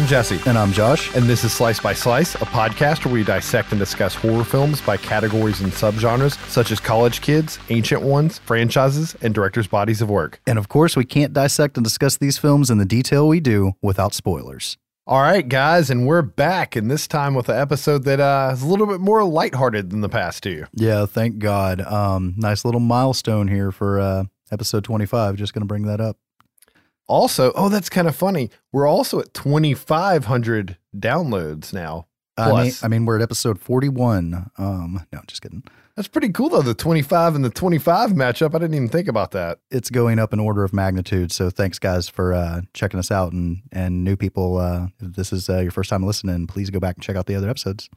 I'm Jesse. And I'm Josh. And this is Slice by Slice, a podcast where we dissect and discuss horror films by categories and subgenres, such as college kids, ancient ones, franchises, and directors' bodies of work. And of course, we can't dissect and discuss these films in the detail we do without spoilers. All right, guys, and we're back, and this time with an episode that uh, is a little bit more lighthearted than the past two. Yeah, thank God. Um, nice little milestone here for uh, episode 25. Just going to bring that up. Also, oh, that's kind of funny. We're also at 2,500 downloads now. I mean, I mean, we're at episode 41. Um, no, just kidding. That's pretty cool, though. The 25 and the 25 matchup. I didn't even think about that. It's going up in order of magnitude. So thanks, guys, for uh, checking us out. And, and new people, uh, if this is uh, your first time listening, please go back and check out the other episodes.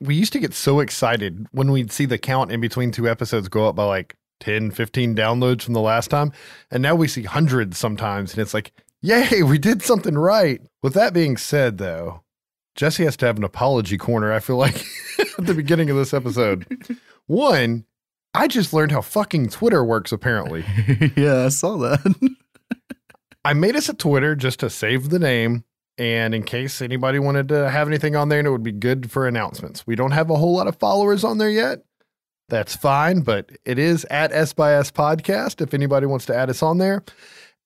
We used to get so excited when we'd see the count in between two episodes go up by like 10, 15 downloads from the last time. And now we see hundreds sometimes. And it's like, yay, we did something right. With that being said, though, Jesse has to have an apology corner, I feel like, at the beginning of this episode. One, I just learned how fucking Twitter works, apparently. yeah, I saw that. I made us a Twitter just to save the name and in case anybody wanted to have anything on there and it would be good for announcements. We don't have a whole lot of followers on there yet, that's fine. But it is at S by S podcast if anybody wants to add us on there.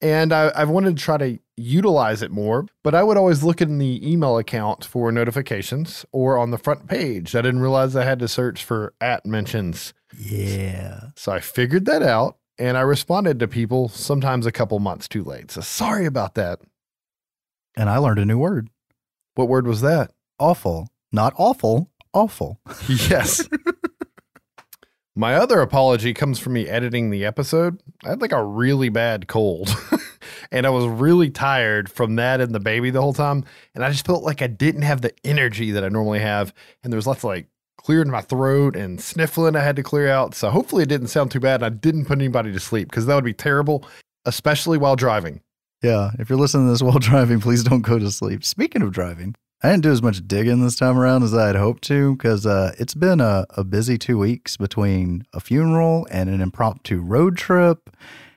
And I, I wanted to try to utilize it more, but I would always look in the email account for notifications or on the front page. I didn't realize I had to search for at mentions. Yeah. So I figured that out and I responded to people sometimes a couple months too late. So sorry about that. And I learned a new word. What word was that? Awful. Not awful, awful. Yes. My other apology comes from me editing the episode. I had like a really bad cold and I was really tired from that and the baby the whole time. And I just felt like I didn't have the energy that I normally have. And there was lots of like clearing my throat and sniffling I had to clear out. So hopefully it didn't sound too bad. I didn't put anybody to sleep because that would be terrible, especially while driving. Yeah. If you're listening to this while driving, please don't go to sleep. Speaking of driving, I didn't do as much digging this time around as I had hoped to because uh, it's been a, a busy two weeks between a funeral and an impromptu road trip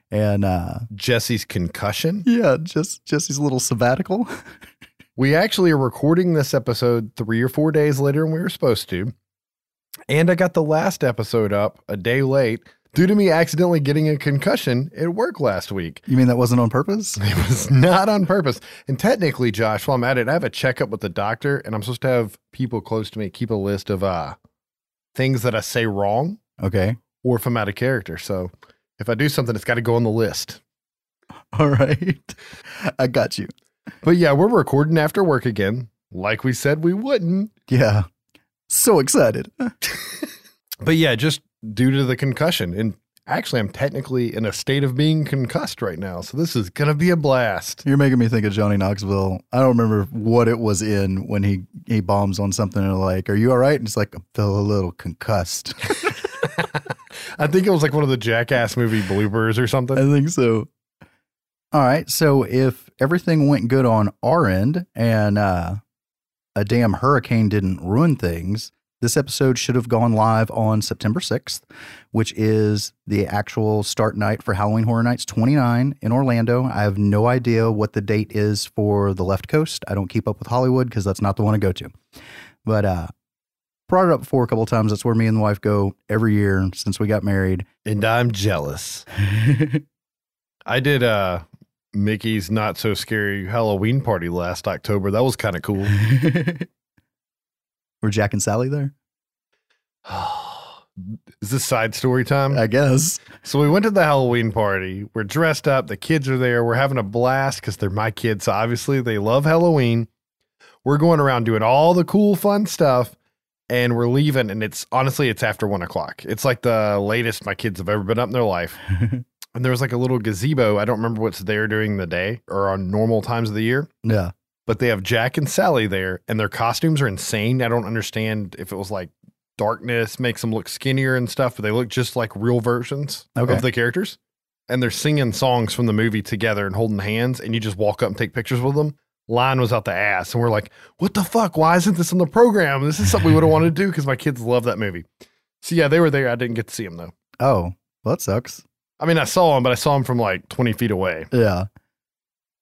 and uh, Jesse's concussion. Yeah, just Jesse's little sabbatical. we actually are recording this episode three or four days later than we were supposed to. And I got the last episode up a day late due to me accidentally getting a concussion at work last week. You mean that wasn't on purpose? It was not on purpose. And technically, Josh, while I'm at it, I have a checkup with the doctor, and I'm supposed to have people close to me keep a list of uh things that I say wrong. Okay. Or if I'm out of character. So if I do something, it's got to go on the list. All right. I got you. But yeah, we're recording after work again, like we said we wouldn't. Yeah. So excited. but yeah, just due to the concussion. And actually, I'm technically in a state of being concussed right now. So this is going to be a blast. You're making me think of Johnny Knoxville. I don't remember what it was in when he, he bombs on something and like, Are you all right? And it's like, I feel a little concussed. I think it was like one of the Jackass movie bloopers or something. I think so. All right. So if everything went good on our end and uh, a damn hurricane didn't ruin things, this episode should have gone live on September 6th, which is the actual start night for Halloween Horror Nights 29 in Orlando. I have no idea what the date is for the left coast. I don't keep up with Hollywood because that's not the one to go to. But uh, brought it up before a couple times. That's where me and the wife go every year since we got married. And I'm jealous. I did uh Mickey's not so scary Halloween party last October. That was kind of cool. Were Jack and Sally there? Is this side story time? I guess. So we went to the Halloween party. We're dressed up. The kids are there. We're having a blast because they're my kids. So obviously they love Halloween. We're going around doing all the cool, fun stuff and we're leaving and it's honestly it's after one o'clock it's like the latest my kids have ever been up in their life and there was like a little gazebo i don't remember what's there during the day or on normal times of the year yeah but they have jack and sally there and their costumes are insane i don't understand if it was like darkness makes them look skinnier and stuff but they look just like real versions okay. of the characters and they're singing songs from the movie together and holding hands and you just walk up and take pictures with them line was out the ass. And we're like, what the fuck? Why isn't this on the program? This is something we would have wanted to do because my kids love that movie. So yeah, they were there. I didn't get to see them though. Oh, well, that sucks. I mean, I saw them, but I saw them from like 20 feet away. Yeah.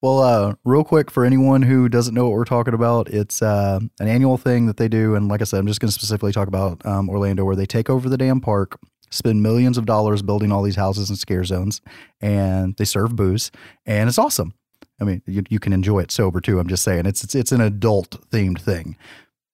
Well, uh, real quick for anyone who doesn't know what we're talking about, it's uh, an annual thing that they do, and like I said, I'm just going to specifically talk about um, Orlando, where they take over the damn park, spend millions of dollars building all these houses and scare zones, and they serve booze, and it's awesome. I mean, you, you can enjoy it sober too. I'm just saying, it's it's, it's an adult themed thing.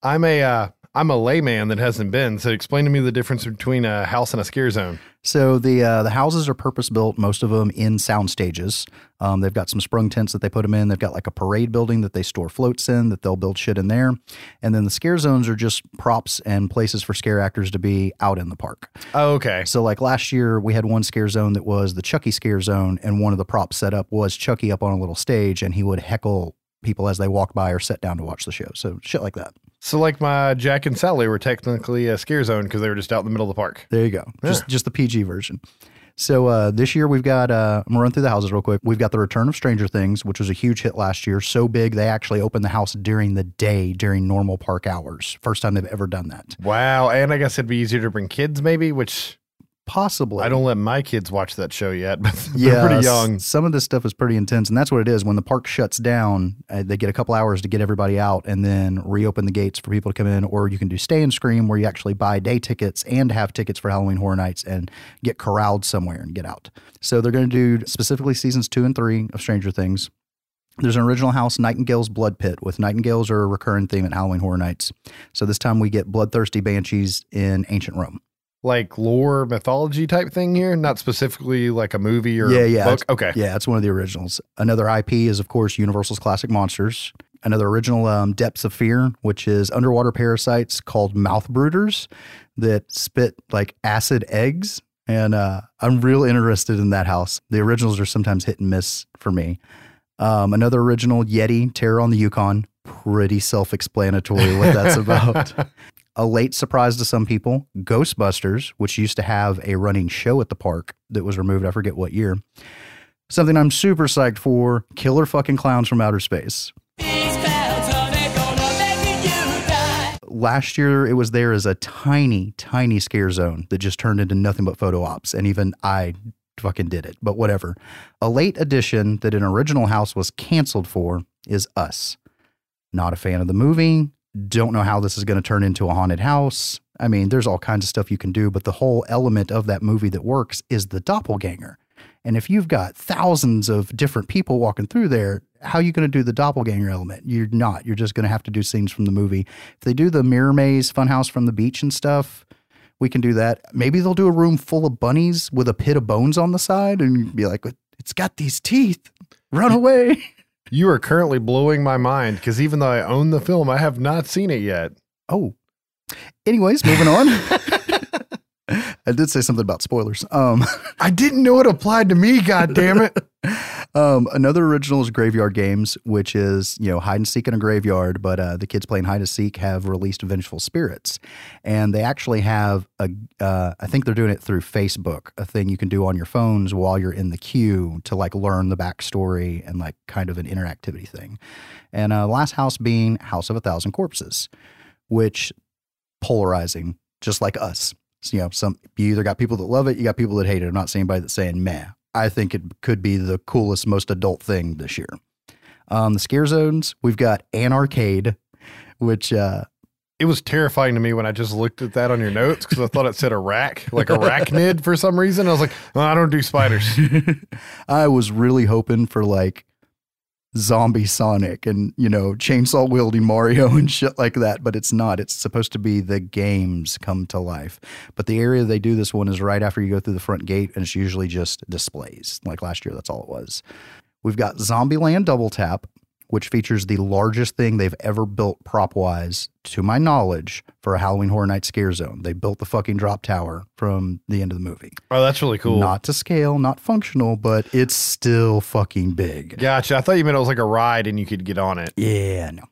I'm a uh, I'm a layman that hasn't been. So explain to me the difference between a house and a scare zone. So the uh, the houses are purpose built, most of them in sound stages. Um, they've got some sprung tents that they put them in. They've got like a parade building that they store floats in that they'll build shit in there. And then the scare zones are just props and places for scare actors to be out in the park. Oh, okay. So like last year we had one scare zone that was the Chucky scare zone, and one of the props set up was Chucky up on a little stage, and he would heckle people as they walk by or sit down to watch the show. So shit like that. So like my Jack and Sally were technically a scare zone because they were just out in the middle of the park. There you go. Just just the PG version. So uh, this year we've got. Uh, I'm gonna run through the houses real quick. We've got the Return of Stranger Things, which was a huge hit last year. So big they actually opened the house during the day during normal park hours. First time they've ever done that. Wow. And I guess it'd be easier to bring kids maybe, which Possibly. I don't let my kids watch that show yet, but they're pretty s- young. Some of this stuff is pretty intense, and that's what it is. When the park shuts down, uh, they get a couple hours to get everybody out, and then reopen the gates for people to come in. Or you can do Stay and Scream, where you actually buy day tickets and have tickets for Halloween Horror Nights and get corralled somewhere and get out. So they're going to do specifically seasons two and three of Stranger Things. There's an original house, Nightingale's Blood Pit, with Nightingales are a recurring theme at Halloween Horror Nights. So this time we get bloodthirsty banshees in ancient Rome. Like lore mythology type thing here, not specifically like a movie or Yeah, a yeah, book. Okay. Yeah, it's one of the originals. Another IP is, of course, Universal's classic monsters. Another original, um, Depths of Fear, which is underwater parasites called mouth brooders that spit like acid eggs. And uh, I'm real interested in that house. The originals are sometimes hit and miss for me. Um, another original, Yeti, Terror on the Yukon. Pretty self explanatory what that's about. A late surprise to some people, Ghostbusters, which used to have a running show at the park that was removed, I forget what year. Something I'm super psyched for Killer fucking Clowns from Outer Space. These clowns are they gonna make you die? Last year, it was there as a tiny, tiny scare zone that just turned into nothing but photo ops. And even I fucking did it, but whatever. A late addition that an original house was canceled for is Us. Not a fan of the movie. Don't know how this is going to turn into a haunted house. I mean, there's all kinds of stuff you can do, but the whole element of that movie that works is the doppelganger. And if you've got thousands of different people walking through there, how are you going to do the doppelganger element? You're not. You're just going to have to do scenes from the movie. If they do the mirror maze funhouse from the beach and stuff, we can do that. Maybe they'll do a room full of bunnies with a pit of bones on the side and be like, it's got these teeth. Run away. You are currently blowing my mind because even though I own the film, I have not seen it yet. Oh. Anyways, moving on. I did say something about spoilers. Um, I didn't know it applied to me, god damn it. um, another original is Graveyard Games, which is you know hide and seek in a graveyard, but uh, the kids playing hide and seek have released Vengeful Spirits, and they actually have a. Uh, I think they're doing it through Facebook, a thing you can do on your phones while you're in the queue to like learn the backstory and like kind of an interactivity thing. And uh, last house being House of a Thousand Corpses, which polarizing, just like us. So, you know, some you either got people that love it, you got people that hate it. I'm not saying anybody that's saying meh. I think it could be the coolest, most adult thing this year. Um, the scare zones, we've got an arcade, which uh, It was terrifying to me when I just looked at that on your notes because I thought it said a rack, like arachnid for some reason. I was like, well, I don't do spiders. I was really hoping for like zombie Sonic and, you know, chainsaw wielding Mario and shit like that, but it's not. It's supposed to be the games come to life. But the area they do this one is right after you go through the front gate, and it's usually just displays. Like last year, that's all it was. We've got Zombieland Double Tap, which features the largest thing they've ever built prop wise, to my knowledge, for a Halloween Horror Night scare zone. They built the fucking drop tower from the end of the movie. Oh, that's really cool. Not to scale, not functional, but it's still fucking big. Gotcha. I thought you meant it was like a ride and you could get on it. Yeah, no.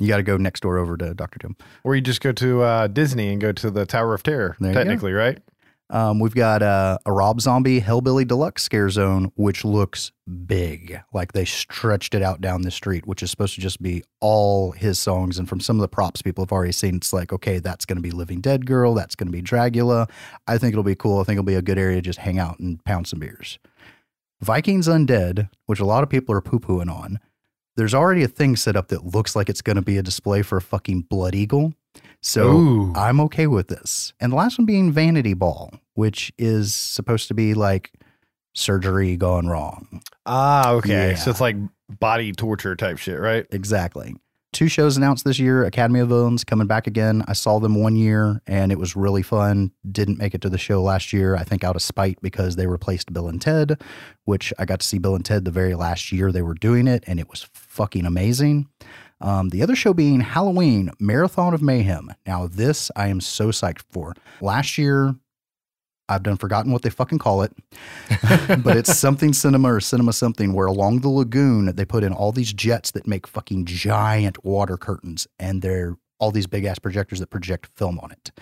You got to go next door over to Dr. Doom. Or you just go to uh, Disney and go to the Tower of Terror, There technically, right? Um, we've got uh, a Rob Zombie Hellbilly Deluxe scare zone, which looks big. Like they stretched it out down the street, which is supposed to just be all his songs. And from some of the props people have already seen, it's like, okay, that's going to be Living Dead Girl. That's going to be Dragula. I think it'll be cool. I think it'll be a good area to just hang out and pound some beers. Vikings Undead, which a lot of people are poo pooing on, there's already a thing set up that looks like it's going to be a display for a fucking Blood Eagle. So Ooh. I'm okay with this. And the last one being Vanity Ball, which is supposed to be like surgery gone wrong. Ah, okay. Yeah. So it's like body torture type shit, right? Exactly. Two shows announced this year Academy of Villains coming back again. I saw them one year and it was really fun. Didn't make it to the show last year, I think out of spite because they replaced Bill and Ted, which I got to see Bill and Ted the very last year they were doing it and it was fucking amazing. Um, the other show being Halloween Marathon of Mayhem. Now, this I am so psyched for. Last year, I've done forgotten what they fucking call it, but it's something cinema or cinema something where along the lagoon they put in all these jets that make fucking giant water curtains and they're all these big ass projectors that project film on it.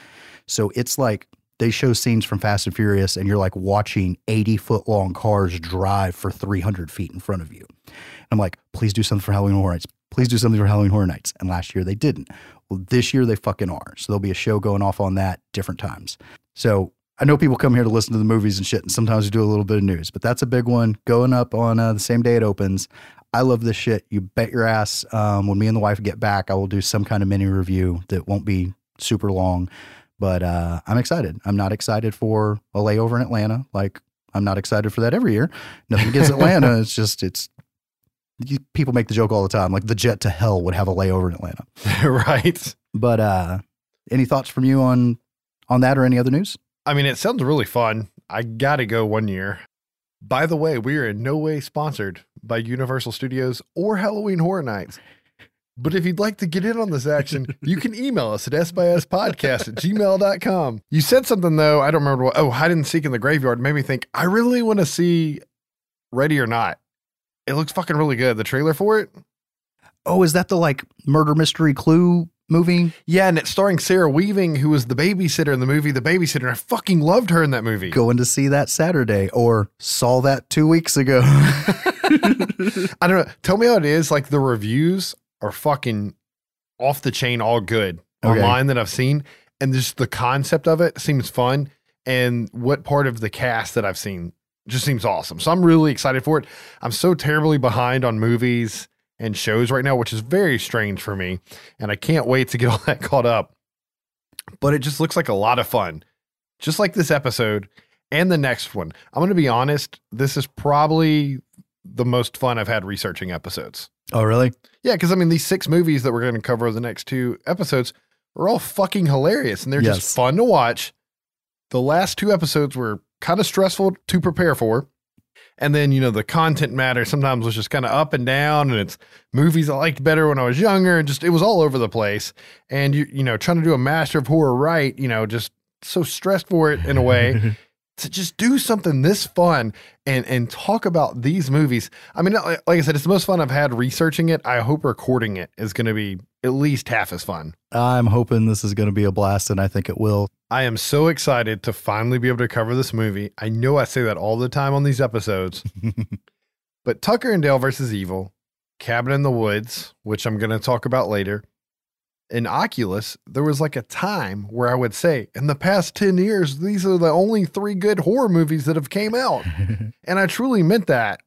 So it's like they show scenes from Fast and Furious and you're like watching 80 foot long cars drive for 300 feet in front of you. I'm like, please do something for Halloween Horror Nights. Please do something for Halloween Horror Nights. And last year they didn't. Well, this year they fucking are. So there'll be a show going off on that different times. So I know people come here to listen to the movies and shit, and sometimes we do a little bit of news, but that's a big one going up on uh, the same day it opens. I love this shit. You bet your ass. Um, when me and the wife get back, I will do some kind of mini review that won't be super long, but uh, I'm excited. I'm not excited for a layover in Atlanta. Like I'm not excited for that every year. Nothing against Atlanta. It's just it's people make the joke all the time. Like the jet to hell would have a layover in Atlanta. right. But uh, any thoughts from you on on that or any other news? I mean, it sounds really fun. I got to go one year. By the way, we are in no way sponsored by Universal Studios or Halloween Horror Nights. But if you'd like to get in on this action, you can email us at sbyspodcast at gmail.com. You said something though, I don't remember what. Oh, hide and seek in the graveyard made me think, I really want to see Ready or Not. It looks fucking really good. The trailer for it. Oh, is that the like murder mystery clue movie? Yeah, and it's starring Samara Weaving, who was the babysitter in the movie The Babysitter. I fucking loved her in that movie. Going to see that Saturday or saw that two weeks ago. I don't know. Tell me how it is. Like the reviews are fucking off the chain, all good Okay. online that I've seen, and just the concept of it seems fun. And what part of the cast that I've seen just seems awesome. So I'm really excited for it. I'm so terribly behind on movies and shows right now, which is very strange for me, and I can't wait to get all that caught up. But it just looks like a lot of fun, just like this episode and the next one. I'm going to be honest. This is probably the most fun I've had researching episodes. oh, really? Yeah, because I mean, these six movies that we're going to cover over the next two episodes are all fucking hilarious and they're Yes. just fun to watch. The last two episodes were kind of stressful to prepare for. And then, you know, the content matter sometimes was just kind of up and down, and it's movies I liked better when I was younger, and just it was all over the place. And you, you know, trying to do a master of horror right, you know, just so stressed for it in a way to just do something this fun and and talk about these movies. I mean, like like I said, it's the most fun I've had researching it. I hope recording it is going to be at least half as fun. I'm hoping this is going to be a blast, and I think it will. I am so excited to finally be able to cover this movie. I know I say that all the time on these episodes, but Tucker and Dale versus Evil, Cabin in the Woods, which I'm going to talk about later, in Oculus, there was like a time where I would say, in the past 10 years, these are the only three good horror movies that have came out. And I truly meant that.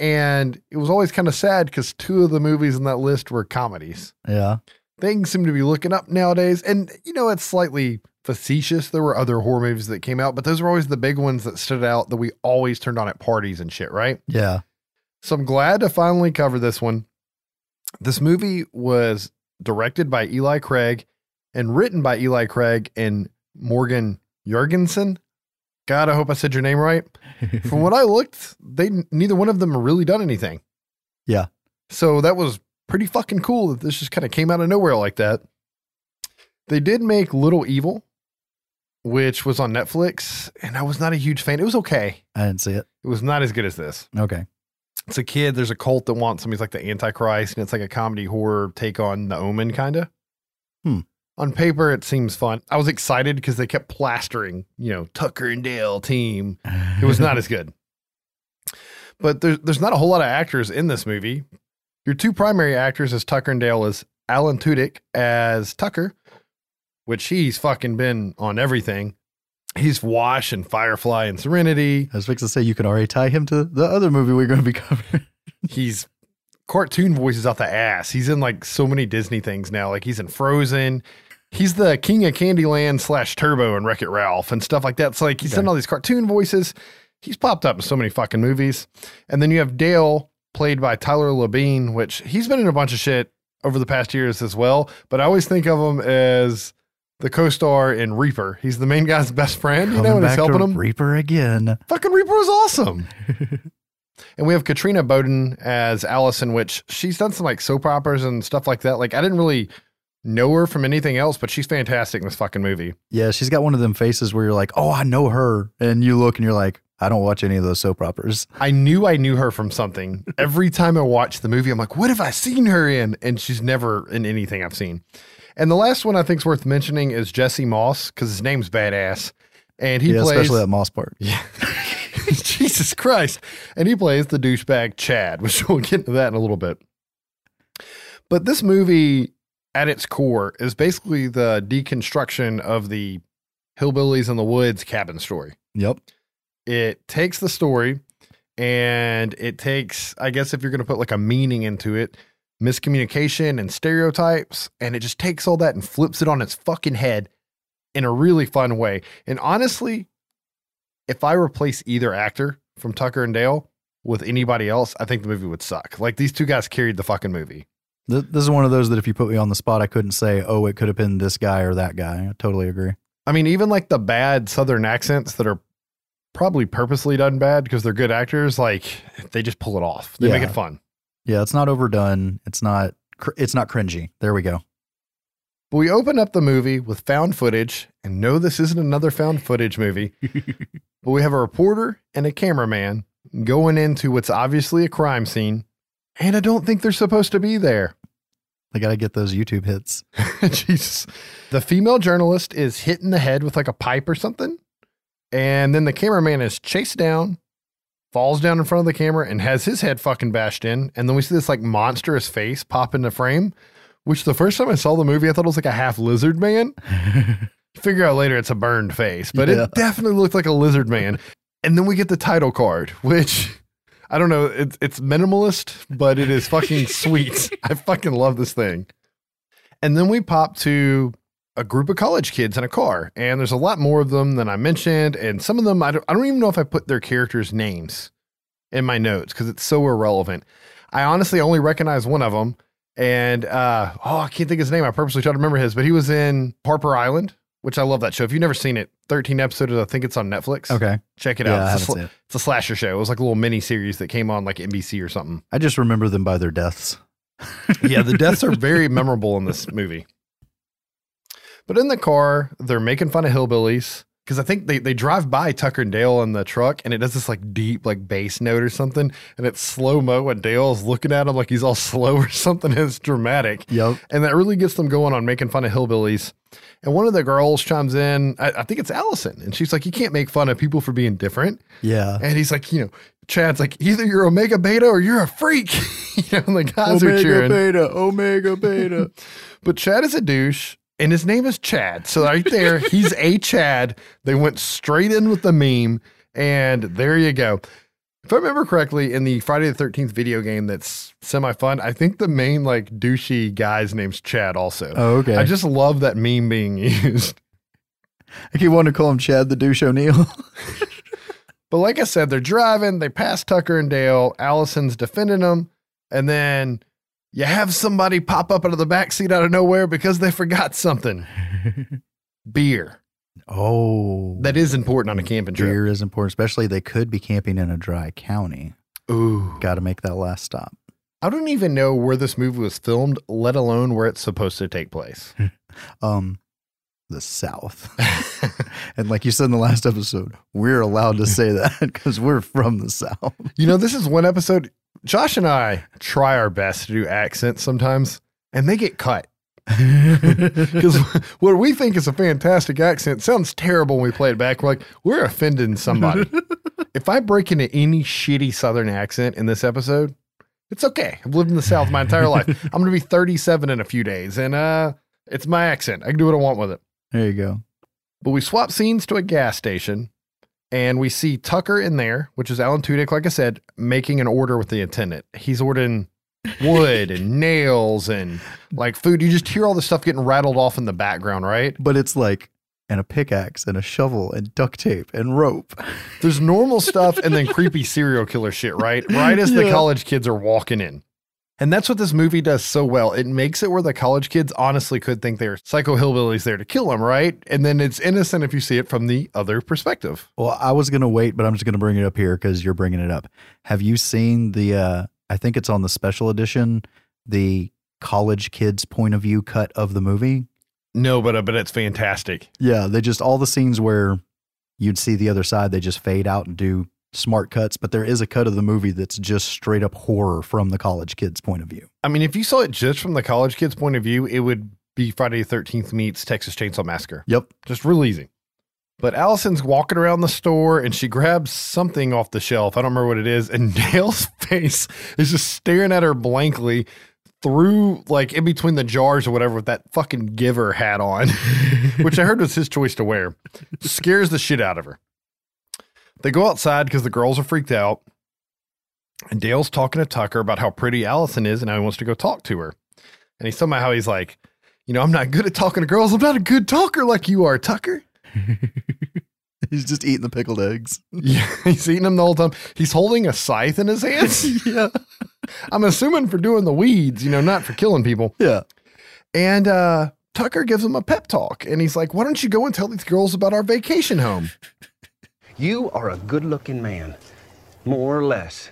And it was always kind of sad because two of the movies in that list were comedies. yeah. Things seem to be looking up nowadays. And, you know, it's slightly facetious. There were other horror movies that came out, but those were always the big ones that stood out that we always turned on at parties and shit, right? Yeah. So I'm glad to finally cover this one. This movie was directed by Eli Craig and written by Eli Craig and Morgan Jurgenson. God, I hope I said your name right. From what I looked, they neither one of them really done anything. Yeah. So that was pretty fucking cool that this just kind of came out of nowhere like that. They did make Little Evil, which was on Netflix, and I was not a huge fan. It was okay. I didn't see it. It was not as good as this. Okay. It's a kid. There's a cult that wants him. He's like the Antichrist, and it's like a comedy horror take on The Omen, kind of. Hmm. On paper, it seems fun. I was excited because they kept plastering, you know, Tucker and Dale team. It was not as good. But there's there's not a whole lot of actors in this movie. Your two primary actors as Tucker and Dale is Alan Tudyk as Tucker, which he's fucking been on everything. He's Wash and Firefly and Serenity. I was fixing to say you can already tie him to the other movie we're going to be covering. He's cartoon voices out the ass. He's in like so many Disney things now. Like he's in Frozen. He's the king of Candyland slash Turbo and Wreck It Ralph and stuff like that. It's like he's Okay. in all these cartoon voices. He's popped up in so many fucking movies. And then you have Dale, played by Tyler Labine, which he's been in a bunch of shit over the past years as well. But I always think of him as the co-star in Reaper. He's the main guy's best friend, you know, Coming and he's helping him. Reaper again. Fucking Reaper was awesome. and we have Katrina Bowden as Allison, which she's done some like soap operas and stuff like that. Like I didn't really know her from anything else, but she's fantastic in this fucking movie. Yeah, she's got one of them faces where you're like, oh, I know her. And you look and you're like, I don't watch any of those soap operas. I knew I knew her from something. Every time I watch the movie, I'm like, what have I seen her in? And she's never in anything I've seen. And the last one I think is worth mentioning is Jesse Moss because his name's badass. And he yeah, plays especially that Moss part. Yeah. Jesus Christ. And he plays the douchebag Chad, which we'll get into that in a little bit. But this movie, at its core, is basically the deconstruction of the Hillbillies in the Woods cabin story. Yep. It takes the story and it takes, I guess, if you're going to put like a meaning into it, miscommunication and stereotypes, and it just takes all that and flips it on its fucking head in a really fun way. And honestly, if I replace either actor from Tucker and Dale with anybody else, I think the movie would suck. Like these two guys carried the fucking movie. This is one of those that if you put me on the spot, I couldn't say, oh, it could have been this guy or that guy. I totally agree. I mean, even like the bad Southern accents that are probably purposely done bad because they're good actors, like they just pull it off. They make it fun. Yeah, it's not overdone. It's not. Cr- it's not cringy. There we go. But we open up the movie with found footage, and no, this isn't another found footage movie. but we have a reporter and a cameraman going into what's obviously a crime scene, and I don't think they're supposed to be there. They got to get those YouTube hits. Jesus. The female journalist is hit in the head with like a pipe or something. And then the cameraman is chased down, falls down in front of the camera, and has his head fucking bashed in. And then we see this like monstrous face pop into the frame, which the first time I saw the movie, I thought it was like a half lizard man. Figure out later it's a burned face, but Yeah. it definitely looked like a lizard man. And then we get the title card, which I don't know, it's it's minimalist, but it is fucking sweet. I fucking love this thing. And then we pop to a group of college kids in a car, and there's a lot more of them than I mentioned, and some of them I don't I don't even know if I put their characters' names in my notes because it's so irrelevant. I honestly only recognize one of them, and uh, oh, I can't think of his name. I purposely tried to remember his, but he was in Harper Island, which I love that show. If you've never seen it, 13 episodes. I think it's on Netflix. Okay. check it Yeah, out. It's a, sl- it. it's a slasher show. It was like a little mini series that came on like NBC or something. I just remember them by their deaths. yeah, the deaths are very memorable in this movie. But in the car, they're making fun of hillbillies because I think they, they drive by Tucker and Dale in the truck and it does this like deep like bass note or something and it's slow mo and Dale's looking at him like he's all slow or something. It's dramatic Yep. and that really gets them going on making fun of hillbillies. And one of the girls chimes in, I, I think it's Allison, and she's like, "You can't make fun of people for being different." Yeah. And he's like, you know, Chad's like, either you're Omega Beta or you're a freak. you know, and the guys are cheering. Omega Beta, omega beta. But Chad is a douche, and his name is Chad. So right there, he's a Chad. They went straight in with the meme, and there you go. If I remember correctly, in the Friday the Thirteenth video game that's semi fun, I think the main like douchey guy's name's Chad. Also, oh, okay. I just love that meme being used. I keep wanting to call him Chad the douche O'Neill. But like I said, they're driving, they pass Tucker and Dale. Allison's defending them. And then you have somebody pop up out of the backseat out of nowhere because they forgot something beer. oh. That is important on a camping trip. beer is important, especially they could be camping in a dry county. Ooh. Got to make that last stop. I don't even know where this movie was filmed, let alone where it's supposed to take place. Um, the South. and like you said in the last episode, we're allowed to say that because we're from the South. you know, this is one episode. Josh and I try our best to do accents sometimes, and they get cut. Because what we think is a fantastic accent sounds terrible when we play it back. We're like, we're offending somebody. if I break into any shitty Southern accent in this episode, it's okay. I've lived in the South my entire life. I'm going to be 37 in a few days, and uh, it's my accent. I can do what I want with it. there you go. But we swap scenes to a gas station and we see Tucker in there, which is Alan Tudyk, like I said, making an order with the attendant. He's ordering wood and nails and like food. You just hear all the stuff getting rattled off in the background, right? But it's like, and a pickaxe and a shovel and duct tape and rope. There's normal stuff and then creepy serial killer shit, right? Right as the college kids are walking in. And that's what this movie does so well. It makes it where the college kids honestly could think they're psycho hillbillies there to kill them, right? And then it's innocent if you see it from the other perspective. Well, I was going to wait, but I'm just going to bring it up here because you're bringing it up. Have you seen the, uh, I think it's on the special edition, the college kids' point of view cut of the movie? No, but uh, but it's fantastic. Yeah, they just, all the scenes where you'd see the other side, they just fade out and do smart cuts. But there is a cut of the movie that's just straight up horror from the college kids' point of view. I mean, if you saw it just from the college kids' point of view, it would be Friday the 13th meets Texas Chainsaw Massacre. Yep. Just real easy. But Allison's walking around the store and she grabs something off the shelf. I don't remember what it is. And Dale's face is just staring at her blankly through, like, in between the jars or whatever, with that fucking giver hat on, which I heard was his choice to wear. Scares the shit out of her. They go outside because the girls are freaked out. And Dale's talking to Tucker about how pretty Allison is and how he wants to go talk to her. And he's somehow he's like, you know, I'm not good at talking to girls. I'm not a good talker like you are, Tucker. He's just eating the pickled eggs. Yeah, he's eating them the whole time. He's holding a scythe in his hands. yeah. I'm assuming for doing the weeds, you know, not for killing people. Yeah. And uh, Tucker gives him a pep talk, and he's like, "Why don't you go and tell these girls about our vacation home?" You are a good looking man, more or less.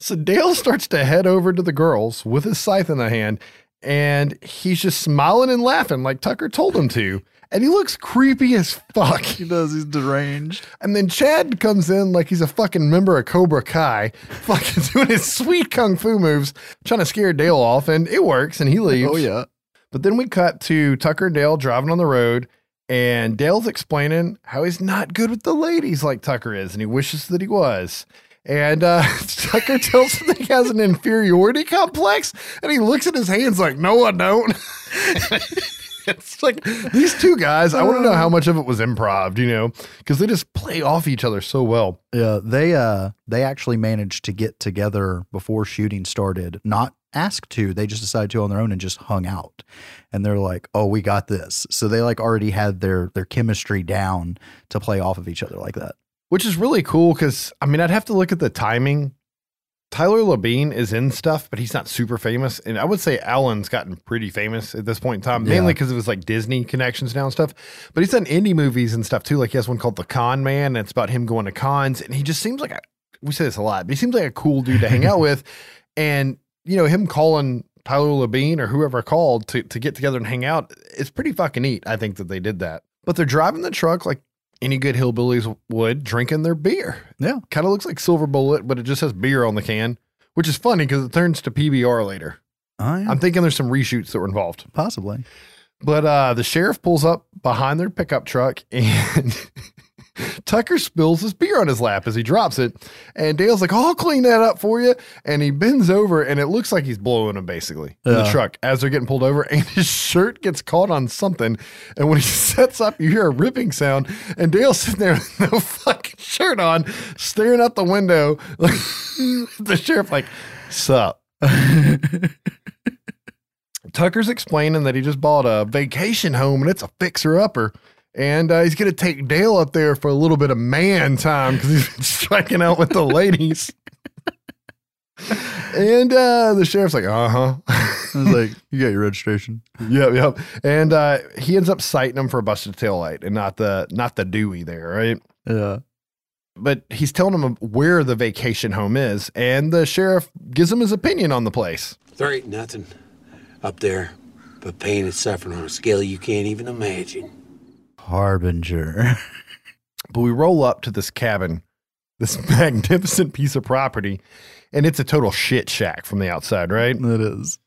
So Dale starts to head over to the girls with his scythe in the hand, and he's just smiling and laughing like Tucker told him to. And he looks creepy as fuck. He does. He's deranged. And then Chad comes in like he's a fucking member of Cobra Kai, fucking doing his sweet kung fu moves, trying to scare Dale off, and it works, and he leaves. Oh, yeah. But then we cut to Tucker and Dale driving on the road, and Dale's explaining how he's not good with the ladies like Tucker is, and he wishes that he was. And uh, Tucker tells him that he has an inferiority complex, and he looks at his hands like, "No, I don't." it's like these two guys. I want to know how much of it was improv, you know, because they just play off each other so well. Yeah, they uh they actually managed to get together before shooting started. Not asked to, they just decided to on their own and just hung out. And they're like, "Oh, we got this." So they like already had their their chemistry down to play off of each other like that. which is really cool because I mean I'd have to look at the timing. Tyler Labine is in stuff, but he's not super famous, and I would say Alan's gotten pretty famous at this point in time, mainly because of his like Disney connections now and stuff. But he's done indie movies and stuff too. Like he has one called The Con Man, and it's about him going to cons, and he just seems like a, we say this a lot, but he seems like a cool dude to hang out with, and you know him calling Tyler Labine or whoever called to to get together and hang out. It's pretty fucking neat. I think that they did that, but they're driving the truck like any good hillbillies would, drinking their beer. Yeah. Kind of looks like Silver Bullet, but it just has beer on the can, which is funny because it turns to PBR later. Oh, yeah. I'm thinking there's some reshoots that were involved. Possibly. But uh, the sheriff pulls up behind their pickup truck and Tucker spills his beer on his lap as he drops it. And Dale's like, oh, I'll clean that up for you. And he bends over and it looks like he's blowing him basically in the Yeah. truck as they're getting pulled over. And his shirt gets caught on something. And when he sets up, you hear a ripping sound. And Dale's sitting there with no fucking shirt on, staring out the window. Like the sheriff, like, sup. Tucker's explaining that he just bought a vacation home and it's a fixer upper. And uh, he's going to take Dale up there for a little bit of man time because he's been striking out with the ladies. and uh, the sheriff's like, uh huh. I was like, you got your registration. yep, yep. And uh, he ends up citing him for a busted tail light and not the not the DUI there, right? Yeah. But he's telling him where the vacation home is, and the sheriff gives him his opinion on the place. There ain't nothing up there but pain and suffering on a scale you can't even imagine. Harbinger. But we roll up to this cabin, this magnificent piece of property, and it's a total shit shack from the outside, right? it is.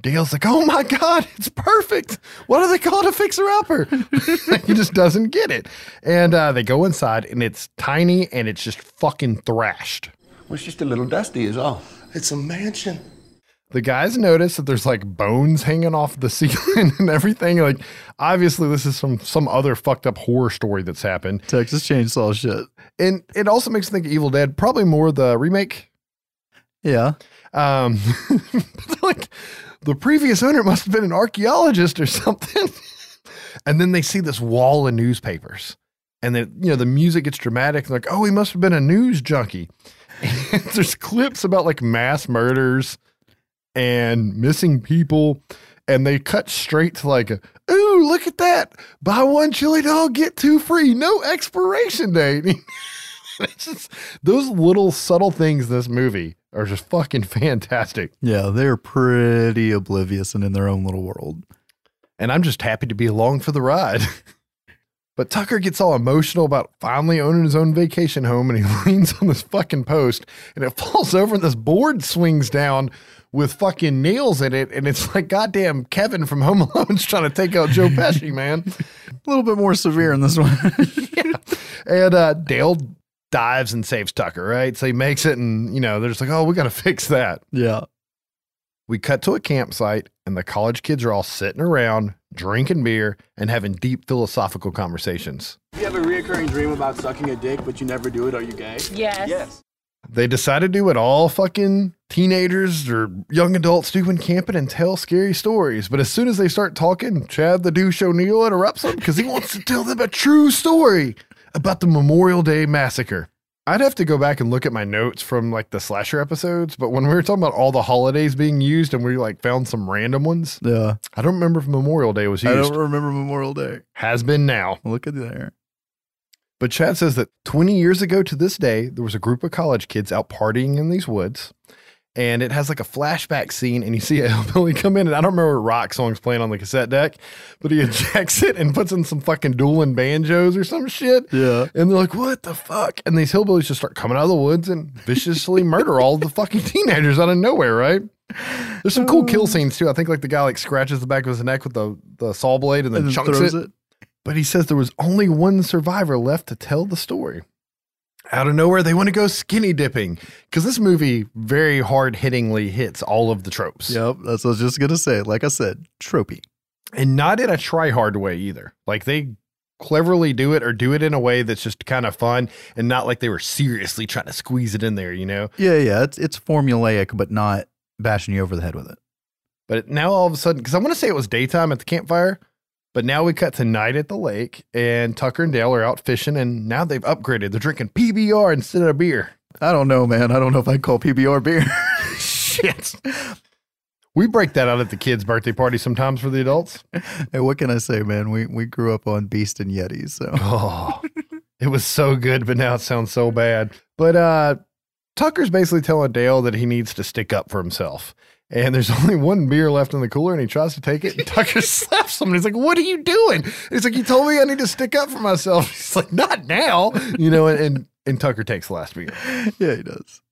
Dale's like, oh my God, it's perfect. What do they call it a fixer upper? he just doesn't get it. And uh, they go inside, and it's tiny and it's just fucking thrashed. Well, it's just a little dusty, is all. It's a mansion. The guys notice that there's like bones hanging off the ceiling and everything. Like, obviously, this is some some other fucked up horror story that's happened. Texas Chainsaw shit. And it also makes me think of Evil Dead, probably more the remake. Yeah. Um, like the previous owner must have been an archaeologist or something. and then they see this wall of newspapers, and then you know the music gets dramatic. Like, oh, he must have been a news junkie. There's clips about like mass murders and missing people, and they cut straight to like, ooh, look at that! Buy one chili dog, get two free, no expiration date. it's just those little subtle things in this movie are just fucking fantastic. Yeah, they're pretty oblivious and in their own little world. and I'm just happy to be along for the ride. but Tucker gets all emotional about finally owning his own vacation home and he leans on this fucking post and it falls over and this board swings down with fucking nails in it. And it's like goddamn Kevin from Home Alone's trying to take out Joe Pesci, man. A little bit more severe in this one. And uh, Dale dives and saves Tucker, right? So he makes it and, you know, they're just like, oh, we got to fix that. yeah. We cut to a campsite, and the college kids are all sitting around, drinking beer, and having deep philosophical conversations. You have a reoccurring dream about sucking a dick, but you never do it. Are you gay? Yes. Yes. They decide to do what all fucking teenagers or young adults do when camping and tell scary stories. But as soon as they start talking, Chad the douche O'Neill interrupts them because he wants to tell them a true story about the Memorial Day massacre. I'd have to go back and look at my notes from like the slasher episodes, but when we were talking about all the holidays being used and we like found some random ones, Yeah. I don't remember if Memorial Day was used. I don't remember Memorial Day. Has been now. Look at there. But Chad says that 20 years ago to this day, there was a group of college kids out partying in these woods. And it has like a flashback scene, and you see a hillbilly come in, and I don't remember what rock songs playing on the cassette deck, but he ejects it and puts in some fucking dueling banjos or some shit. Yeah. And they're like, what the fuck? And these hillbillies just start coming out of the woods and viciously murder all the fucking teenagers out of nowhere, right? There's some cool kill scenes too. I think like the guy like scratches the back of his neck with the, the saw blade and then And then chunks it. it. But he says there was only one survivor left to tell the story. Out of nowhere, they want to go skinny dipping because this movie very hard hittingly hits all of the tropes. Yep. That's what I was just going to say. Like I said, tropey. And not in a try hard way either. Like they cleverly do it or do it in a way that's just kind of fun and not like they were seriously trying to squeeze it in there, you know? Yeah, yeah. It's it's formulaic, but not bashing you over the head with it. But now all of a sudden, because I want to say it was daytime at the campfire, but now we cut to night at the lake, and Tucker and Dale are out fishing, and now they've upgraded. They're drinking PBR instead of beer. I don't know, man. I don't know if I'd call PBR beer. Shit. We break that out at the kids' birthday party sometimes for the adults. hey, what can I say, man? We we grew up on Beast and Yetis, so Oh, it was so good, but now it sounds so bad. But uh, Tucker's basically telling Dale that he needs to stick up for himself. And there's only one beer left in the cooler, and he tries to take it. And Tucker slaps him. And he's like, "What are you doing?" He's like, "You told me I need to stick up for myself." He's like, "Not now," you know. And and, and Tucker takes the last beer. yeah, he does.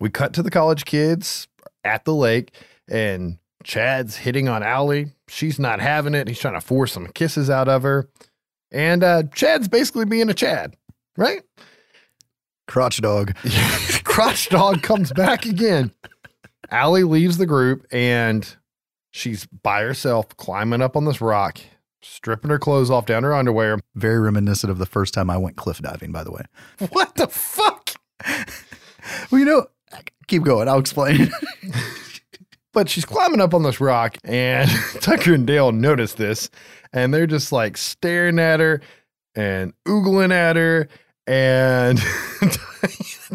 We cut to the college kids at the lake, and Chad's hitting on Allie. She's not having it. He's trying to force some kisses out of her. And uh, Chad's basically being a Chad, right? Crotch dog. Crotch dog comes back again. Allie leaves the group and she's by herself climbing up on this rock, stripping her clothes off down her underwear. Very reminiscent of the first time I went cliff diving, by the way. What the fuck? Well, you know, keep going. I'll explain. But she's climbing up on this rock, and Tucker and Dale notice this, and they're just like staring at her and oogling at her. And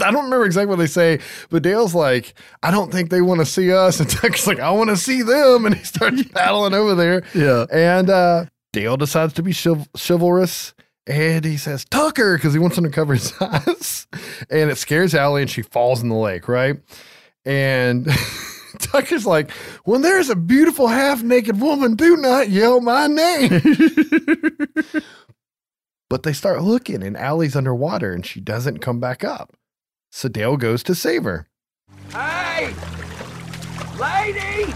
I don't remember exactly what they say, but Dale's like, I don't think they want to see us. And Tucker's like, I want to see them. And he starts paddling over there. yeah. And uh, Dale decides to be chiv- chivalrous. And he says, Tucker, because he wants him to cover his eyes. And it scares Allie and she falls in the lake, right? And Tucker's like, when there's a beautiful half naked woman, do not yell my name. But they start looking and Allie's underwater and she doesn't come back up. So Dale goes to save her. Hey! Lady!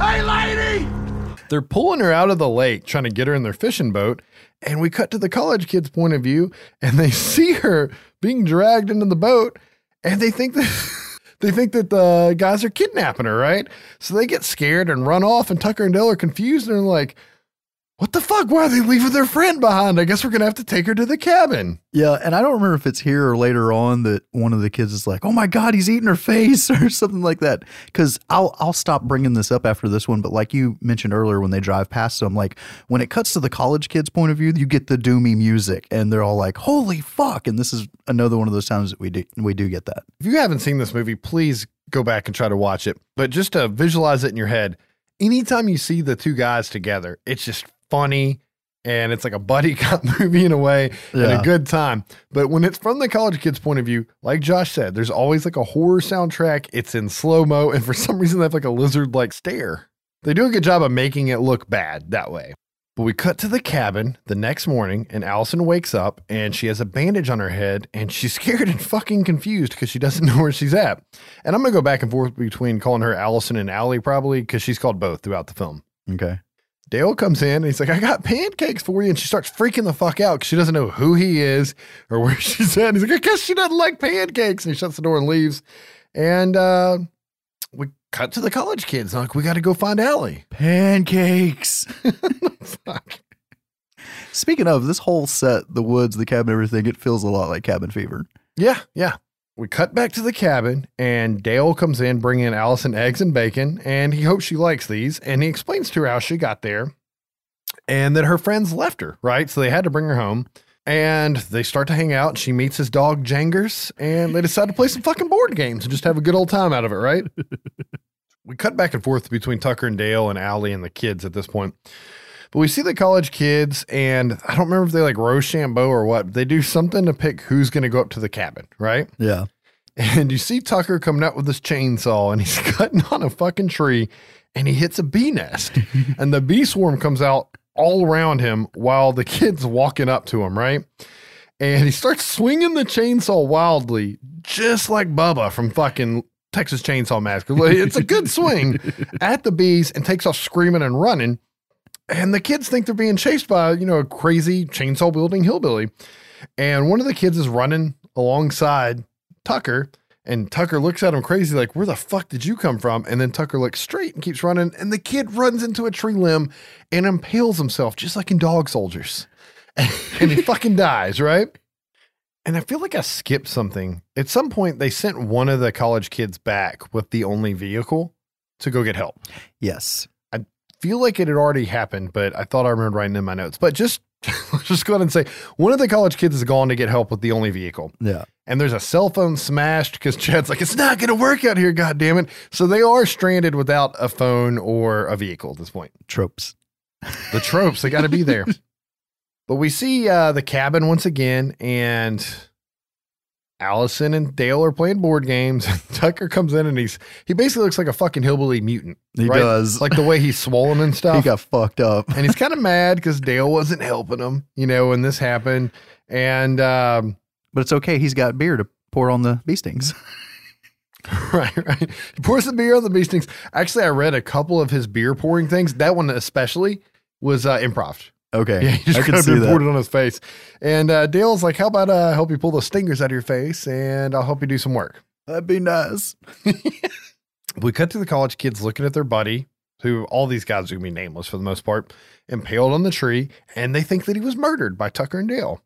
Hey, lady! They're pulling her out of the lake, trying to get her in their fishing boat. And we cut to the college kids' point of view, and they see her being dragged into the boat, and they think that they think that the guys are kidnapping her, right? So they get scared and run off, and Tucker and Dale are confused and they're like, what the fuck? Why are they leaving their friend behind? I guess we're going to have to take her to the cabin. Yeah, and I don't remember if it's here or later on that one of the kids is like, "Oh my god, he's eating her face" or something like that. Because I'll I'll stop bringing this up after this one, but like you mentioned earlier, when they drive past them, like when it cuts to the college kids' point of view, you get the doomy music, and they're all like, "Holy fuck!" And this is another one of those times that we do we do get that. If you haven't seen this movie, please go back and try to watch it. But just to visualize it in your head, anytime you see the two guys together, it's just funny and it's like a buddy cop movie in a way and a good time. But when it's from the college kid's point of view, like Josh said, there's always like a horror soundtrack. It's in slow mo, and for some reason they have like a lizard like stare. They do a good job of making it look bad that way. But we cut to the cabin the next morning, and Allison wakes up and she has a bandage on her head, and she's scared and fucking confused because she doesn't know where she's at. And I'm gonna go back and forth between calling her Allison and Allie probably because she's called both throughout the film. Okay. Dale comes in and he's like, I got pancakes for you. And she starts freaking the fuck out because she doesn't know who he is or where she's at. And he's like, I guess she doesn't like pancakes. And he shuts the door and leaves. And uh, we cut to the college kids. Like, we got to go find Allie. Pancakes. Fuck. Speaking of this whole set, the woods, the cabin, everything, it feels a lot like Cabin Fever. Yeah, yeah. We cut back to the cabin, and Dale comes in bringing Allison eggs and bacon, and he hopes she likes these. And he explains to her how she got there and that her friends left her, right? So they had to bring her home. And they start to hang out. She meets his dog, Jangers, and they decide to play some fucking board games and just have a good old time out of it, right? we cut back and forth between Tucker and Dale and Allie and the kids at this point. But we see the college kids, and I don't remember if they like Rochambeau or what. They do something to pick who's going to go up to the cabin, right? Yeah. And you see Tucker coming out with this chainsaw, and he's cutting on a fucking tree, and he hits a bee nest, and the bee swarm comes out all around him while the kid's walking up to him, right? And he starts swinging the chainsaw wildly, just like Bubba from fucking Texas Chainsaw Massacre. It's a good swing at the bees and takes off screaming and running. And the kids think they're being chased by, you know, a crazy chainsaw wielding hillbilly. And one of the kids is running alongside Tucker. And Tucker looks at him crazy, like, where the fuck did you come from? And then Tucker looks straight and keeps running. And the kid runs into a tree limb and impales himself, just like in Dog Soldiers. and he fucking dies, right? And I feel like I skipped something. At some point, they sent one of the college kids back with the only vehicle to go get help. Yes. Feel like it had already happened, but I thought I remembered writing in my notes. But just let's just go ahead and say one of the college kids has gone to get help with the only vehicle. Yeah. And there's a cell phone smashed because Chad's like, it's not going to work out here, God damn it. So they are stranded without a phone or a vehicle at this point. Tropes. The tropes, they got to be there. But we see uh, the cabin once again, and Allison and Dale are playing board games. Tucker comes in and he's he basically looks like a fucking hillbilly mutant. He right? does. Like the way he's swollen and stuff. he got fucked up. and he's kind of mad because Dale wasn't helping him, you know, when this happened. And um, But it's okay. He's got beer to pour on the bee stings. right, right. He pours the beer on the bee stings. Actually, I read a couple of his beer pouring things. That one especially was uh, improv. Okay. Yeah, he just I can kind see poured that. it on his face. And uh, Dale's like, "How about uh, help you pull the stingers out of your face, and I'll help you do some work." That'd be nice. We cut to the college kids looking at their buddy, who all these guys are gonna be nameless for the most part, impaled on the tree, and they think that he was murdered by Tucker and Dale.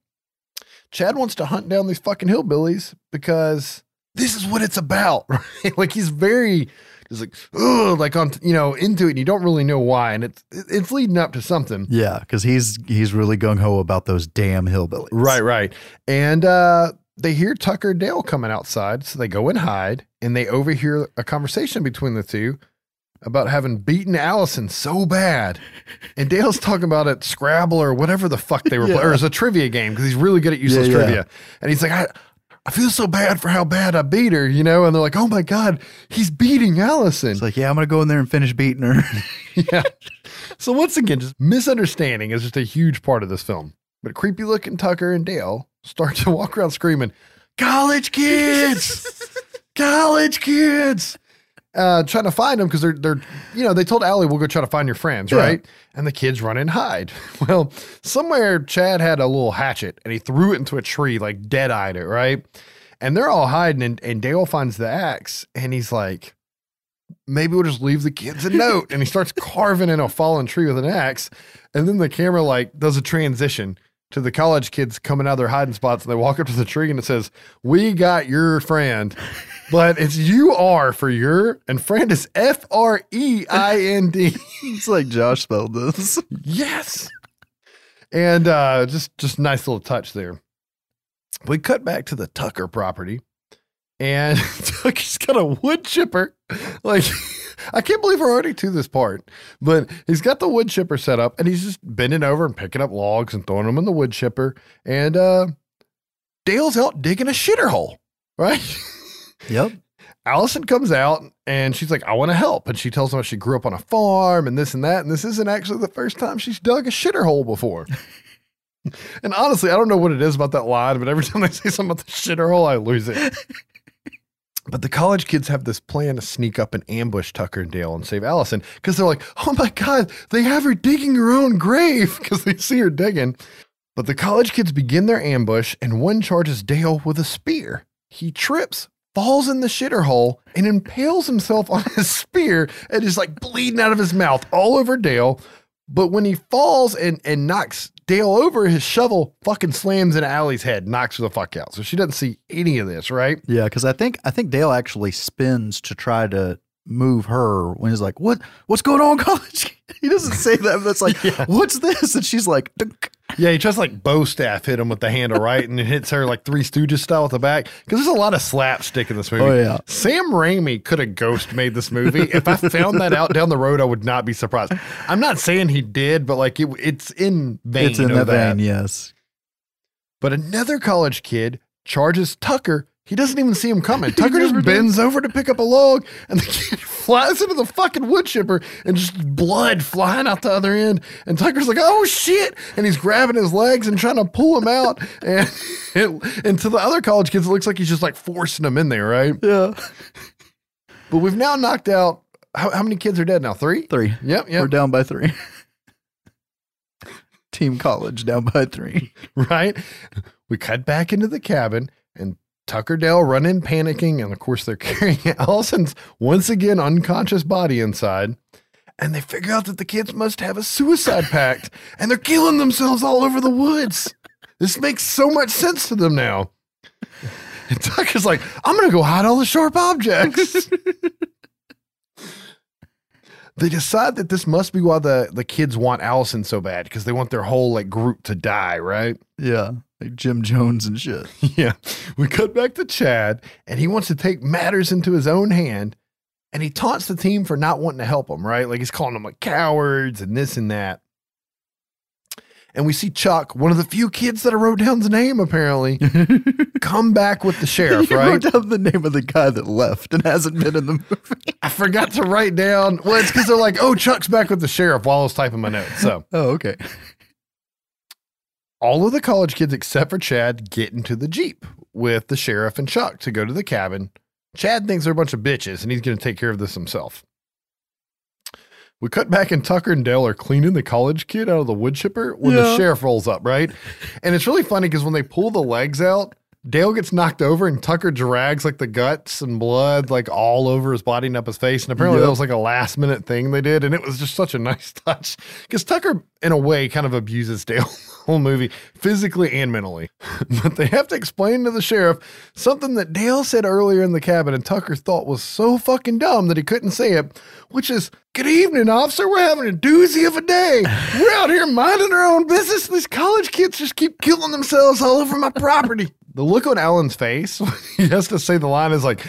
Chad wants to hunt down these fucking hillbillies because this is what it's about. Right? like he's very just like ugh, like on you know into it, and you don't really know why, and it's it's leading up to something. Yeah, because he's he's really gung ho about those damn hillbillies. Right, right. And uh, they hear Tucker Dale coming outside, so they go and hide, and they overhear a conversation between the two about having beaten Allison so bad. And Dale's talking about it Scrabble or whatever the fuck they were playing, or it's a trivia game because he's really good at useless Yeah, yeah. trivia. And he's like, I, I feel so bad for how bad I beat her, you know? And they're like, oh my God, he's beating Allison. It's like, yeah, I'm gonna go in there and finish beating her. yeah. So once again, just misunderstanding is just a huge part of this film. But creepy looking Tucker and Dale start to walk around screaming, "College kids, college kids!" Uh, trying to find them because they're they're you know they told Allie we'll go try to find your friends Yeah. right and the kids run and hide well somewhere Chad had a little hatchet and he threw it into a tree like dead eyed it right And they're all hiding, and, and Dale finds the axe, and he's like, maybe we'll just leave the kids a note. And he starts carving in a fallen tree with an axe. And then the camera like does a transition to the college kids coming out of their hiding spots. And they walk up to the tree and it says, We got your friend. But it's you are for your, and friend is F R E I N D. It's like Josh spelled this. Yes. And uh, just just nice little touch there. We cut back to the Tucker property, and Tucker's got a wood chipper. Like, I can't believe we're already to this part, but he's got the wood chipper set up, and he's just bending over and picking up logs and throwing them in the wood chipper. And uh, Dale's out digging a shitter hole, right? Yep. Allison comes out and she's like, I want to help. And she tells how she grew up on a farm and this and that. And this isn't actually the first time she's dug a shitter hole before. and honestly, I don't know what it is about that line, but every time they say something about the shitter hole, I lose it. but the college kids have this plan to sneak up and ambush Tucker and Dale and save Allison because they're like, oh my God, they have her digging her own grave because they see her digging. But the college kids begin their ambush and one charges Dale with a spear. He trips, falls in the shitter hole, and impales himself on his spear and is like bleeding out of his mouth all over Dale. But when he falls and, and knocks Dale over, his shovel fucking slams into Allie's head, knocks her the fuck out. So she doesn't see any of this, right? Yeah, because I think I think Dale actually spins to try to move her when he's like, "What? What's going on, college?" He doesn't say that. But it's like, "What's this?" And she's like, "Dunk." Yeah, he tries to like bow staff hit him with the handle, right? And it hits her like Three Stooges style with the back. Because there's a lot of slapstick in this movie. Oh, yeah. Sam Raimi could have ghost made this movie. if I found that out down the road, I would not be surprised. I'm not saying he did, but like it, it's in vein. It's in that. vein, yes. But another college kid charges Tucker. He doesn't even see him coming. Tucker just bends over to pick up a log, and the kid flies into the fucking wood chipper, and just blood flying out the other end. And Tucker's like, "Oh shit!" And he's grabbing his legs and trying to pull him out. And it, and to the other college kids, it looks like he's just like forcing them in there, right? Yeah. But we've now knocked out. How, how many kids are dead now? Three. Three. Yep. Yep. We're down by three. Team college down by three. right? We cut back into the cabin and Tucker Dale run in panicking. And of course, they're carrying Allison's once again unconscious body inside. And they figure out that the kids must have a suicide pact and they're killing themselves all over the woods. This makes so much sense to them now. And Tucker's like, I'm going to go hide all the sharp objects. they decide that this must be why the, the kids want Allison so bad because they want their whole like group to die, right? Yeah. Like Jim Jones and shit. Yeah. We cut back to Chad, and he wants to take matters into his own hand. And he taunts the team for not wanting to help him, right? Like he's calling them like cowards and this and that. And we see Chuck, one of the few kids that I wrote down the name, apparently, come back with the sheriff, you right? wrote down the name of the guy that left and hasn't been in the movie. I forgot to write down. Well, it's because they're like, oh, Chuck's back with the sheriff while I was typing my notes. So Oh, okay. All of the college kids except for Chad get into the Jeep with the sheriff and Chuck to go to the cabin. Chad thinks they're a bunch of bitches and he's going to take care of this himself. We cut back and Tucker and Dale are cleaning the college kid out of the wood chipper when the sheriff rolls up, right? And it's really funny because when they pull the legs out, Dale gets knocked over and Tucker drags like the guts and blood like all over his body and up his face. And apparently that was like a last minute thing they did. And it was just such a nice touch because Tucker, in a way, kind of abuses Dale whole movie physically and mentally. but they have to explain to the sheriff something that Dale said earlier in the cabin and Tucker thought was so fucking dumb that he couldn't say it, which is, Good evening, officer. We're having a doozy of a day. We're out here minding our own business. These college kids just keep killing themselves all over my property. The look on Alan's face he has to say the line is like,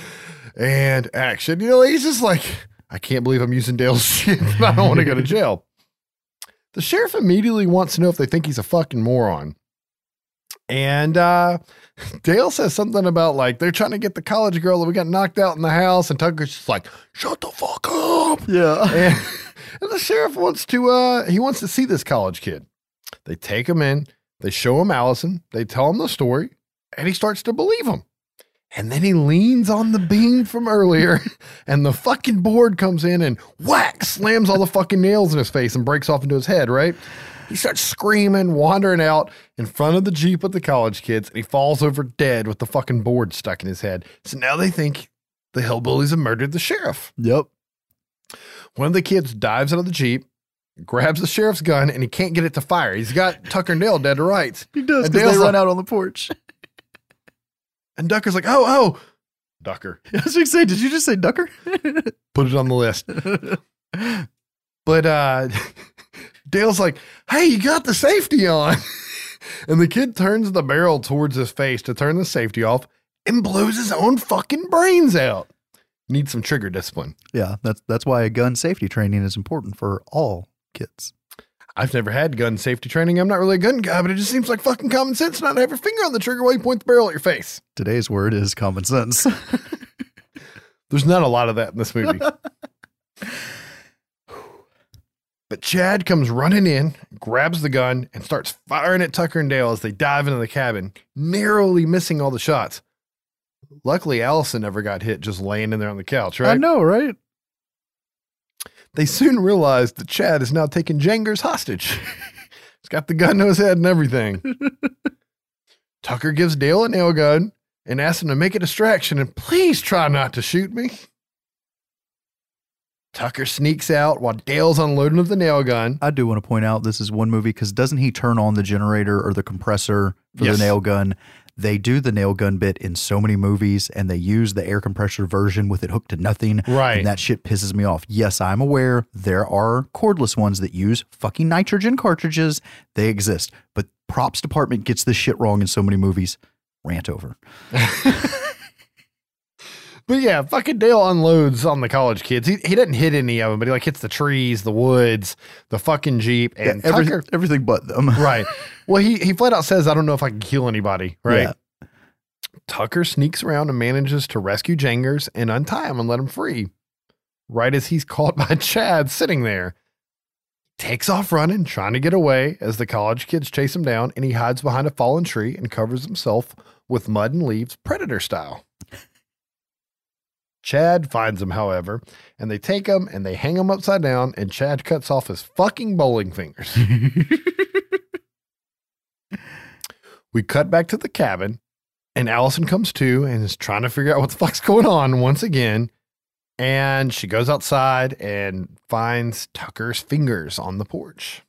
and action. You know, he's just like, I can't believe I'm using Dale's shit. I don't want to go to jail. The sheriff immediately wants to know if they think he's a fucking moron. And uh, Dale says something about like they're trying to get the college girl that we got knocked out in the house, and Tucker's just like, "Shut the fuck up!" Yeah. and, and the sheriff wants to uh he wants to see this college kid. They take him in, they show him Allison, they tell him the story, and he starts to believe him. And then he leans on the beam from earlier, and the fucking board comes in and whack slams all the fucking nails in his face and breaks off into his head, right? He starts screaming, wandering out in front of the Jeep with the college kids, and he falls over dead with the fucking board stuck in his head. So now they think the hillbillies have murdered the sheriff. Yep. One of the kids dives out of the Jeep, grabs the sheriff's gun, and he can't get it to fire. He's got Tucker and Dale dead to rights. He does because they run out on the porch. And Ducker's like, oh, oh, Ducker, I was going to say, did you just say Ducker? put it on the list. But uh Dale's like, hey, you got the safety on. and the kid turns the barrel towards his face to turn the safety off and blows his own fucking brains out. Need some trigger discipline. yeah, that's that's why a gun safety training is important for all kids. I've never had gun safety training. I'm not really a gun guy, but it just seems like fucking common sense not to have your finger on the trigger while you point the barrel at your face. Today's word is common sense. There's not a lot of that in this movie. but Chad comes running in, grabs the gun, and starts firing at Tucker and Dale as they dive into the cabin, narrowly missing all the shots. Luckily, Allison never got hit just laying in there on the couch, right? I know, right? They soon realize that Chad is now taking Jangers hostage. He's got the gun to his head and everything. Tucker gives Dale a nail gun and asks him to make a distraction and please try not to shoot me. Tucker sneaks out while Dale's unloading of the nail gun. I do want to point out this is one movie because doesn't he turn on the generator or the compressor for Yes. the nail gun? They do the nail gun bit in so many movies and they use the air compressor version with it hooked to nothing. Right. And that shit pisses me off. Yes, I'm aware there are cordless ones that use fucking nitrogen cartridges. They exist. But props department gets this shit wrong in so many movies. Rant over. But yeah, fucking Dale unloads on the college kids. He, he doesn't hit any of them, but he like hits the trees, the woods, the fucking Jeep, and Yeah, every- Tucker. everything but them. right. Well, he he flat out says, "I don't know if I can kill anybody." Right. Yeah. Tucker sneaks around and manages to rescue Jangers and untie him and let him free. Right as he's caught by Chad sitting there, takes off running, trying to get away as the college kids chase him down, and he hides behind a fallen tree and covers himself with mud and leaves, predator style. Chad finds him, however, and they take him and they hang him upside down, and Chad cuts off his fucking bowling fingers. we cut back to the cabin, and Allison comes to and is trying to figure out what the fuck's going on once again. And she goes outside and finds Tucker's fingers on the porch.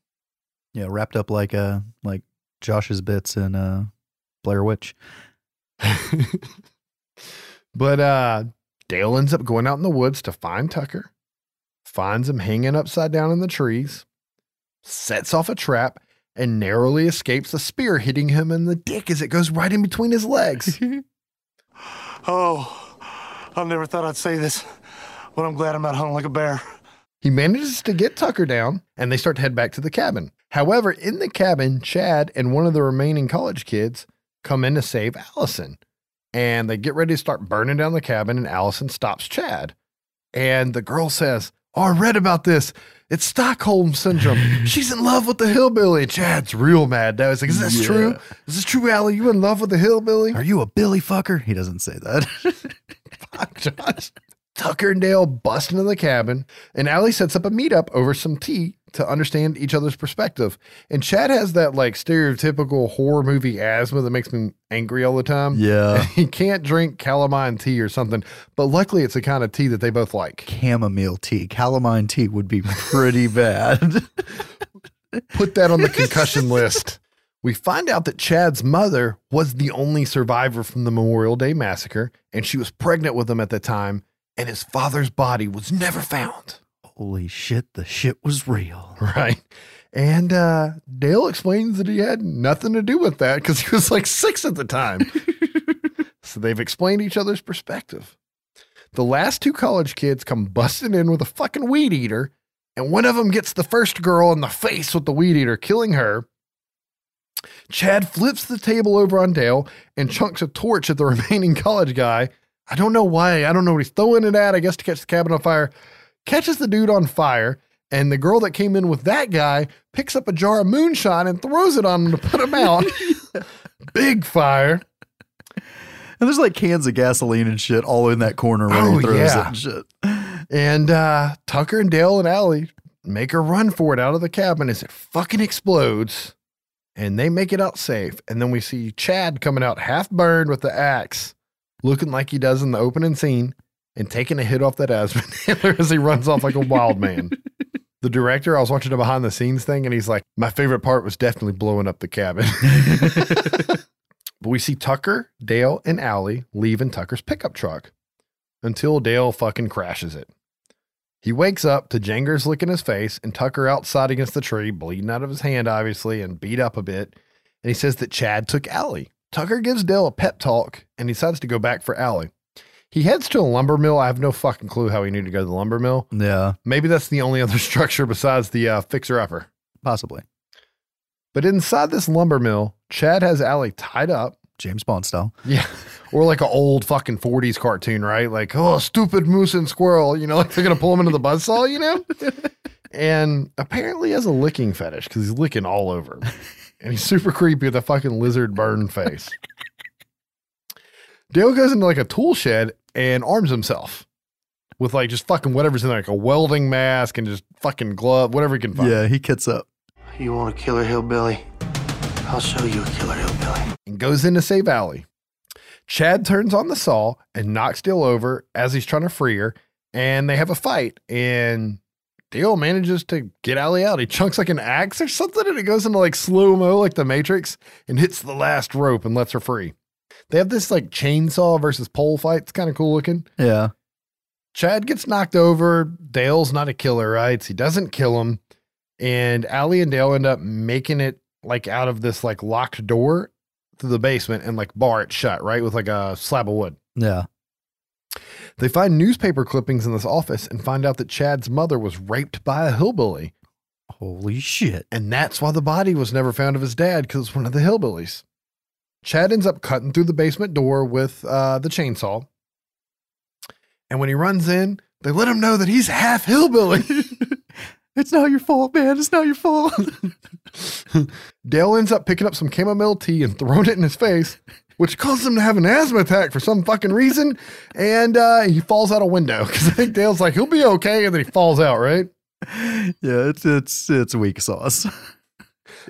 Yeah, wrapped up like uh like Josh's bits in uh Blair Witch. but uh Dale ends up going out in the woods to find Tucker, finds him hanging upside down in the trees, sets off a trap, and narrowly escapes the spear hitting him in the dick as it goes right in between his legs. Oh, I never thought I'd say this, but I'm glad I'm not hung like a bear. He manages to get Tucker down and they start to head back to the cabin. However, in the cabin, Chad and one of the remaining college kids come in to save Allison. And they get ready to start burning down the cabin, and Allison stops Chad. And the girl says, Oh, I read about this. It's Stockholm syndrome. She's in love with the hillbilly. Chad's real mad now. He's like, Is this Yeah. true? Is this true, Allie? You in love with the hillbilly? Are you a Billy fucker? He doesn't say that. Fuck, Josh. Tucker and Dale bust into the cabin, and Allie sets up a meetup over some tea to understand each other's perspective. And Chad has that like stereotypical horror movie asthma that makes me angry all the time. yeah. He can't drink calamine tea or something, but luckily it's the kind of tea that they both like. Chamomile tea, calamine tea would be pretty bad. Put that on the concussion list. We find out that Chad's mother was the only survivor from the Memorial Day massacre, and she was pregnant with him at the time, and his father's body was never found. Holy shit, the shit was real. Right. And uh, Dale explains that he had nothing to do with that because he was like six at the time. so they've explained each other's perspective. The last two college kids come busting in with a fucking weed eater, and one of them gets the first girl in the face with the weed eater, killing her. Chad flips the table over on Dale and chunks a torch at the remaining college guy. I don't know why. I don't know what he's throwing it at. I guess to catch the cabin on fire. Catches the dude on fire, and the girl that came in with that guy picks up a jar of moonshine and throws it on him to put him out. Big fire. And there's like cans of gasoline and shit all in that corner where Oh, he throws yeah. it and shit. And uh, Tucker and Dale and Allie make a run for it out of the cabin as it fucking explodes. And they make it out safe. And then we see Chad coming out half burned with the axe, looking like he does in the opening scene, and taking a hit off that asthma as he runs off like a wild man. The director, I was watching a behind the scenes thing, and he's like, My favorite part was definitely blowing up the cabin. but we see Tucker, Dale, and Allie leaving Tucker's pickup truck until Dale fucking crashes it. He wakes up to Jangers licking his face and Tucker outside against the tree, bleeding out of his hand, obviously, and beat up a bit. And he says that Chad took Allie. Tucker gives Dale a pep talk and decides to go back for Allie. He heads to a lumber mill. I have no fucking clue how he knew to go to the lumber mill. Yeah, Maybe that's the only other structure besides the uh, fixer upper. possibly. But inside this lumber mill, Chad has Allie tied up. James Bond style. Yeah. Or like an old fucking 40s cartoon, right? Like, oh, stupid moose and squirrel, you know, like they're going to pull him into the buzzsaw, you know? and apparently has a licking fetish because he's licking all over. And he's super creepy with a fucking lizard burn face. Dale goes into like a tool shed and arms himself with like just fucking whatever's in there, like a welding mask and just fucking glove, whatever he can find. Yeah, he kits up. You want a killer hillbilly? I'll show you a killer hillbilly. and goes in to save Allie. Chad turns on the saw and knocks Dale over as he's trying to free her, and they have a fight. And Dale manages to get Allie out. He chunks like an axe or something, and it goes into like slow mo, like the Matrix, and hits the last rope and lets her free. They have this like chainsaw versus pole fight. It's kind of cool looking. Yeah. Chad gets knocked over. Dale's not a killer, right? He doesn't kill him. And Allie and Dale end up making it like out of this like locked door to the basement and like bar it shut, right? With like a slab of wood. Yeah. They find newspaper clippings in this office and find out that Chad's mother was raped by a hillbilly. Holy shit. And that's why the body was never found of his dad because it's one of the hillbillies. Chad ends up cutting through the basement door with uh, the chainsaw. And when he runs in, they let him know that he's half hillbilly. It's not your fault, man. It's not your fault. Dale ends up picking up some chamomile tea and throwing it in his face, which causes him to have an asthma attack for some fucking reason. And uh, he falls out a window because I think Dale's like, he'll be okay. And then he falls out, right? yeah, it's it's it's weak sauce.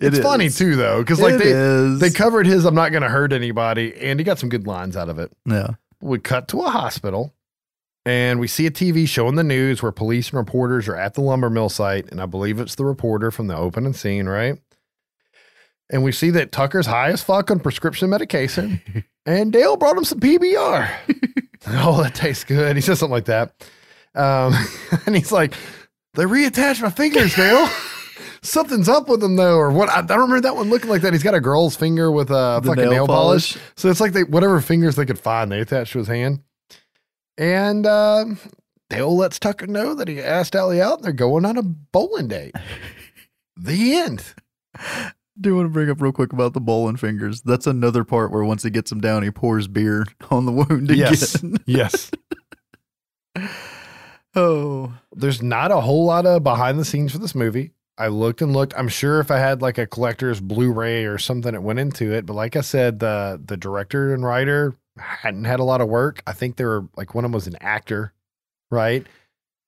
It it's funny too, though, because like It they, is. they covered his I'm not going to hurt anybody. And he got some good lines out of it. Yeah. we cut to a hospital and we see a TV showing the news where police and reporters are at the lumber mill site. And I believe it's the reporter from the opening scene, right? And we see that Tucker's high as fuck on prescription medication and Dale brought him some PBR. oh, that tastes good. He says something like that. Um, and he's like, they reattached my fingers, Dale. Something's up with him though, or what? I, I don't remember that one looking like that. He's got a girl's finger with a The fucking nail nail, polish. polish. So it's like they whatever fingers they could find, they attached to his hand. And uh, Dale lets Tucker know that he asked Allie out and they're going on a bowling date. the end. do want to bring up real quick about the bowling fingers. That's another part where once he gets him down, he pours beer on the wound again. Yes. yes. oh, There's not a whole lot of behind the scenes for this movie. I looked and looked. I'm sure if I had like a collector's Blu-ray or something that went into it, but like I said, the the director and writer hadn't had a lot of work. I think they were like one of them was an actor, right?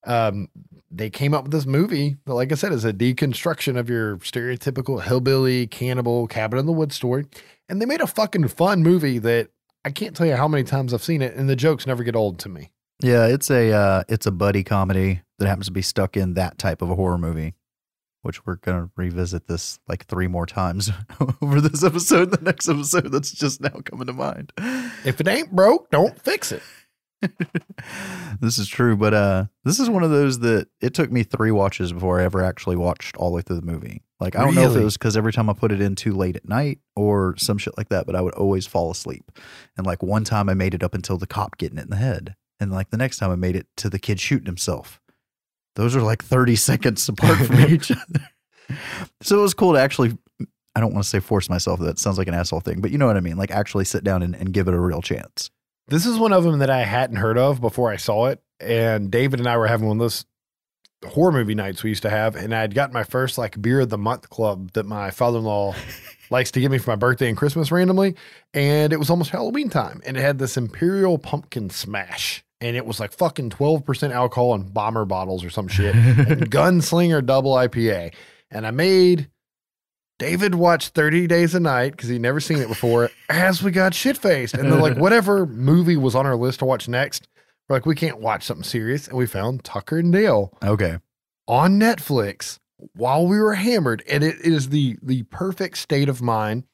Um, they came up with this movie that, like I said, is a deconstruction of your stereotypical hillbilly cannibal cabin in the woods story, and they made a fucking fun movie that I can't tell you how many times I've seen it, and the jokes never get old to me. yeah. It's a uh, it's a buddy comedy that happens to be stuck in that type of a horror movie, which we're gonna revisit this like three more times over this episode. The next episode that's just now coming to mind. If it ain't broke, don't fix it. this is true, but uh, this is one of those that it took me three watches before I ever actually watched all the way through the movie. Like I don't know if it was because every time I put it in too late at night or some shit like that, but I would always fall asleep. And like one time I made it up until the cop getting it in the head, and like the next time I made it to the kid shooting himself. Those are like thirty seconds apart from each other. So it was cool to actually. I don't want to say force myself. That sounds like an asshole thing, but you know what I mean. Like actually sit down and, and give it a real chance. This is one of them that I hadn't heard of before I saw it. And David and I were having one of those horror movie nights we used to have. And I'd gotten my first like beer of the month club that my father in law likes to give me for my birthday and Christmas randomly. And it was almost Halloween time. And it had this Imperial Pumpkin Smash and it was like fucking 12% alcohol and bomber bottles or some shit. and Gunslinger double IPA. And I made David watch 30 Days a Night because he'd never seen it before as we got shit faced. And then, like, whatever movie was on our list to watch next, we're like, we can't watch something serious. And we found Tucker and Dale Okay. on Netflix while we were hammered, and it is the the perfect state of mind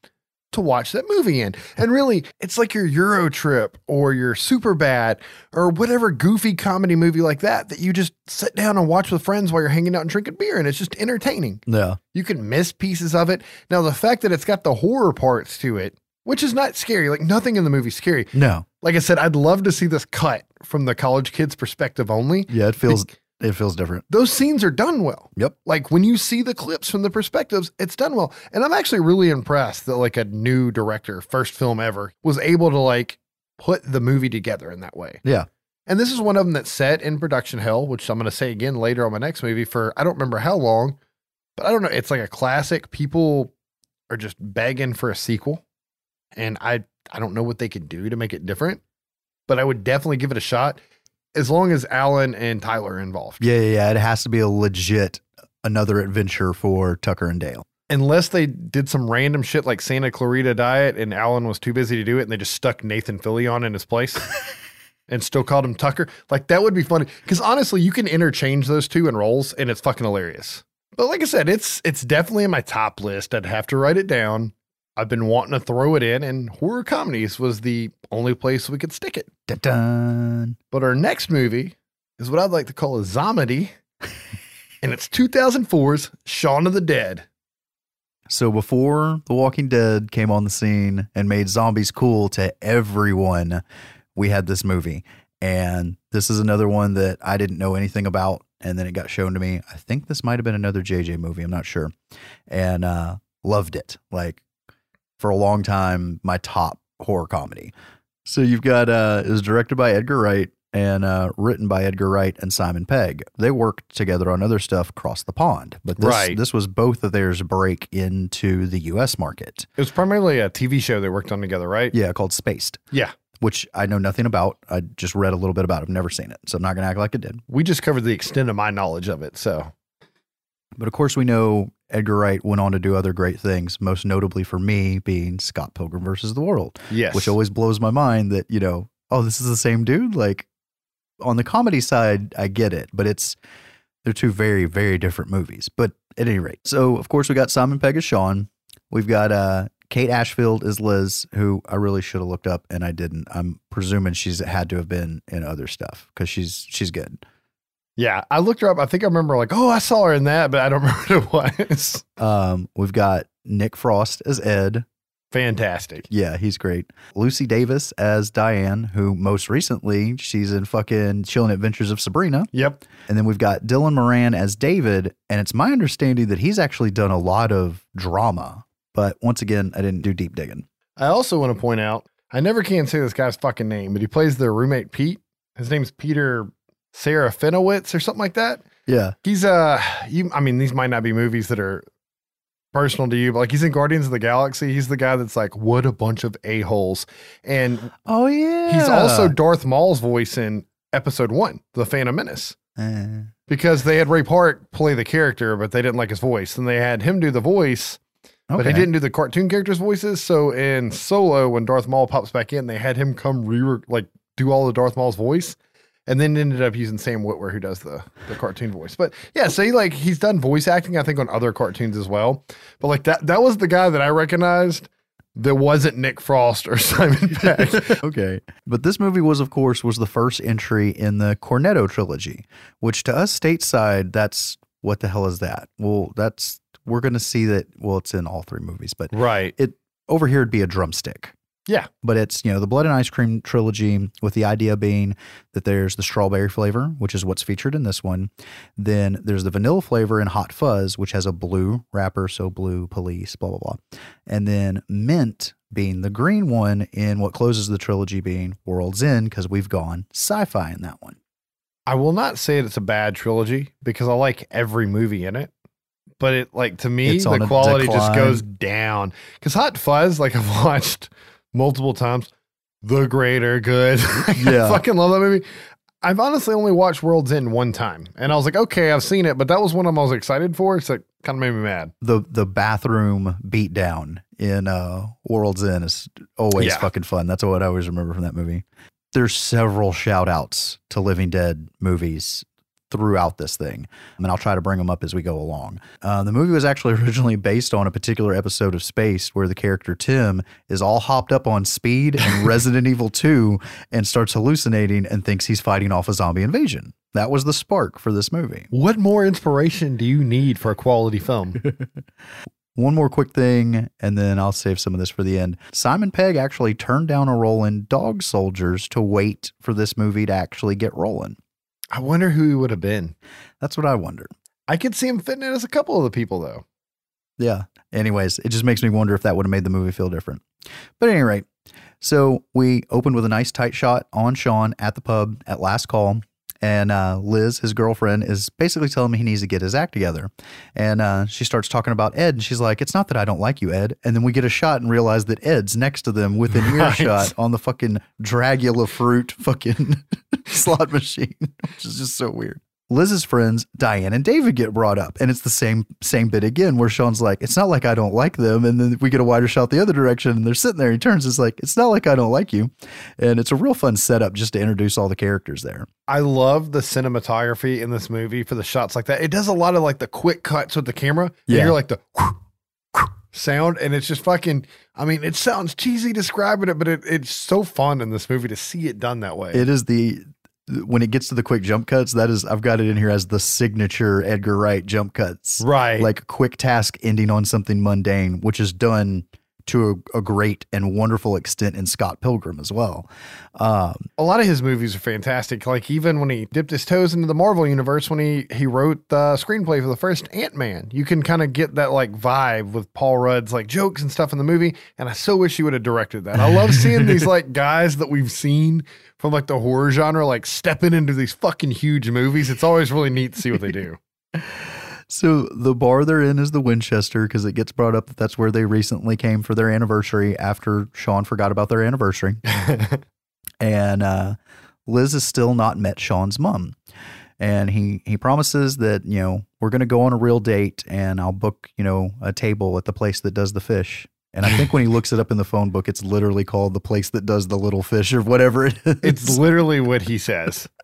to watch that movie in. And really, it's like your EuroTrip or your Superbad or whatever goofy comedy movie like that that you just sit down and watch with friends while you're hanging out and drinking beer, and it's just entertaining. Yeah. You can miss pieces of it. Now, the fact that it's got the horror parts to it, which is not scary, like nothing in the movie's scary. No. Like I said, I'd love to see this cut from the college kid's perspective only. Yeah, it feels it feels different. Those scenes are done well. Yep. Like when you see the clips from the perspectives, it's done well. And I'm actually really impressed that like a new director, first film ever, was able to like put the movie together in that way. Yeah. And this is one of them that's set in production hell, which I'm going to say again later on my next movie for I don't remember how long, but I don't know. It's like a classic. People are just begging for a sequel, and I I don't know what they could do to make it different, but I would definitely give it a shot as long as Alan and Tyler are involved. Yeah, yeah, yeah. It has to be a legit another adventure for Tucker and Dale. Unless they did some random shit like Santa Clarita Diet and Alan was too busy to do it and they just stuck Nathan Fillion in his place and still called him Tucker. Like that would be funny. Because honestly, you can interchange those two in roles and it's fucking hilarious. But like I said, it's it's definitely in my top list. I'd have to write it down. I've been wanting to throw it in, and horror comedies was the only place we could stick it. Dun, dun. But our next movie is what I'd like to call a zomedy, and it's 2004's Shaun of the Dead. So before The Walking Dead came on the scene and made zombies cool to everyone, we had this movie. And this is another one that I didn't know anything about. And then it got shown to me. I think this might have been another JJ movie. I'm not sure. And uh, loved it. Like for a long time, my top horror comedy. So you've got, uh, it was directed by Edgar Wright and uh, written by Edgar Wright and Simon Pegg. They worked together on other stuff across the pond, but this, Right. this was both of theirs break into the U.S. market. It was primarily a TV show they worked on together, right? Yeah, called Spaced, Yeah. which I know nothing about. I just read a little bit about. it. I've never seen it, so I'm not going to act like it did. We just covered the extent of my knowledge of it. So, But of course, we know Edgar Wright went on to do other great things. Most notably for me being Scott Pilgrim versus the World, yes. which always blows my mind that you know, oh, this is the same dude. Like on the comedy side, I get it, but it's they're two very very different movies. But at any rate, so of course we got Simon Pegg as Sean. We've got uh, Kate Ashfield as Liz, who I really should have looked up and I didn't. I'm presuming she's had to have been in other stuff because she's she's good. Yeah. I looked her up. I think I remember like, oh, I saw her in that, but I don't remember what it was. Um, we've got Nick Frost as Ed. Fantastic. Yeah, he's great. Lucy Davis as Diane, who most recently she's in fucking Chilling Adventures of Sabrina. Yep. And then we've got Dylan Moran as David. And it's my understanding that he's actually done a lot of drama. But once again, I didn't do deep digging. I also want to point out, I never can say this guy's fucking name, but he plays their roommate Pete. His name's Peter Serafinowicz or something like that. Yeah. He's uh you I mean, these might not be movies that are personal to you, but like he's in Guardians of the Galaxy. He's the guy that's like, what a bunch of a-holes. And Oh, yeah. he's also Darth Maul's voice in episode one, The Phantom Menace. Eh, Because they had Ray Park play the character, but they didn't like his voice. And they had him do the voice, but he didn't do the cartoon characters' voices. So in Solo, when Darth Maul pops back in, they had him come re like do all the Darth Maul's voice, and then ended up using Sam Witwer, who does the the cartoon voice. But yeah, so he like he's done voice acting, I think, on other cartoons as well. But like that that was the guy that I recognized. That wasn't Nick Frost or Simon Pegg. okay. But this movie was, of course, was the first entry in the Cornetto trilogy, which to us stateside, that's what the hell is that? Well, that's we're gonna see that. Well, it's in all three movies, but right. it over here it'd be a drumstick. Yeah. But it's, you know, the Blood and Ice Cream trilogy with the idea being that there's the strawberry flavor, which is what's featured in this one. Then there's the vanilla flavor in Hot Fuzz, which has a blue wrapper, so blue police, blah blah blah. And then mint being the green one in what closes the trilogy being World's End because we've gone sci-fi in that one. I will not say it's a bad trilogy because I like every movie in it. But it like to me It's the quality just goes down. Cuz Hot Fuzz like I've watched multiple times. The greater good. I Yeah. fucking love that movie. I've honestly only watched World's End one time, and I was like, okay, I've seen it, but that was one I'm most excited for. So it kind of made me mad. The the bathroom beatdown in uh, World's End is always Yeah. fucking fun. That's what I always remember from that movie. There's several shout outs to Living Dead movies throughout this thing. and I'll try to bring them up as we go along. Uh, the movie was actually originally based on a particular episode of Spaced where the character Tim is all hopped up on speed and Resident Evil 2 and starts hallucinating and thinks he's fighting off a zombie invasion. That was the spark for this movie. What more inspiration do you need for a quality film? One more quick thing, and then I'll save some of this for the end. Simon Pegg actually turned down a role in Dog Soldiers to wait for this movie to actually get rolling. I wonder who he would have been. That's what I wondered. I could see him fitting in as a couple of the people, though. Yeah. Anyways, it just makes me wonder if that would have made the movie feel different. But at any rate, so we opened with a nice tight shot on Sean at the pub at last call. And uh, Liz, his girlfriend, is basically telling me he needs to get his act together. And uh, she starts talking about Ed, and she's like, It's not that I don't like you, Ed. And then we get a shot and realize that Ed's next to them within Right. earshot on the fucking Dragula fruit fucking slot machine, which is just so weird. Liz's friends, Diane and David, get brought up, and it's the same same bit again, where Sean's like, "It's not like I don't like them," and then we get a wider shot the other direction, and they're sitting there. He turns, it's like, "It's not like I don't like you," and it's a real fun setup just to introduce all the characters there. I love the cinematography in this movie for the shots like that. It does a lot of like the quick cuts with the camera. Yeah. you're like the sound, and it's just fucking. I mean, it sounds cheesy describing it, but it, it's so fun in this movie to see it done that way. It is the when it gets to the quick jump cuts, that is I've got it in here as the signature Edgar Wright jump cuts. right. Like a quick task ending on something mundane, which is done to a, a great and wonderful extent in Scott Pilgrim as well. Um, a lot of his movies are fantastic. Like even when he dipped his toes into the Marvel universe, when he he wrote the screenplay for the first Ant Man, you can kind of get that like vibe with Paul Rudd's like jokes and stuff in the movie. And I so wish he would have directed that. I love seeing these like guys that we've seen from like the horror genre like stepping into these fucking huge movies. It's always really neat to see what they do. So the bar they're in is the Winchester because it gets brought up that that's where they recently came for their anniversary after Sean forgot about their anniversary. and uh, Liz has still not met Sean's mom. And he he promises that, you know, we're going to go on a real date and I'll book, you know, a table at the place that does the fish. And I think when he looks it up in the phone book, it's literally called the place that does the little fish or whatever it is. It's literally what he says.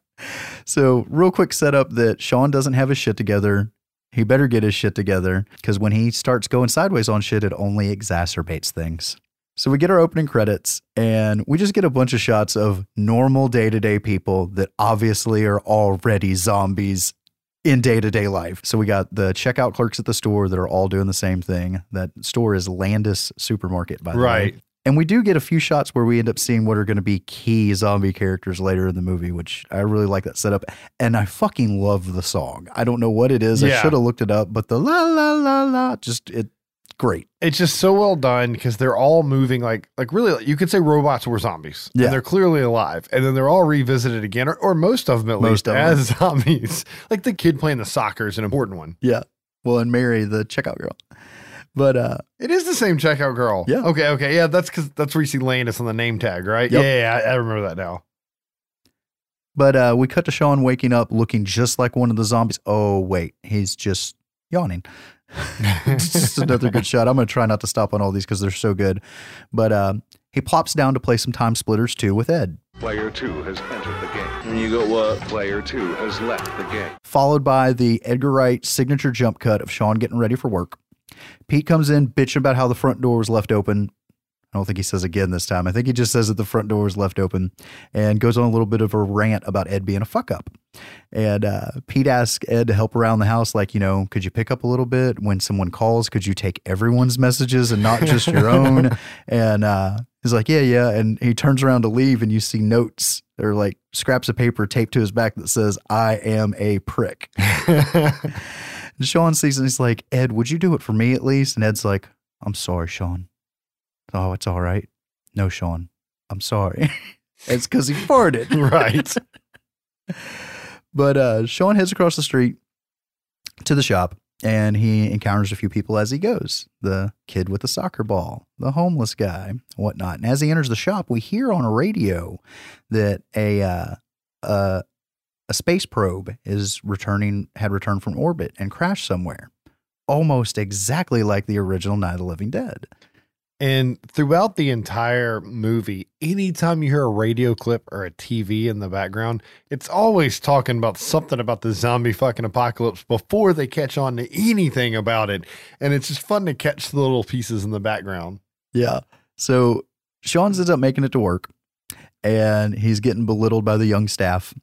So, real quick setup that Sean doesn't have his shit together. He better get his shit together because when he starts going sideways on shit, it only exacerbates things. So, we get our opening credits and we just get a bunch of shots of normal day to day people that obviously are already zombies in day to day life. So, we got the checkout clerks at the store that are all doing the same thing. That store is Landis Supermarket, by the way. Right. And we do get a few shots where we end up seeing what are going to be key zombie characters later in the movie, which I really like that setup. And I fucking love the song. I don't know what it is. I should have looked it up, but the la la la la, just it great. It's just so well done because they're all moving like like really you could say robots were zombies. Yeah. And they're clearly alive. And then they're all revisited again, or, or most of them at Most least as zombies. Like the kid playing the soccer is an important one. Yeah. Well, and Mary, the checkout girl. But uh It is the same checkout girl. Yeah. Okay, okay. Yeah, that's because that's where you see Landis on the name tag, right? Yep. Yeah, yeah, I, I remember that now. but uh we cut to Sean waking up looking just like one of the zombies. Oh wait, he's just yawning. it's just another good shot. I'm gonna try not to stop on all these because they're so good. But um he plops down to play some TimeSplitters 2 with Ed. Player two has entered the game. And you go, what? Player two has left the game. followed by the Edgar Wright signature jump cut of Sean getting ready for work. Pete comes in bitching about how the front door was left open. I don't think he says again this time. I think he just says that the front door was left open and goes on a little bit of a rant about Ed being a fuck up. And uh, Pete asks Ed to help around the house, like, you know, could you pick up a little bit when someone calls? Could you take everyone's messages and not just your own? And uh, he's like, yeah, yeah. And he turns around to leave, and you see notes or like scraps of paper taped to his back that says, I am a prick. And Sean sees it and he's like, Ed, would you do it for me at least? And Ed's like, I'm sorry, Sean. Oh, it's all right. No, Sean, I'm sorry. it's because he farted. right. But uh, Sean heads across the street to the shop and he encounters a few people as he goes the kid with the soccer ball, the homeless guy, whatnot. And as he enters the shop, we hear on a radio that a, uh, uh, a space probe is returning had returned from orbit and crashed somewhere, almost exactly like the original Night of the Living Dead. And throughout the entire movie, anytime you hear a radio clip or a TV in the background, it's always talking about something about the zombie fucking apocalypse before they catch on to anything about it. And it's just fun to catch the little pieces in the background. Yeah. So Sean ends up making it to work and he's getting belittled by the young staff.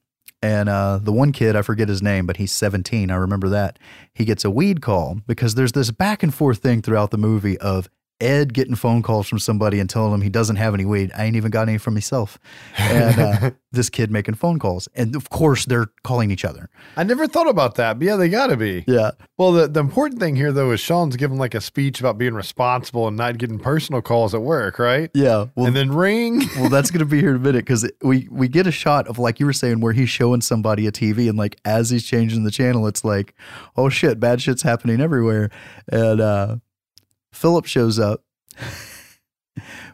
And uh, the one kid, I forget his name, but he's 17. I remember that. He gets a weed call because there's this back and forth thing throughout the movie of Ed getting phone calls from somebody and telling him he doesn't have any weed. I ain't even got any for myself. And uh, this kid making phone calls. And of course, they're calling each other. I never thought about that, but yeah, they gotta be. Yeah. Well, the, the important thing here though is Sean's giving like a speech about being responsible and not getting personal calls at work, right? Yeah. Well, and then ring. well, that's going to be here in a minute because we we get a shot of like you were saying where he's showing somebody a TV and like as he's changing the channel, it's like, oh shit, bad shit's happening everywhere. And uh, Philip shows up,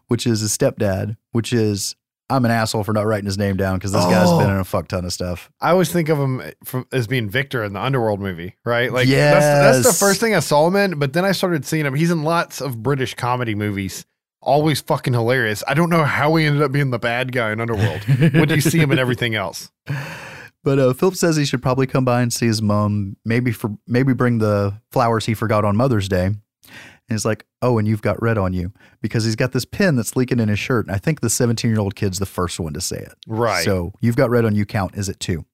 which is his stepdad, which is I'm an asshole for not writing his name down because this guy's been in a fuck ton of stuff. I always think of him from, as being Victor in the Underworld movie, right? Like that's, that's the first thing I saw him in, but then I started seeing him. He's in lots of British comedy movies. Always fucking hilarious. I don't know how he ended up being the bad guy in Underworld when you see him in everything else. But uh, Philip says he should probably come by and see his mom. Maybe for maybe bring the flowers he forgot on Mother's Day. And he's like, "Oh, and you've got red on you because he's got this pin that's leaking in his shirt." And I think the 17 year old kid's the first one to say it. Right. So you've got red on you. Count is it two?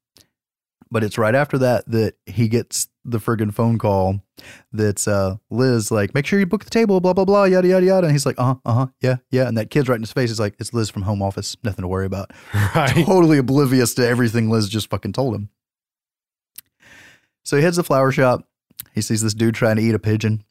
But it's right after that that he gets the friggin' phone call that's uh, Liz like, make sure you book the table, blah blah blah, yada yada yada. And he's like, uh huh, uh huh, yeah yeah. And that kid's right in his face. He's like, it's Liz from home office, nothing to worry about right. totally oblivious to everything Liz just fucking told him. So he heads to the flower shop. He sees this dude trying to eat a pigeon.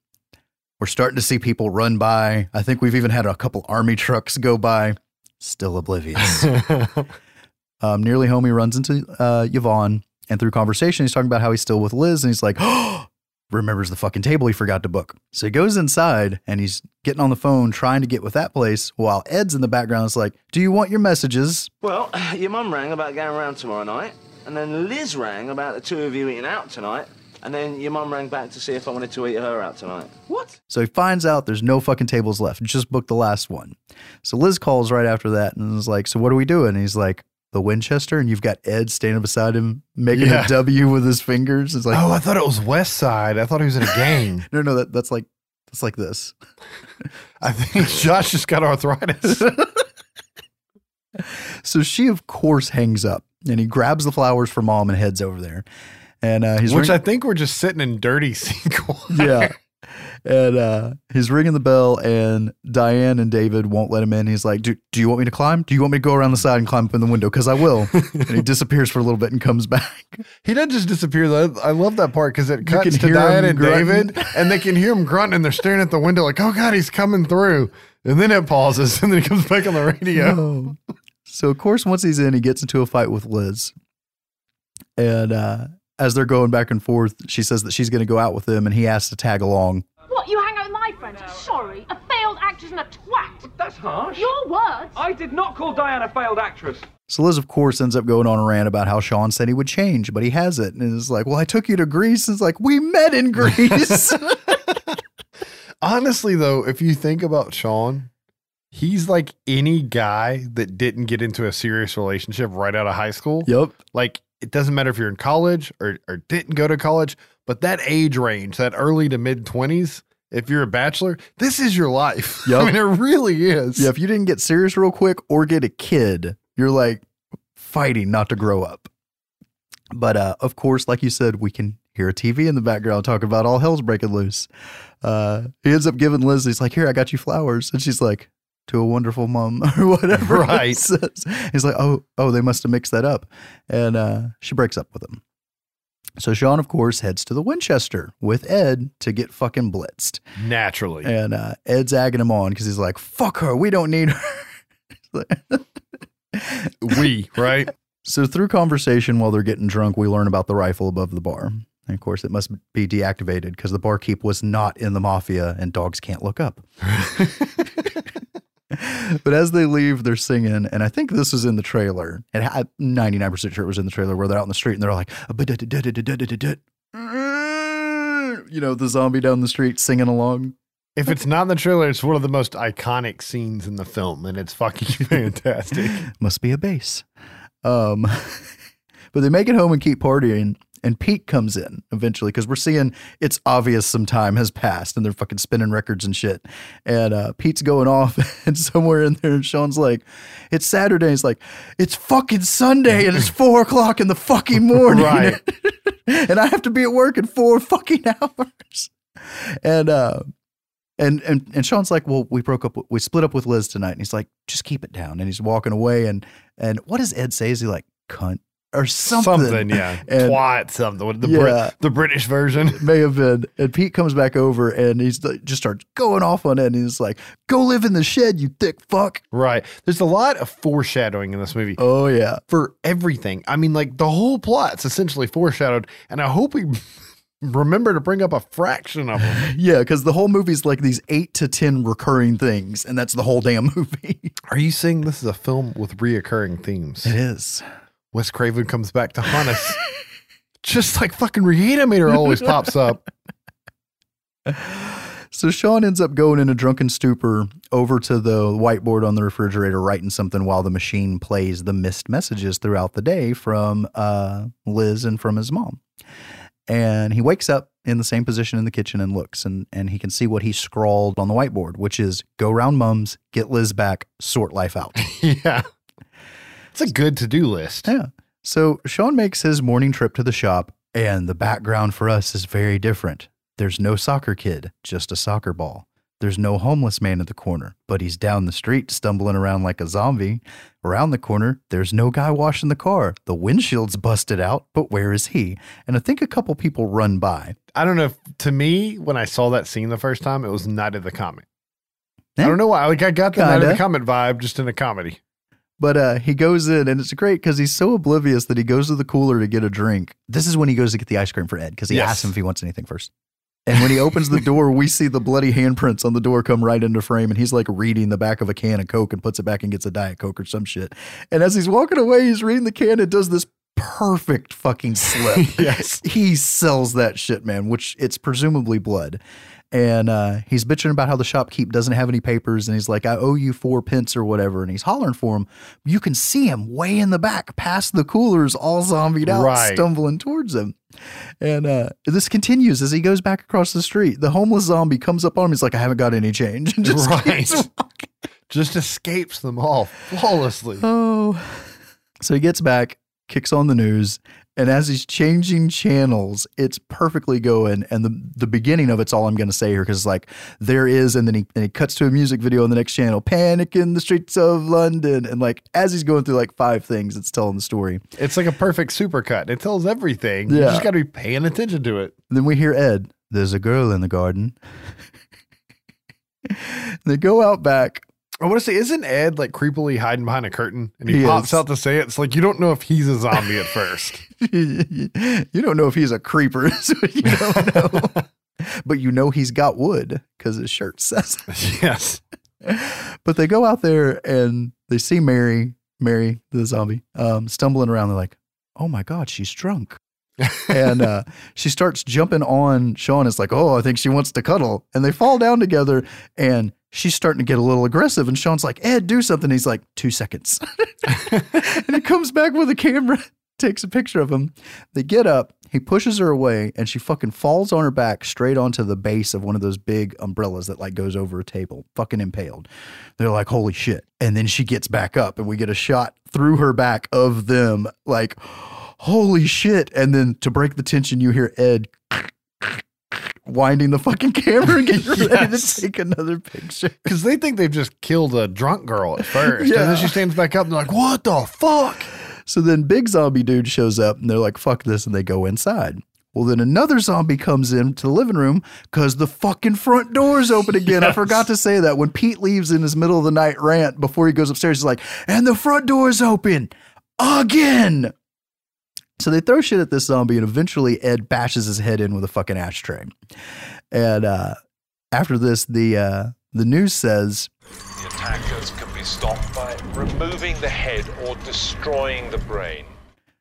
We're starting to see people run by. I think we've even had a couple army trucks go by. Still oblivious. um, nearly home, he runs into uh, Yvonne, and through conversation, he's talking about how he's still with Liz, and he's like, "Oh, remembers the fucking table he forgot to book." So he goes inside, and he's getting on the phone trying to get with that place, while Ed's in the background is like, "Do you want your messages?" Well, your mum rang about going around tomorrow night, and then Liz rang about the two of you eating out tonight, and then your mum rang back to see if I wanted to eat her out tonight. What? So he finds out there's no fucking tables left. Just booked the last one. So Liz calls right after that and is like, So what are we doing? And he's like, The Winchester. And you've got Ed standing beside him making Yeah. a W with his fingers. It's like, oh, I thought it was West Side. I thought he was in a gang. No, no, that, that's like, that's like this. I think Josh just got arthritis. So she, of course, hangs up and he grabs the flowers for mom and heads over there. And uh, he's Which ring- I think we're just sitting in dirty sequel. yeah. And uh, he's ringing the bell, and Diane and David won't let him in. He's like, do, do you want me to climb? Do you want me to go around the side and climb up in the window? Because I will. and he disappears for a little bit and comes back. He doesn't just disappear though. I love that part because it cuts to Diane and grunting. David, and they can hear him grunting, and they're staring at the window like, "Oh God, he's coming through." And then it pauses, and then he comes back on the radio. So, of course, once he's in, he gets into a fight with Liz. And uh, as they're going back and forth, she says that she's going to go out with him, and he asks to tag along. What, you hang out with my friends? Sorry, a failed actress and a twat. That's harsh. Your words. I did not call Diane a failed actress. So Liz, of course, ends up going on a rant about how Sean said he would change, but he hasn't. And it's like, well, I took you to Greece. It's like, we met in Greece. Honestly, though, if you think about Sean, he's like any guy that didn't get into a serious relationship right out of high school. yep. Like it doesn't matter if you're in college or, or didn't go to college, but that age range, that early to mid 20s, if you're a bachelor, this is your life. Yup. I mean, it really is. Yeah, if you didn't get serious real quick or get a kid, you're like fighting not to grow up. But uh, of course, like you said, we can hear a TV in the background talking about all hell's breaking loose. Uh, he ends up giving Liz, he's like, Here, I got you flowers. And she's like, To a wonderful mom or whatever. Right. He's like, Oh, oh, they must have mixed that up. And uh, she breaks up with him. So Sean, of course, heads to the Winchester with Ed to get fucking blitzed. Naturally. And uh, Ed's agging him on because he's like, fuck her. We don't need her. we, right? so, through conversation while they're getting drunk, we learn about the rifle above the bar. And of course, it must be deactivated because the barkeep was not in the mafia and dogs can't look up. but as they leave, they're singing, and I think this is in the trailer. And I'm 99% sure it was in the trailer where they're out in the street and they're like, you know, the zombie down the street singing along. If it's not in the trailer, it's one of the most iconic scenes in the film, and it's fucking fantastic. Must be a bass. Um, but they make it home and keep partying. And Pete comes in eventually because we're seeing it's obvious some time has passed and they're fucking spinning records and shit. And uh, Pete's going off, and somewhere in there, And Sean's like, It's Saturday. He's like, It's fucking Sunday and it's four o'clock in the fucking morning. Right. and I have to be at work in four fucking hours. And, uh, and and and Sean's like, well, we broke up, we split up with Liz tonight, and he's like, just keep it down, and he's walking away, and and what does Ed say? Is he like cunt or something? Something, yeah. And- Twat, something. The, Yeah. Brit- the British version. It may have been. And Pete comes back over, and he's like, just starts going off on it, and he's like, "Go live in the shed, you thick fuck." Right. There's a lot of foreshadowing in this movie. Oh yeah, for everything. I mean, like the whole plot's essentially foreshadowed, and I hope we remember to bring up a fraction of them. yeah, because the whole movie's like these eight to ten recurring things, and that's the whole damn movie. Are you saying this is a film with reoccurring themes? It is. Wes Craven comes back to haunt us. Just like fucking Reanimator always pops up. So Sean ends up going in a drunken stupor over to the whiteboard on the refrigerator, writing something while the machine plays the missed messages throughout the day from uh, Liz and from his mom. And he wakes up in the same position in the kitchen and looks, and, and he can see what he scrawled on the whiteboard, which is go round mums, get Liz back, sort life out. yeah. It's a good to do list. Yeah. So Sean makes his morning trip to the shop, and the background for us is very different. There's no soccer kid, just a soccer ball. There's no homeless man at the corner, but he's down the street stumbling around like a zombie. Around the corner, there's no guy washing the car. The windshield's busted out, but where is he? And I think a couple people run by. I don't know. If, to me, when I saw that scene the first time, it was Night of the Comet. I don't know why. Like I got the Night of Kinda. the Comet vibe just in a comedy. But uh, he goes in, and it's great because he's so oblivious that he goes to the cooler to get a drink. This is when he goes to get the ice cream for Ed because he Yes. asks him if he wants anything first. And when he opens the door, we see the bloody handprints on the door come right into frame, and he's like reading the back of a can of Coke and puts it back and gets a Diet Coke or some shit. And as he's walking away, he's reading the can and does this perfect fucking slip. Yes. he sells that shit, man, which it's presumably blood. And uh, he's bitching about how the shopkeep doesn't have any papers, and he's like, "I owe you four pence or whatever." And he's hollering for him. You can see him way in the back, past the coolers, all zombied out, Right. stumbling towards him. And uh, this continues as he goes back across the street. The homeless zombie comes up on him. He's like, "I haven't got any change." And just right. just escapes them all flawlessly. Oh. So he gets back, kicks on the news, and as he's changing channels, it's perfectly going. And the, the beginning of it's all I'm going to say here because it's like, there is, and then he, and he cuts to a music video on the next channel, Panic in the Streets of London. And like, as he's going through like five things, it's telling the story. It's like a perfect supercut. It tells everything. You Yeah. just got to be paying attention to it. Then we hear Ed, there's a girl in the garden. they go out back. I want to say, isn't Ed like creepily hiding behind a curtain and he, He pops is. out to say it? It's like you don't know if he's a zombie at first. you don't know if he's a creeper, so you don't know. but you know he's got wood because his shirt says it. yes. But they go out there and they see Mary, Mary the zombie, um, stumbling around. They're like, "Oh my god, she's drunk." and uh, she starts jumping on Sean. It's like, "Oh, I think she wants to cuddle." And they fall down together, and she's starting to get a little aggressive. And Sean's like, "Ed, do something." He's like, two seconds," and he comes back with a camera, takes a picture of him. They get up. He pushes her away, and she fucking falls on her back straight onto the base of one of those big umbrellas that like goes over a table, fucking impaled. They're like, holy shit. And then she gets back up, and we get a shot through her back of them, like, holy shit. And then to break the tension, you hear Ed winding the fucking camera and getting ready to take another picture. Because they think they've just killed a drunk girl at first. Yeah. And then she stands back up and they're like, what the fuck? So then big zombie dude shows up and they're like, fuck this, and they go inside. Well, then another zombie comes into the living room because the fucking front door's open again. I forgot to say that when Pete leaves in his middle of the night rant before he goes upstairs, he's like, and the front door's open again. So they throw shit at this zombie, and eventually Ed bashes his head in with a fucking ashtray. And uh, after this, the uh, the news says The attackers can be stopped by removing the head or destroying the brain.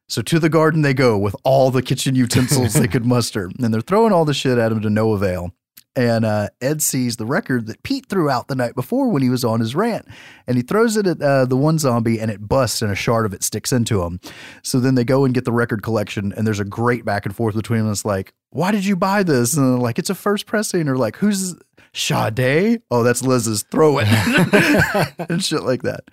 So to the garden they go with all the kitchen utensils they could muster. And they're throwing all the shit at him to no avail. And uh, Ed sees the record that Pete threw out the night before when he was on his rant. And he throws it at uh, the one zombie and it busts and a shard of it sticks into him. So then they go and get the record collection and there's a great back and forth between them. It's like, why did you buy this? And they're like, it's a first pressing. Or like, who's Sade? Oh, that's Liz's. Throw it. and shit like that.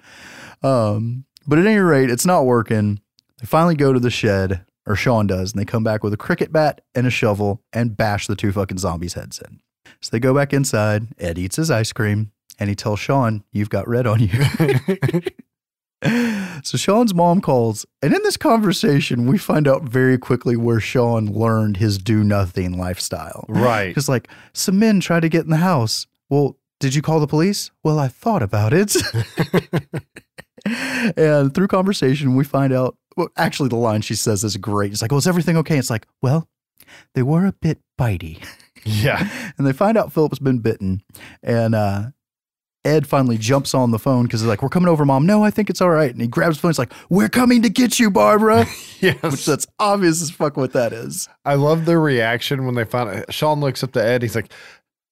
Um, but at any rate, it's not working. They finally go to the shed, or Sean does, and they come back with a cricket bat and a shovel and bash the two fucking zombies' heads in. So they go back inside. Ed eats his ice cream and he tells Sean, You've got red on you. so Sean's mom calls. And in this conversation, we find out very quickly where Sean learned his do nothing lifestyle. Right. Because, like, some men tried to get in the house. Well, did you call the police? Well, I thought about it. and through conversation, we find out. Well, actually, the line she says is great. It's like, "Well, is everything okay?" It's like, "Well, they were a bit bitey." Yeah. and they find out Philip's been bitten, and uh, Ed finally jumps on the phone because he's like, "We're coming over, mom." No, I think it's all right. And he grabs the phone. He's like, "We're coming to get you, Barbara." yes. Which that's obvious as fuck what that is. I love their reaction when they found it. Sean looks up to Ed. He's like,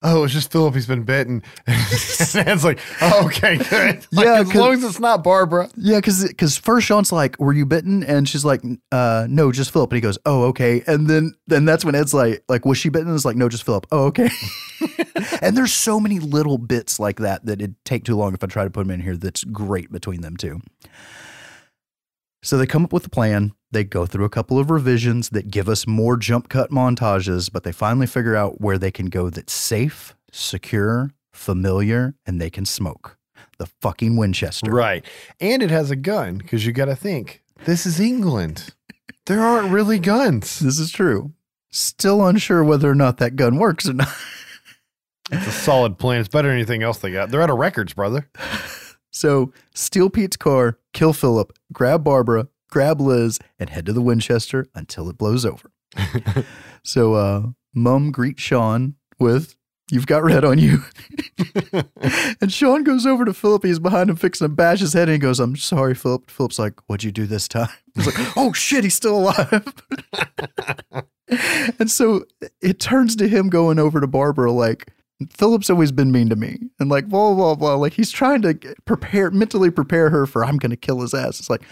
"Oh, it's just Philip. He's been bitten." and it's like, oh, "Okay, good. Like, Yeah, as long as it's not Barbara." Yeah, because because first Sean's like, "Were you bitten?" And she's like, uh, "No, just Philip." And he goes, "Oh, okay." And then then that's when Ed's like, "Like, was she bitten?" And it's like, "No, just Philip." Oh, okay. and there's so many little bits like that that it'd take too long if I try to put them in here. That's great between them two. So they come up with a plan. They go through a couple of revisions that give us more jump cut montages, but they finally figure out where they can go that's safe, secure, familiar, and they can smoke. The fucking Winchester. Right. And it has a gun because you got to think this is England. There aren't really guns. This is true. Still unsure whether or not that gun works or not. It's a solid plan. It's better than anything else they got. They're out of records, brother. So steal Pete's car, kill Philip, grab Barbara, grab Liz, and head to the Winchester until it blows over. so uh Mum greets Sean with You've got red on you. and Sean goes over to Philip. He's behind him fixing to bash his head. And he goes, I'm sorry, Philip. Philip's like, What'd you do this time? He's like, Oh shit, he's still alive. and so it turns to him going over to Barbara, like, Philip's always been mean to me. And like, blah, blah, blah. Like, he's trying to prepare, mentally prepare her for, I'm going to kill his ass. It's like,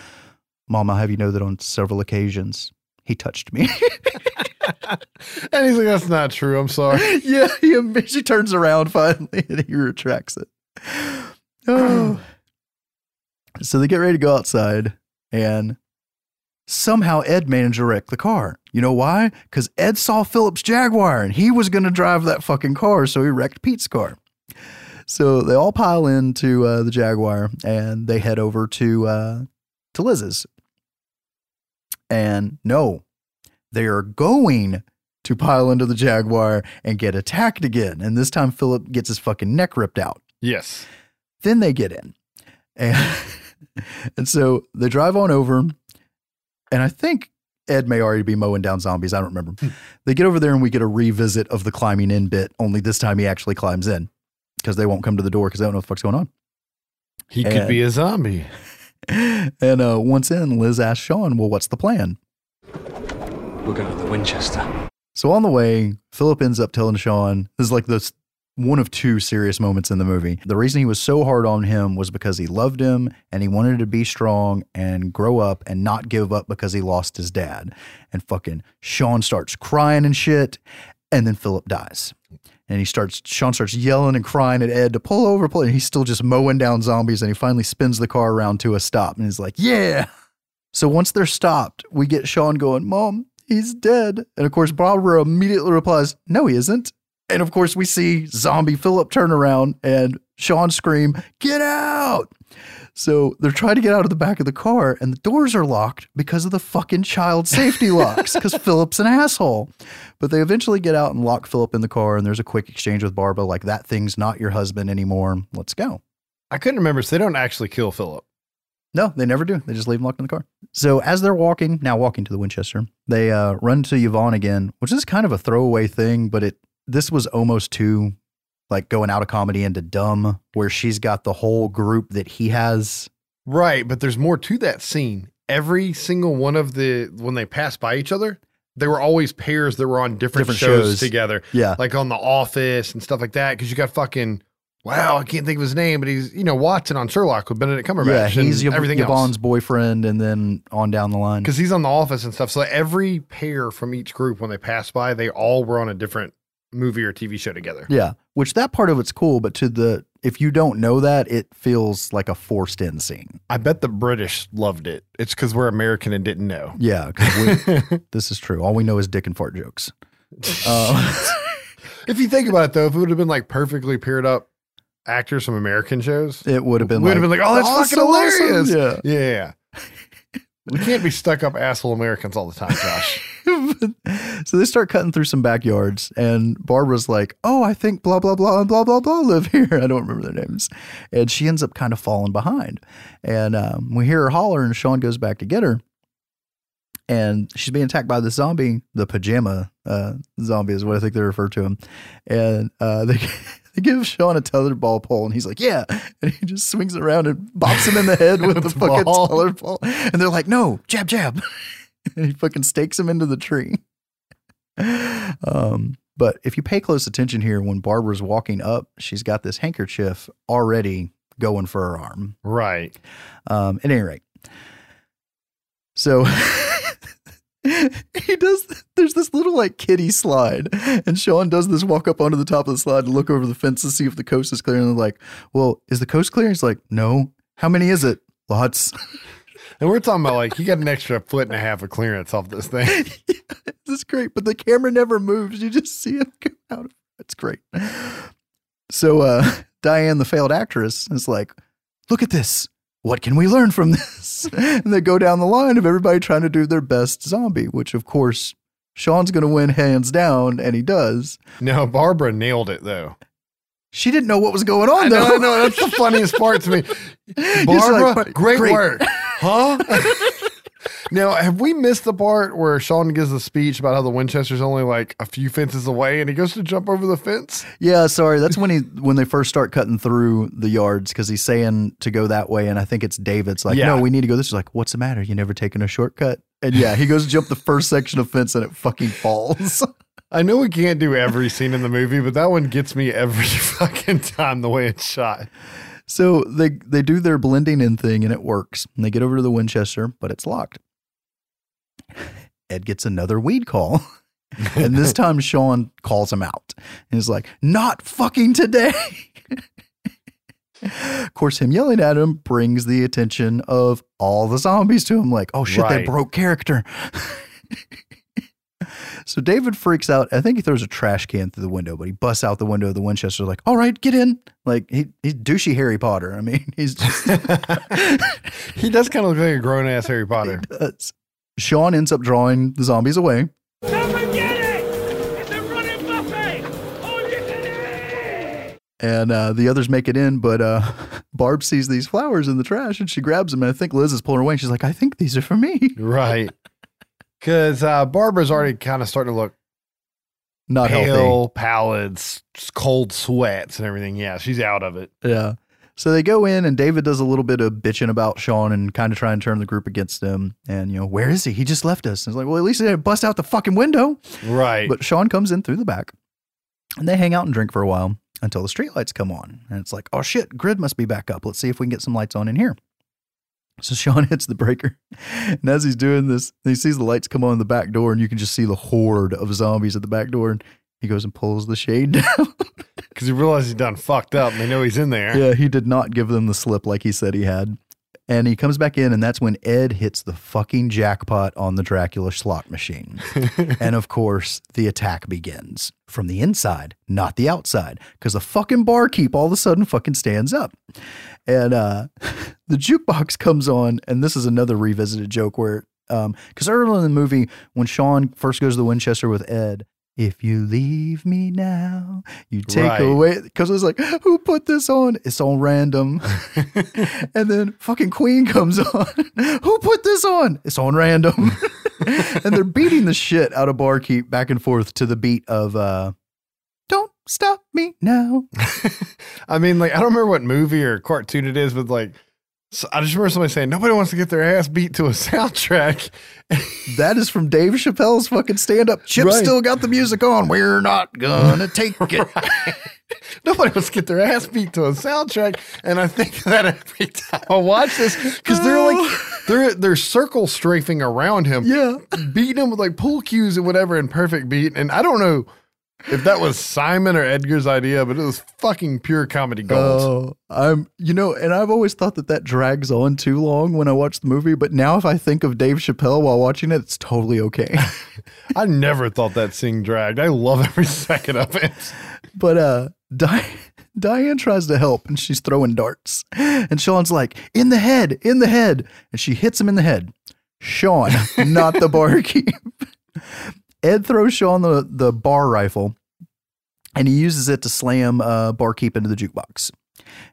Mom, I'll have you know that on several occasions, he touched me. And he's like, that's not true. I'm sorry. yeah, he, she turns around finally and he retracts it. Oh. so they get ready to go outside, and somehow Ed managed to wreck the car. You know why? Because Ed saw Philip's Jaguar and he was going to drive that fucking car, so he wrecked Pete's car. So they all pile into uh, the Jaguar and they head over to uh, to Liz's. And no, they are going to pile into the Jaguar and get attacked again. And this time Philip gets his fucking neck ripped out. Yes. Then they get in. And, and so they drive on over. And I think Ed may already be mowing down zombies. I don't remember. Hmm. they get over there and we get a revisit of the climbing in bit, only this time he actually climbs in because they won't come to the door because they don't know what the fuck's going on. He could be a zombie. And uh, once in, Liz asks Sean, Well, what's the plan? We're going to the Winchester. So on the way, Philip ends up telling Sean, this is like this one of two serious moments in the movie. The reason he was so hard on him was because he loved him and he wanted to be strong and grow up and not give up because he lost his dad. And fucking Sean starts crying and shit. And then Philip dies. And he starts, Sean starts yelling and crying at Ed to pull over, pull. And he's still just mowing down zombies. And he finally spins the car around to a stop. And he's like, yeah. So once they're stopped, we get Sean going, Mom, he's dead. And of course, Barbara immediately replies, No, he isn't. And of course, we see zombie Philip turn around and Sean scream, Get out! So they're trying to get out of the back of the car, and the doors are locked because of the fucking child safety locks, because Philip's an asshole. But they eventually get out and lock Philip in the car, and there's a quick exchange with Barbara, like, That thing's not your husband anymore. Let's go. I couldn't remember. So they don't actually kill Philip. No, they never do. They just leave him locked in the car. So as they're walking, now walking to the Winchester, they uh, run to Yvonne again, which is kind of a throwaway thing, but it this was almost too like going out of comedy into dumb, where she's got the whole group that he has. Right, but there's more to that scene. Every single one of the when they pass by each other, they were always pairs that were on different, Different shows, shows. together. Yeah. Like on The Office and stuff like that. Because you got fucking wow, I can't think of his name, but he's you know Watson on Sherlock with Benedict Cumberbatch. yeah, he's and Yv- everything Yvonne's else. boyfriend, and then on down the line. Because he's on The Office and stuff. So every pair from each group, when they passed by, they all were on a different movie or TV show together. Yeah, which that part of it's cool, but to the if you don't know that, it feels like a forced in scene. I bet the British loved it. It's because we're American and didn't know. Yeah, we, this is true. All we know is dick and fart jokes. Uh, If you think about it, though, if it would have been like perfectly paired up actors from American shows, it would have been. We'd like, have been like, oh, that's awesome, fucking hilarious. awesome. Yeah. yeah. We can't be stuck up asshole Americans all the time, Josh. so they start cutting through some backyards, and Barbara's like, "Oh, I think blah blah blah and blah blah blah live here." I don't remember their names, and she ends up kind of falling behind. And um, we hear her holler, and Sean goes back to get her, and she's being attacked by the zombie, the pajama uh, zombie is what I think they refer to him, and uh, they. They give Sean a tetherball pole, and he's like, "Yeah," and he just swings around and bops him in the head with the the fucking ball. tetherball. And they're like, "No, jab, jab," and he fucking stakes him into the tree. Um, but if you pay close attention here, when Barbara's walking up, she's got this handkerchief already going for her arm. right. Um, at any rate, so he does. There's this little like kiddie slide, and Sean does this walk up onto the top of the slide and look over the fence to see if the coast is clear. And they're like, "Well, is the coast clear?" He's like, "No." How many is it? Lots. And we're talking about like, he got an extra foot and a half of clearance off this thing. This is great, but the camera never moves. You just see it come out. of It's great. So uh, Diane, the failed actress, is like, "Look at this. What can we learn from this?" And they go down the line of everybody trying to do their best zombie, which of course Sean's going to win hands down, and he does. No, Barbara nailed it though. She didn't know what was going on I though. know, I know. That's the funniest part to me. Barbara, like, great, "Great." work. Huh? now, have we missed the part where Sean gives a speech about how the Winchester's only like a few fences away and he goes to jump over the fence? Yeah, sorry. That's when he when they first start cutting through the yards because he's saying to go that way, and I think it's David's like, Yeah. no, we need to go. This is like, what's the matter? You never taken a shortcut? And yeah, he goes to jump the first section of fence and it fucking falls. I know we can't do every scene in the movie, but that one gets me every fucking time the way it's shot. so they they do their blending in thing and it works. And they get over to the Winchester, but it's locked. Ed gets another weed call. And this time Sean calls him out. And he's like, not fucking today. of course, him yelling at him brings the attention of all the zombies to him, like, oh shit, they broke character. so David freaks out. I think he throws a trash can through the window, but he busts out the window of the Winchester, like, all right, get in. Like he he's douchey Harry Potter. I mean, he's just He does kind of look like a grown ass Harry Potter. He does. Sean ends up drawing the zombies away. Don't forget it! It's a running buffet! All you can eat! and uh, the others make it in. But uh, Barb sees these flowers in the trash and she grabs them. And I think Liz is pulling her away. She's like, I think these are for me. Right. Because uh, Barbara's already kind of starting to look Not healthy. pale, pallid, cold sweats and everything. Yeah, she's out of it. Yeah. So they go in and David does a little bit of bitching about Sean and kind of try and turn the group against him. And, you know, where is he? He just left us. And it's like, well, at least they didn't bust out the fucking window. Right. But Sean comes in through the back and they hang out and drink for a while until the streetlights come on. And it's like, oh shit, grid must be back up. Let's see if we can get some lights on in here. So Sean hits the breaker. And as he's doing this, he sees the lights come on in the back door and you can just see the horde of zombies at the back door. And he goes and pulls the shade down. Because he realizes he done fucked up and they know he's in there. yeah, he did not give them the slip like he said he had. And he comes back in, and that's when Ed hits the fucking jackpot on the Dracula slot machine. and of course, the attack begins from the inside, not the outside, because the fucking barkeep all of a sudden fucking stands up. And uh, the jukebox comes on, and this is another revisited joke where, because early in the movie, when Sean first goes to the Winchester with Ed, if you leave me now, you take Right. away. Because it was like, who put this on? It's on random. and then fucking Queen comes on. who put this on? It's on random. and they're beating the shit out of Barkeep back and forth to the beat of uh, Don't stop me now. I mean, like, I don't remember what movie or cartoon it is, but like, so I just remember somebody saying nobody wants to get their ass beat to a soundtrack. That is from Dave Chappelle's fucking stand up. Chip Right. still got the music on. We're not gonna take it. Nobody wants to get their ass beat to a soundtrack, and I think that every time I watch this, because they're like oh. they're they're circle strafing around him, Yeah. beating him with like pull cues and whatever in perfect beat. And I don't know if that was Simon or Edgar's idea, but it was fucking pure comedy gold. Oh, I'm, you know, and I've always thought that that drags on too long when I watch the movie. But now, if I think of Dave Chappelle while watching it, it's totally okay. I never thought that scene dragged. I love every second of it. but uh, Di- Diane tries to help, and she's throwing darts, and Sean's like, "In the head, in the head," and she hits him in the head. Sean, not the barkeep. Ed throws Sean the the bar rifle, and he uses it to slam uh, barkeep into the jukebox.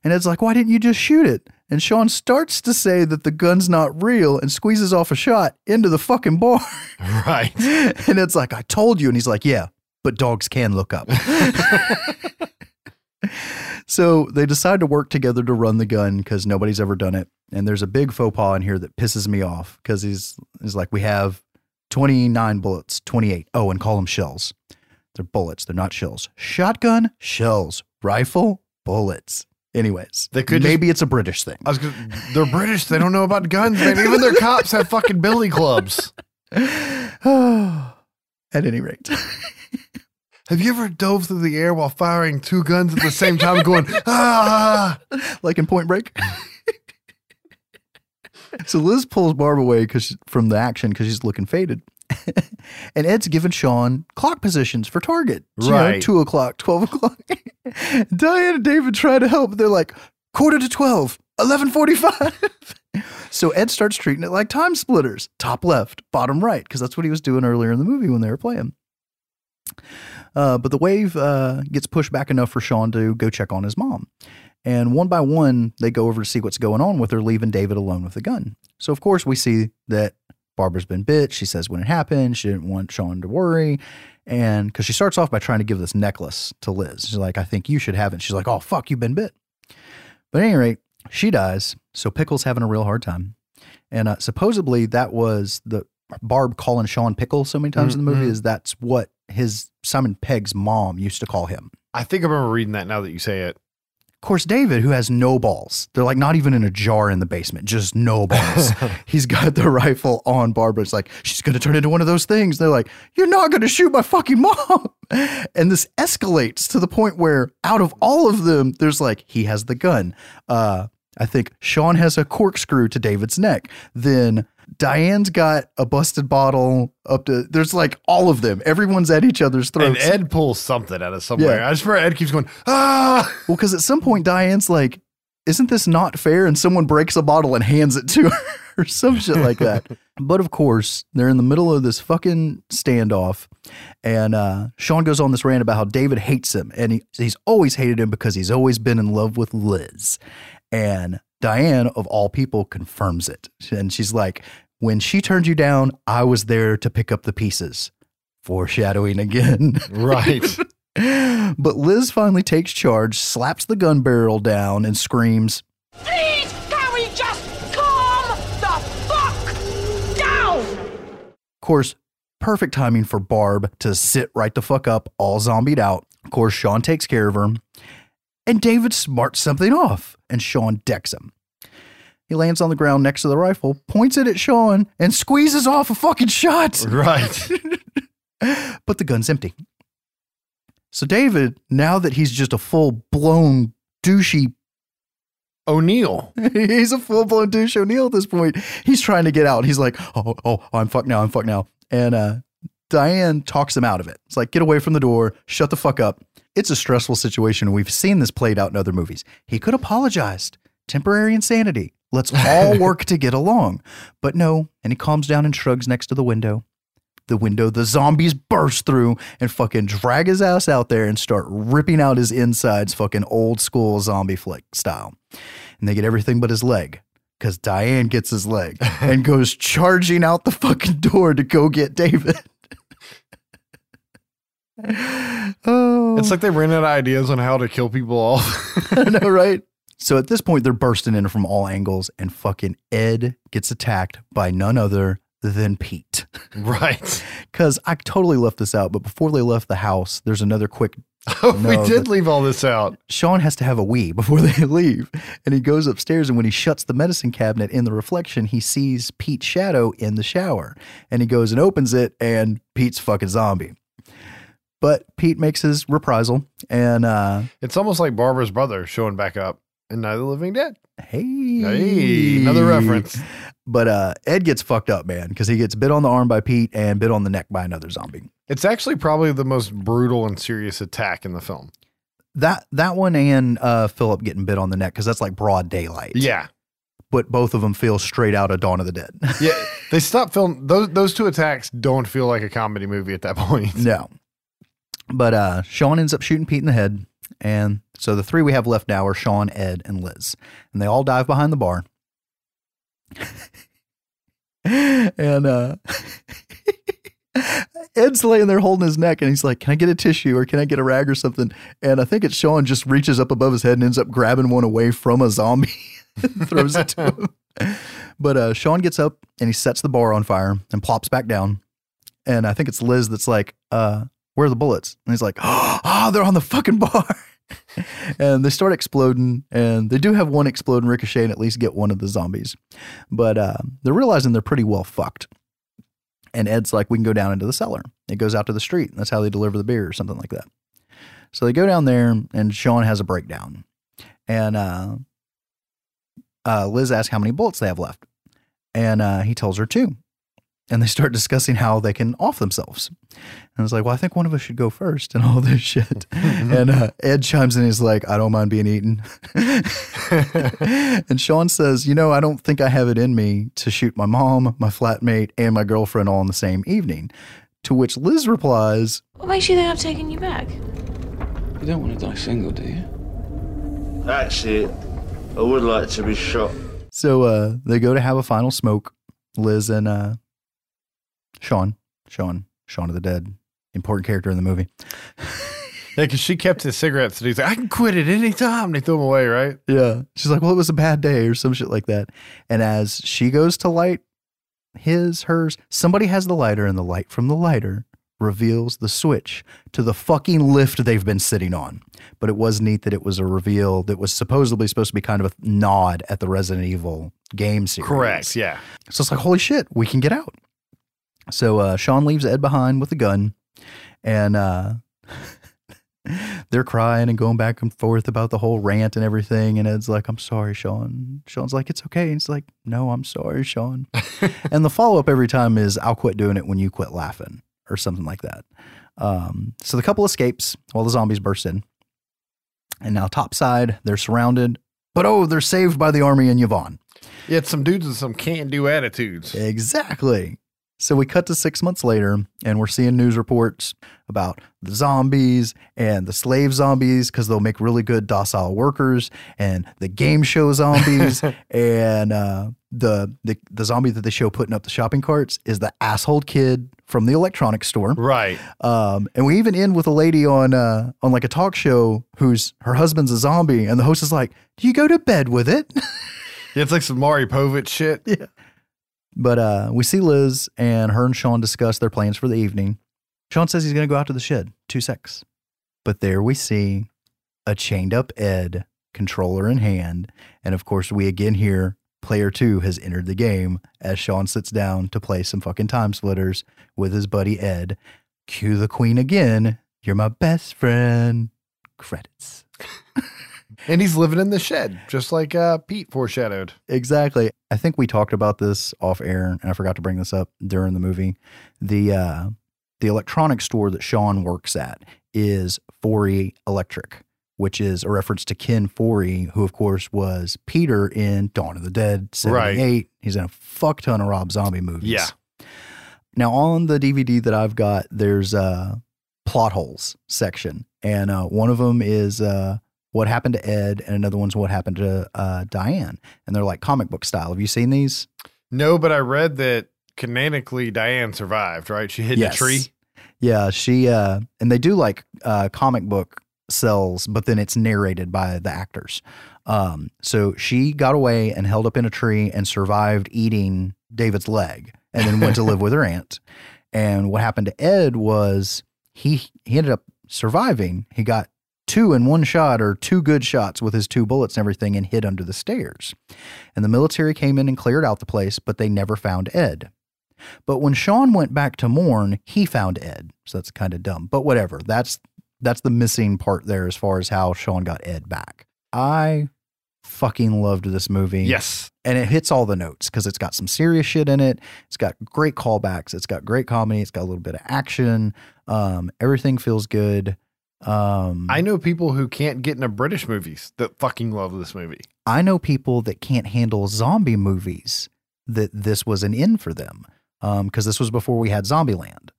And Ed's like, "Why didn't you just shoot it?" And Sean starts to say that the gun's not real and squeezes off a shot into the fucking bar. Right. And it's like, "I told you." And he's like, "Yeah, but dogs can look up." so they decide to work together to run the gun because nobody's ever done it. And there's a big faux pas in here that pisses me off because he's he's like, "We have 29 bullets, 28. Oh, and call them shells. They're bullets. They're not shells. Shotgun, shells. Rifle, bullets. Anyways, They could just- maybe it's a British thing. I was gonna, they're British. They don't know about guns, man. Even their cops have fucking billy clubs. At any rate, Have you ever dove through the air while firing two guns at the same time, going ah? ah, ah, ah? like in Point Break. so Liz pulls Barb away because from the action because she's looking faded. and Ed's giving Sean clock positions for target. So, you know, Right. two o'clock, 12 o'clock. Diane and David try to help. They're like, quarter to 12, 1145. so Ed starts treating it like TimeSplitters. Top left, bottom right, because that's what he was doing earlier in the movie when they were playing. Uh, but the wave uh, gets pushed back enough for Sean to go check on his mom. And one by one, they go over to see what's going on with her, leaving David alone with the gun. So, of course, we see that Barbara's been bit. She says when it happened, she didn't want Sean to worry. And because she starts off by trying to give this necklace to Liz. She's like, I think you should have it. She's like, oh, fuck, you've been bit. But at any rate, she dies. So Pickle's having a real hard time. And uh, supposedly that was the Barb calling Sean Pickle so many times in the movie Mhm. is that's what his Simon Pegg's mom used to call him. I think I remember reading that now that you say it. Of course, David, who has no balls, they're like not even in a jar in the basement, just no balls. He's got the rifle on Barbara. It's like, she's going to turn into one of those things. They're like, you're not going to shoot my fucking mom. And this escalates to the point where out of all of them, there's like, he has the gun. Uh, I think Sean has a corkscrew to David's neck. Then Diane's got a busted bottle up to, there's like all of them. Everyone's at each other's throats. And. Ed pulls something out of somewhere. Yeah. I just remember Ed keeps going ah. Well, because at some point Diane's like, "Isn't this not fair?" And someone breaks a bottle and hands it to her, or some shit like that. but of course, they're in the middle of this fucking standoff, and uh, Sean goes on this rant about how David hates him, and he, he's always hated him because he's always been in love with Liz, and Diane of all people confirms it, and she's like, "When she turned you down, I was there to pick up the pieces." Foreshadowing again. Right. But Liz finally takes charge, slaps the gun barrel down, and screams, Please, can we just calm the fuck down? Of course, perfect timing for Barb to sit right the fuck up, all zombied out. Of course, Sean takes care of her, and David smarts something off, and Sean decks him. He lands on the ground next to the rifle, points it at Sean, and squeezes off a fucking shot. Right. but the gun's empty. So David, now that he's just a full blown douchey O'Neill. he's a full blown douche O'Neill at this point. He's trying to get out. He's like, oh, oh, I'm fucked now. I'm fucked now. And uh, Diane talks him out of it. It's like, get away from the door. Shut the fuck up. It's a stressful situation. We've seen this played out in other movies. He could have apologized. Temporary insanity. Let's all work to get along. But no. And he calms down and shrugs next to the window. The window, the zombies burst through and fucking drag his ass out there and start ripping out his insides, fucking old school zombie flick style and they get everything but his leg because Diane gets his leg and goes charging out the fucking door to go get David. oh, It's like they ran out of ideas on how to kill people off. I know, right? So at this point, they're bursting in from all angles, and fucking Ed gets attacked by none other than Pete. right. Because I totally left this out, but before they left the house, there's another quick. Oh, we did leave all this out. Sean has to have a wee before they leave. And he goes upstairs, and when he shuts the medicine cabinet in the reflection, he sees Pete's shadow in the shower. And he goes and opens it, and Pete's fucking zombie. But Pete makes his reprisal, and uh, It's almost like Barbara's brother showing back up in Night of the Living Dead. hey, Hey, another reference. But uh, Ed gets fucked up, man, because he gets bit on the arm by Pete and bit on the neck by another zombie. It's actually probably the most brutal and serious attack in the film. That that one and uh, Philip getting bit on the neck because that's like broad daylight. Yeah. but both of them feel straight out of Dawn of the Dead. Yeah. they stop film those those two attacks don't feel like a comedy movie at that point. no, but uh, Sean ends up shooting Pete in the head, and so the three we have left now are Sean, Ed, and Liz, and they all dive behind the bar. and uh, Ed's laying there holding his neck, and he's like, "Can I get a tissue or can I get a rag or something?" And I think it's Sean just reaches up above his head and ends up grabbing one away from a zombie, throws it to him. But uh, Sean gets up and he sets the bar on fire and plops back down. And I think it's Liz that's like, uh, "Where are the bullets?" And he's like, "Oh, they're on the fucking bar." and they start exploding, and they do have one explode and ricochet and at least get one of the zombies. But uh, they're realizing they're pretty well fucked. And Ed's like, we can go down into the cellar. It goes out to the street. And that's how they deliver the beer or something like that. So they go down there, and Sean has a breakdown. And uh, uh, Liz asks how many bullets they have left. And uh, he tells her two. And they start discussing how they can off themselves. And I was like, well, I think one of us should go first and all this shit. and uh, Ed chimes in. He's like, I don't mind being eaten. and Sean says, you know, I don't think I have it in me to shoot my mom, my flatmate, and my girlfriend all in the same evening. To which Liz replies, What makes you think I'm taking you back? You don't want to die single, do you? That's it. I would like to be shot. So uh, they go to have a final smoke. Liz and uh, Sean, Sean, Shaun of the Dead, important character in the movie. Yeah, because she kept his cigarettes and he's like, I can quit at any time. They threw them away, right? Yeah. She's like, well, it was a bad day or some shit like that. And as she goes to light his, hers, somebody has the lighter, and the light from the lighter reveals the switch to the fucking lift they've been sitting on. But it was neat that it was a reveal that was supposedly supposed to be kind of a nod at the Resident Evil game series. Correct. Yeah. So it's like, holy shit, we can get out. So uh, Sean leaves Ed behind with a gun, and uh, they're crying and going back and forth about the whole rant and everything. And Ed's like, I'm sorry, Sean. Sean's like, it's okay. And he's like, no, I'm sorry, Sean. and the follow up every time is, I'll quit doing it when you quit laughing or something like that. Um, so the couple escapes while the zombies burst in. And now, topside, they're surrounded, but oh, they're saved by the army and Yvonne. Yeah, it's some dudes with some can't do attitudes. Exactly. So we cut to six months later, and we're seeing news reports about the zombies and the slave zombies because they'll make really good docile workers, and the game show zombies, and uh, the, the the zombie that they show putting up the shopping carts is the asshole kid from the electronics store. Right. Um, and we even end with a lady on uh, on like a talk show whose her husband's a zombie, and the host is like, "Do you go to bed with it?" Yeah, it's like some Maury Povich shit. Yeah. But uh, we see Liz and her and Sean discuss their plans for the evening. Sean says he's going to go out to the shed, two secs. But there we see a chained up Ed, controller in hand. And of course, we again hear player two has entered the game as Sean sits down to play some fucking TimeSplitters with his buddy Ed. Cue the queen again. You're my best friend. Credits. And he's living in the shed, just like uh, Pete foreshadowed. Exactly. I think we talked about this off air, and I forgot to bring this up during the movie. The uh, the electronics store that Sean works at is Foree Electric, which is a reference to Ken Foree, who of course was Peter in Dawn of the Dead Right. '78. He's in a fuck ton of Rob Zombie movies. Yeah. Now on the DVD that I've got, there's a plot holes section, and uh, one of them is uh, what happened to Ed, and another one's what happened to uh, Diane, and they're like comic book style. Have you seen these? No, but I read that canonically Diane survived, right? She hid in Yes. a tree. Yeah, she uh and they do like uh comic book cells, but then it's narrated by the actors. Um so she got away and held up in a tree and survived eating David's leg and then went to live with her aunt. And what happened to Ed was he he ended up surviving. He got two in one shot or two good shots with his two bullets and everything and hid under the stairs. And the military came in and cleared out the place, but they never found Ed. But when Shaun went back to mourn, he found Ed. So that's kind of dumb. But whatever. That's that's the missing part there as far as how Shaun got Ed back. I fucking loved this movie. Yes. And it hits all the notes because it's got some serious shit in it. It's got great callbacks. It's got great comedy. It's got a little bit of action. Um, everything feels good. Um, I know people who can't get into British movies that fucking love this movie. I know people that can't handle zombie movies that this was an in for them because this was before we had Zombieland.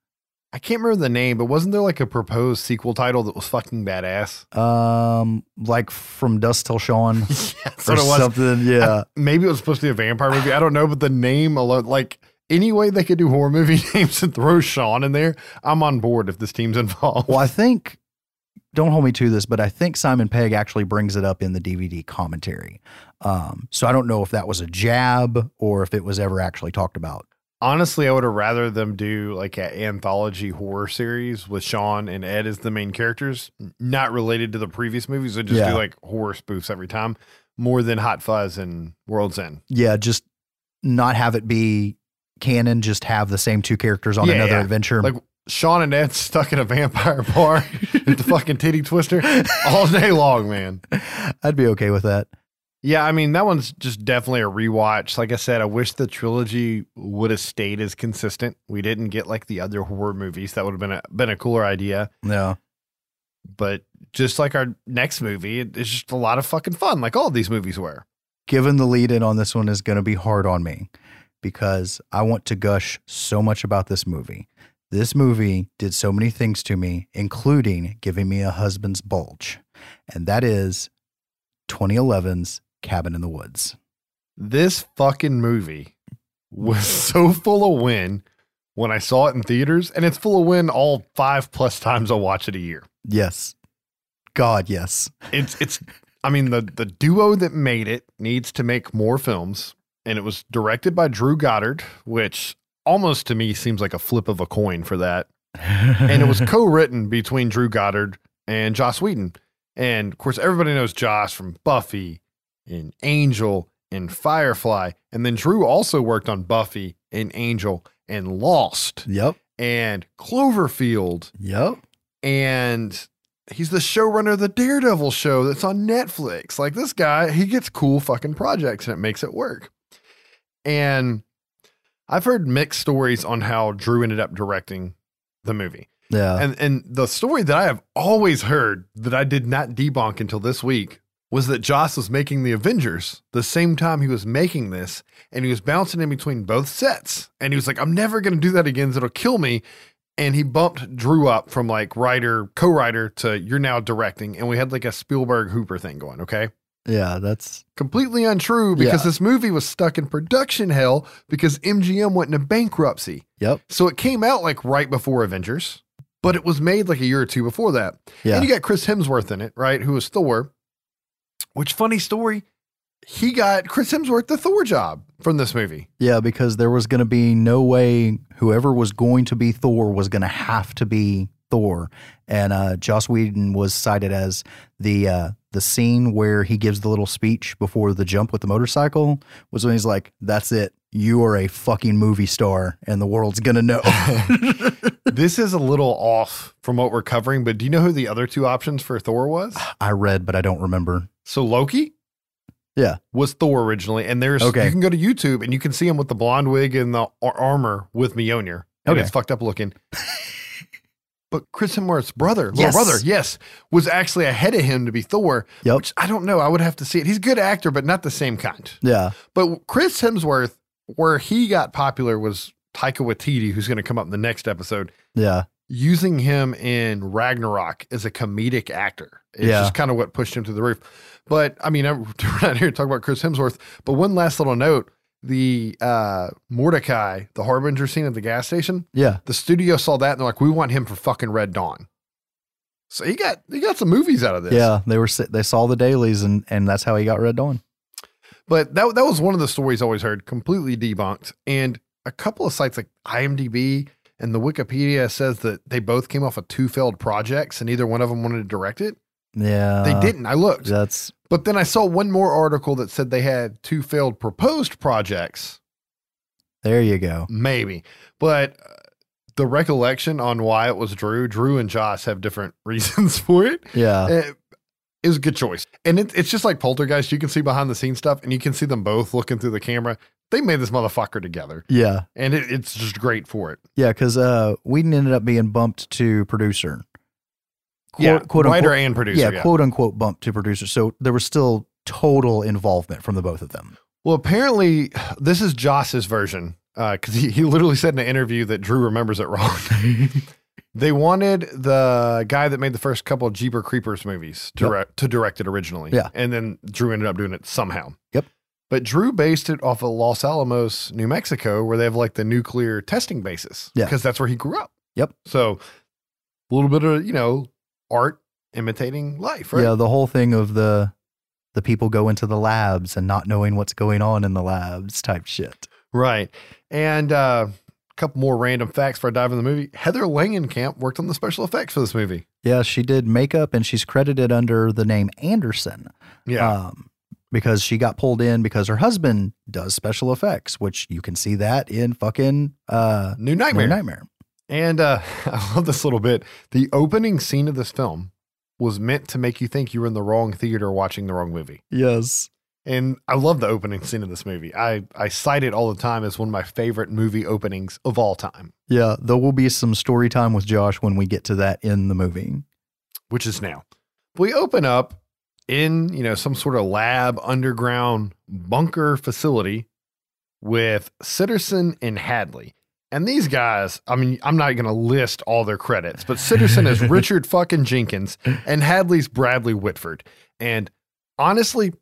I can't remember the name, but wasn't there like a proposed sequel title that was fucking badass? Um, like from Dusk Till Shaun, That's or what it was. something. Yeah, I- maybe it was supposed to be a vampire movie. I don't know, but the name alone, like any way they could do horror movie names and throw Shaun in there, I'm on board if this team's involved. Well, I think, don't hold me to this, but I think Simon Pegg actually brings it up in the DVD commentary. Um, so I don't know if that was a jab or if it was ever actually talked about. Honestly, I would have rather them do like an anthology horror series with Shaun and Ed as the main characters, not related to the previous movies. They just Yeah. do like horror spoofs every time, more than Hot Fuzz and World's End. Yeah, just not have it be canon, just have the same two characters on Yeah, another yeah. adventure. Like Shaun and Ed stuck in a vampire bar at the fucking titty twister all day long, man. I'd be okay with that. Yeah, I mean that one's just definitely a rewatch. Like I said, I wish the trilogy would have stayed as consistent. We didn't get like the other horror movies. That would have been a been a cooler idea. Yeah. But just like our next movie, it- it's just a lot of fucking fun, like all of these movies were. Given the lead in on this one is going to be hard on me because I want to gush so much about this movie. This movie did so many things to me, including giving me a husband's bulge. And that is 2011's Cabin in the Woods. This fucking movie was so full of win when I saw it in theaters, and it's full of win all five plus times I watch it a year. Yes. God, yes. it's it's I mean the the duo that made it needs to make more films and it was directed by Drew Goddard which almost to me seems like a flip of a coin for that and it was co-written between Drew Goddard and Joss Whedon and of course everybody knows Joss from Buffy and Angel and Firefly and then Drew also worked on Buffy and Angel and Lost Yep. and Cloverfield Yep. and he's the showrunner of the Daredevil show that's on Netflix. Like this guy, he gets cool fucking projects and it makes it work. And I've heard mixed stories on how Drew ended up directing the movie. Yeah. And and the story that I have always heard that I did not debunk until this week was that Joss was making the Avengers the same time he was making this, and he was bouncing in between both sets. And he was like, I'm never gonna do that again it'll kill me. And he bumped Drew up from like writer, co-writer to you're now directing. And we had like a Spielberg Hooper thing going, okay? Yeah, that's Completely untrue because Yeah. this movie was stuck in production hell because MGM went into bankruptcy. Yep. So it came out like right before Avengers, but it was made like a year or two before that. Yeah. And you got Chris Hemsworth in it, right? Who was Thor. Which funny story, he got Chris Hemsworth the Thor job from this movie. Yeah, because there was going to be no way whoever was going to be Thor was going to have to be Thor, and uh, Joss Whedon was cited as the uh, the scene where he gives the little speech before the jump with the motorcycle was when he's like, "That's it, you are a fucking movie star, and the world's gonna know." this is a little off from what we're covering, but do you know who the other two options for Thor was? I read, but I don't remember. So Loki Yeah, was Thor originally, and there's Okay. you can go to YouTube and you can see him with the blonde wig and the ar- armor with Mjolnir. And Okay. it's fucked up looking. but Chris Hemsworth's brother, little Yes. brother, yes, was actually ahead of him to be Thor. Yep. Which I don't know. I would have to see it. He's a good actor, but not the same kind. yeah, But Chris Hemsworth, where he got popular was Taika Waititi, who's going to come up in the next episode, yeah, using him in Ragnarok as a comedic actor. It's Yeah. just kind of what pushed him to the roof. But I mean, I'm- we're not here to talk about Chris Hemsworth. But one last little note the uh, Mordecai, the Harbinger scene at the gas station. Yeah. The studio saw that and they're like, we want him for fucking Red Dawn. So he got he got some movies out of this. Yeah, they were they saw the dailies and and that's how he got Red Dawn. But that that was one of the stories I always heard, completely debunked. And a couple of sites like IMDb and the Wikipedia says that they both came off of two failed projects and neither one of them wanted to direct it. Yeah, They didn't. I looked. That's But then I saw one more article that said they had two failed proposed projects, there. You go. maybe. But uh, the recollection on why it was Drew, Drew and Joss have different reasons for it. Yeah, It, it was a good choice. And it, it's just like Poltergeist. You can see behind the scenes stuff and you can see them both looking through the camera. They made this motherfucker together. yeah, And it, it's just great for it. yeah. Because uh, Whedon ended up being bumped to producer. Yeah, Quote- quote, writer unquote- and producer, Yeah, yeah. quote unquote bumped to producer. So there was still total involvement from the both of them. Well, apparently, this is Joss's version uh, because he, he literally said in an interview that Drew remembers it wrong. they wanted the guy that made the first couple of Jeepers Creepers movies to, Yep. re- to direct it originally. Yeah. And then Drew ended up doing it somehow. Yep. But Drew based it off of Los Alamos, New Mexico, where they have like the nuclear testing bases. Yeah. Because that's where he grew up. Yep. So a little bit of, you know, art imitating life, right? Yeah, the whole thing of the the people go into the labs and not knowing what's going on in the labs type shit. Right. And uh, a couple more random facts before I dive in the movie. Heather Langenkamp worked on the special effects for this movie. Yeah, she did makeup and she's credited under the name Anderson. Yeah. Um, because she got pulled in because her husband does special effects, which you can see that in fucking uh, New Nightmare. New Nightmare. And uh, I love this little bit. The opening scene of this film was meant to make you think you were in the wrong theater watching the wrong movie. Yes. And I love the opening scene of this movie. I, I cite it all the time as one of my favorite movie openings of all time, Yeah, there will be some story time with Josh when we get to that in the movie. which is now. We open up in, you know, some sort of lab underground bunker facility with Sitterson and Hadley. And these guys, I mean, I'm not going to list all their credits, but Sitterson is Richard fucking Jenkins and Hadley's Bradley Whitford. And honestly,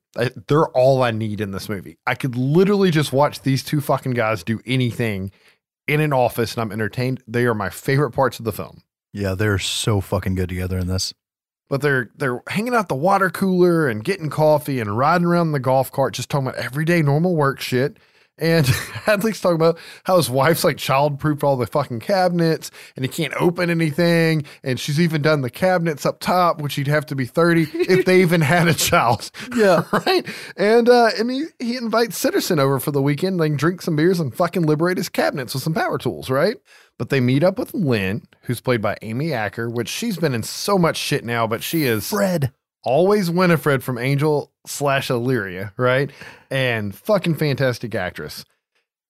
they're all I need in this movie. I could literally just watch these two fucking guys do anything in an office and I'm entertained. They are my favorite parts of the film Yeah, they're so fucking good together in this. but they're they're hanging out the water cooler and getting coffee and riding around in the golf cart, just talking about everyday normal work shit. And Hadley's talking about how his wife's like childproofed all the fucking cabinets and he can't open anything. And she's even done the cabinets up top, which he'd have to be 30 if they even had a child. Yeah. right. And uh and he, he invites Sitterson over for the weekend. They can drink some beers and fucking liberate his cabinets with some power tools, right? But they meet up with Lynn, who's played by Amy Acker, which she's been in so much shit now, but she is Fred. Always Winifred from Angel slash Illyria, right? And fucking fantastic actress.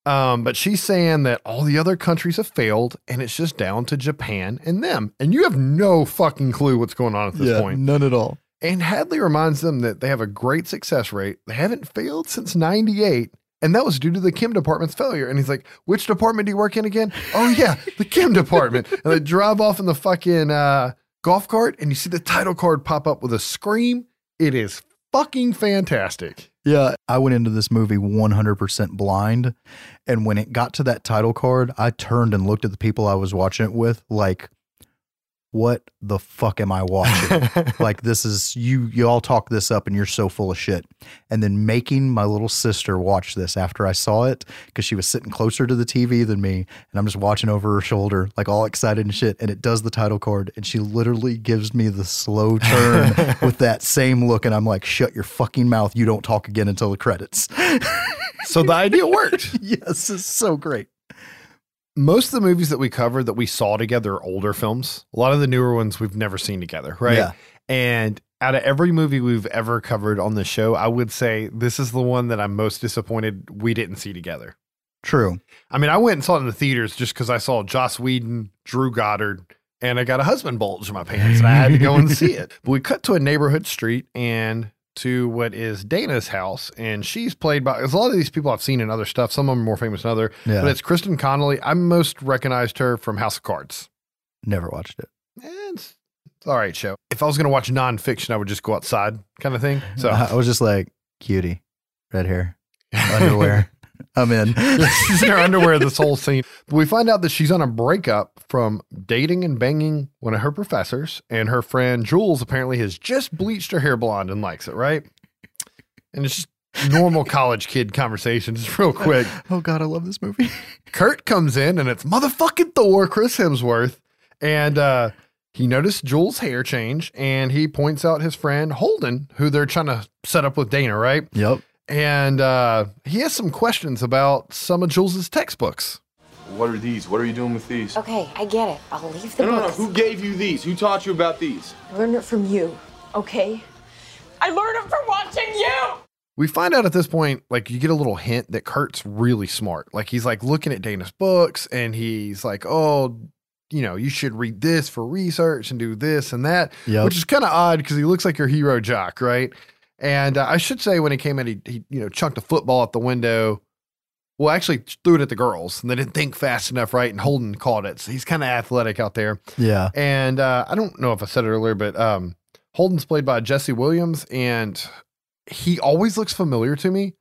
Um, but she's saying that all the other countries have failed and it's just down to Japan and them. And you have no fucking clue what's going on at this yeah, point. none at all. And Hadley reminds them that they have a great success rate. They haven't failed since 98. And that was due to the chem department's failure. And he's like, which department do you work in again? Oh, yeah, the chem department. And they drive off in the fucking uh, golf cart and you see the title card pop up with a scream. It is fucking fantastic. Yeah, I went into this movie 100% blind. And when it got to that title card, I turned and looked at the people I was watching it with like, what the fuck am I watching? like this is you you all talk this up and you're so full of shit. And then making my little sister watch this after I saw it because she was sitting closer to the TV than me and I'm just watching over her shoulder like all excited and shit and it does the title card and she literally gives me the slow turn with that same look and I'm like shut your fucking mouth you don't talk again until the credits. So the idea worked. yes, it's so great. Most of the movies that we covered that we saw together are older films. A lot of the newer ones we've never seen together, right? Yeah. And out of every movie we've ever covered on the show, I would say this is the one that I'm most disappointed we didn't see together. True. I mean, I went and saw it in the theaters just because I saw Joss Whedon, Drew Goddard, and I got a husband bulge in my pants and I had to go and see it. But we cut to a neighborhood street and to what is Dana's house. And she's played by a lot of these people I've seen in other stuff. Some of them are more famous than other. Yeah. But it's Kristen Connolly. I most recognized her from House of Cards. Never watched it. Eh, It's, it's all right show. If I was going to watch nonfiction, I would just go outside kind of thing. So I was just like cutie, red hair, underwear. I'm in. she's in her underwear this whole scene. But we find out that she's on a breakup from dating and banging one of her professors, and her friend Jules apparently has just bleached her hair blonde and likes it, right? And it's just normal college kid conversation, just real quick. Oh God, I love this movie. Kurt comes in and it's motherfucking Thor, Chris Hemsworth, and uh, he noticed Jules' hair change, and he points out his friend Holden, who they're trying to set up with Dana, right? Yep. And uh, he has some questions about some of Jules's textbooks. What are these? What are you doing with these? Okay, I get it. I'll leave the No, no, no. Who gave you these? Who taught you about these? I learned it from you, okay? I learned it from watching you! We find out at this point, like you get a little hint that Kurt's really smart. Like he's like looking at Dana's books and he's like, oh, you know, you should read this for research and do this and that, Yep. which is kind of odd because he looks like your hero jock, right? And uh, I should say when he came in, he, he you know chunked a football out the window. Well, actually threw it at the girls, and they didn't think fast enough, right? And Holden caught it. So he's kind of athletic out there. Yeah. And uh, I don't know if I said it earlier, but um, Holden's played by Jesse Williams, and he always looks familiar to me.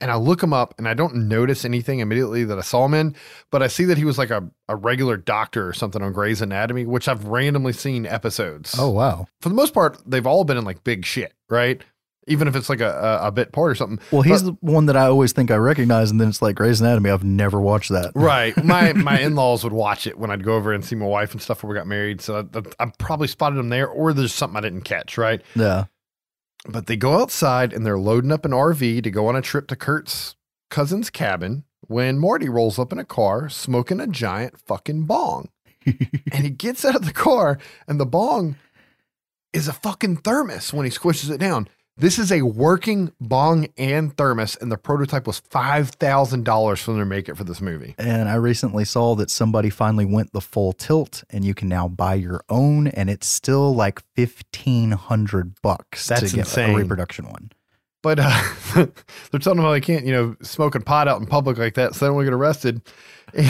And I look him up, and I don't notice anything immediately that I saw him in, but I see that he was like a, a regular doctor or something on Grey's Anatomy, which I've randomly seen episodes. Oh wow. For the most part, they've all been in like big shit, right? Even if it's like a, a, bit part or something. Well, he's But- the one that I always think I recognize, and then it's like Grey's Anatomy. I've never watched that. Right. My my in laws would watch it when I'd go over and see my wife and stuff before we got married. So I, I probably spotted them there, or there's something I didn't catch. Right. Yeah. But they go outside and they're loading up an RV to go on a trip to Kurt's cousin's cabin when Morty rolls up in a car smoking a giant fucking bong. and he gets out of the car and the bong is a fucking thermos when he squishes it down. This is a working bong and thermos, and the prototype was five thousand dollars for them to make it for this movie. And I recently saw that somebody finally went the full tilt, and you can now buy your own, and it's still like fifteen hundred bucks That's to get insane. a reproduction one. But uh, they're telling them how they can't, you know, smoking pot out in public like that, so they don't get arrested.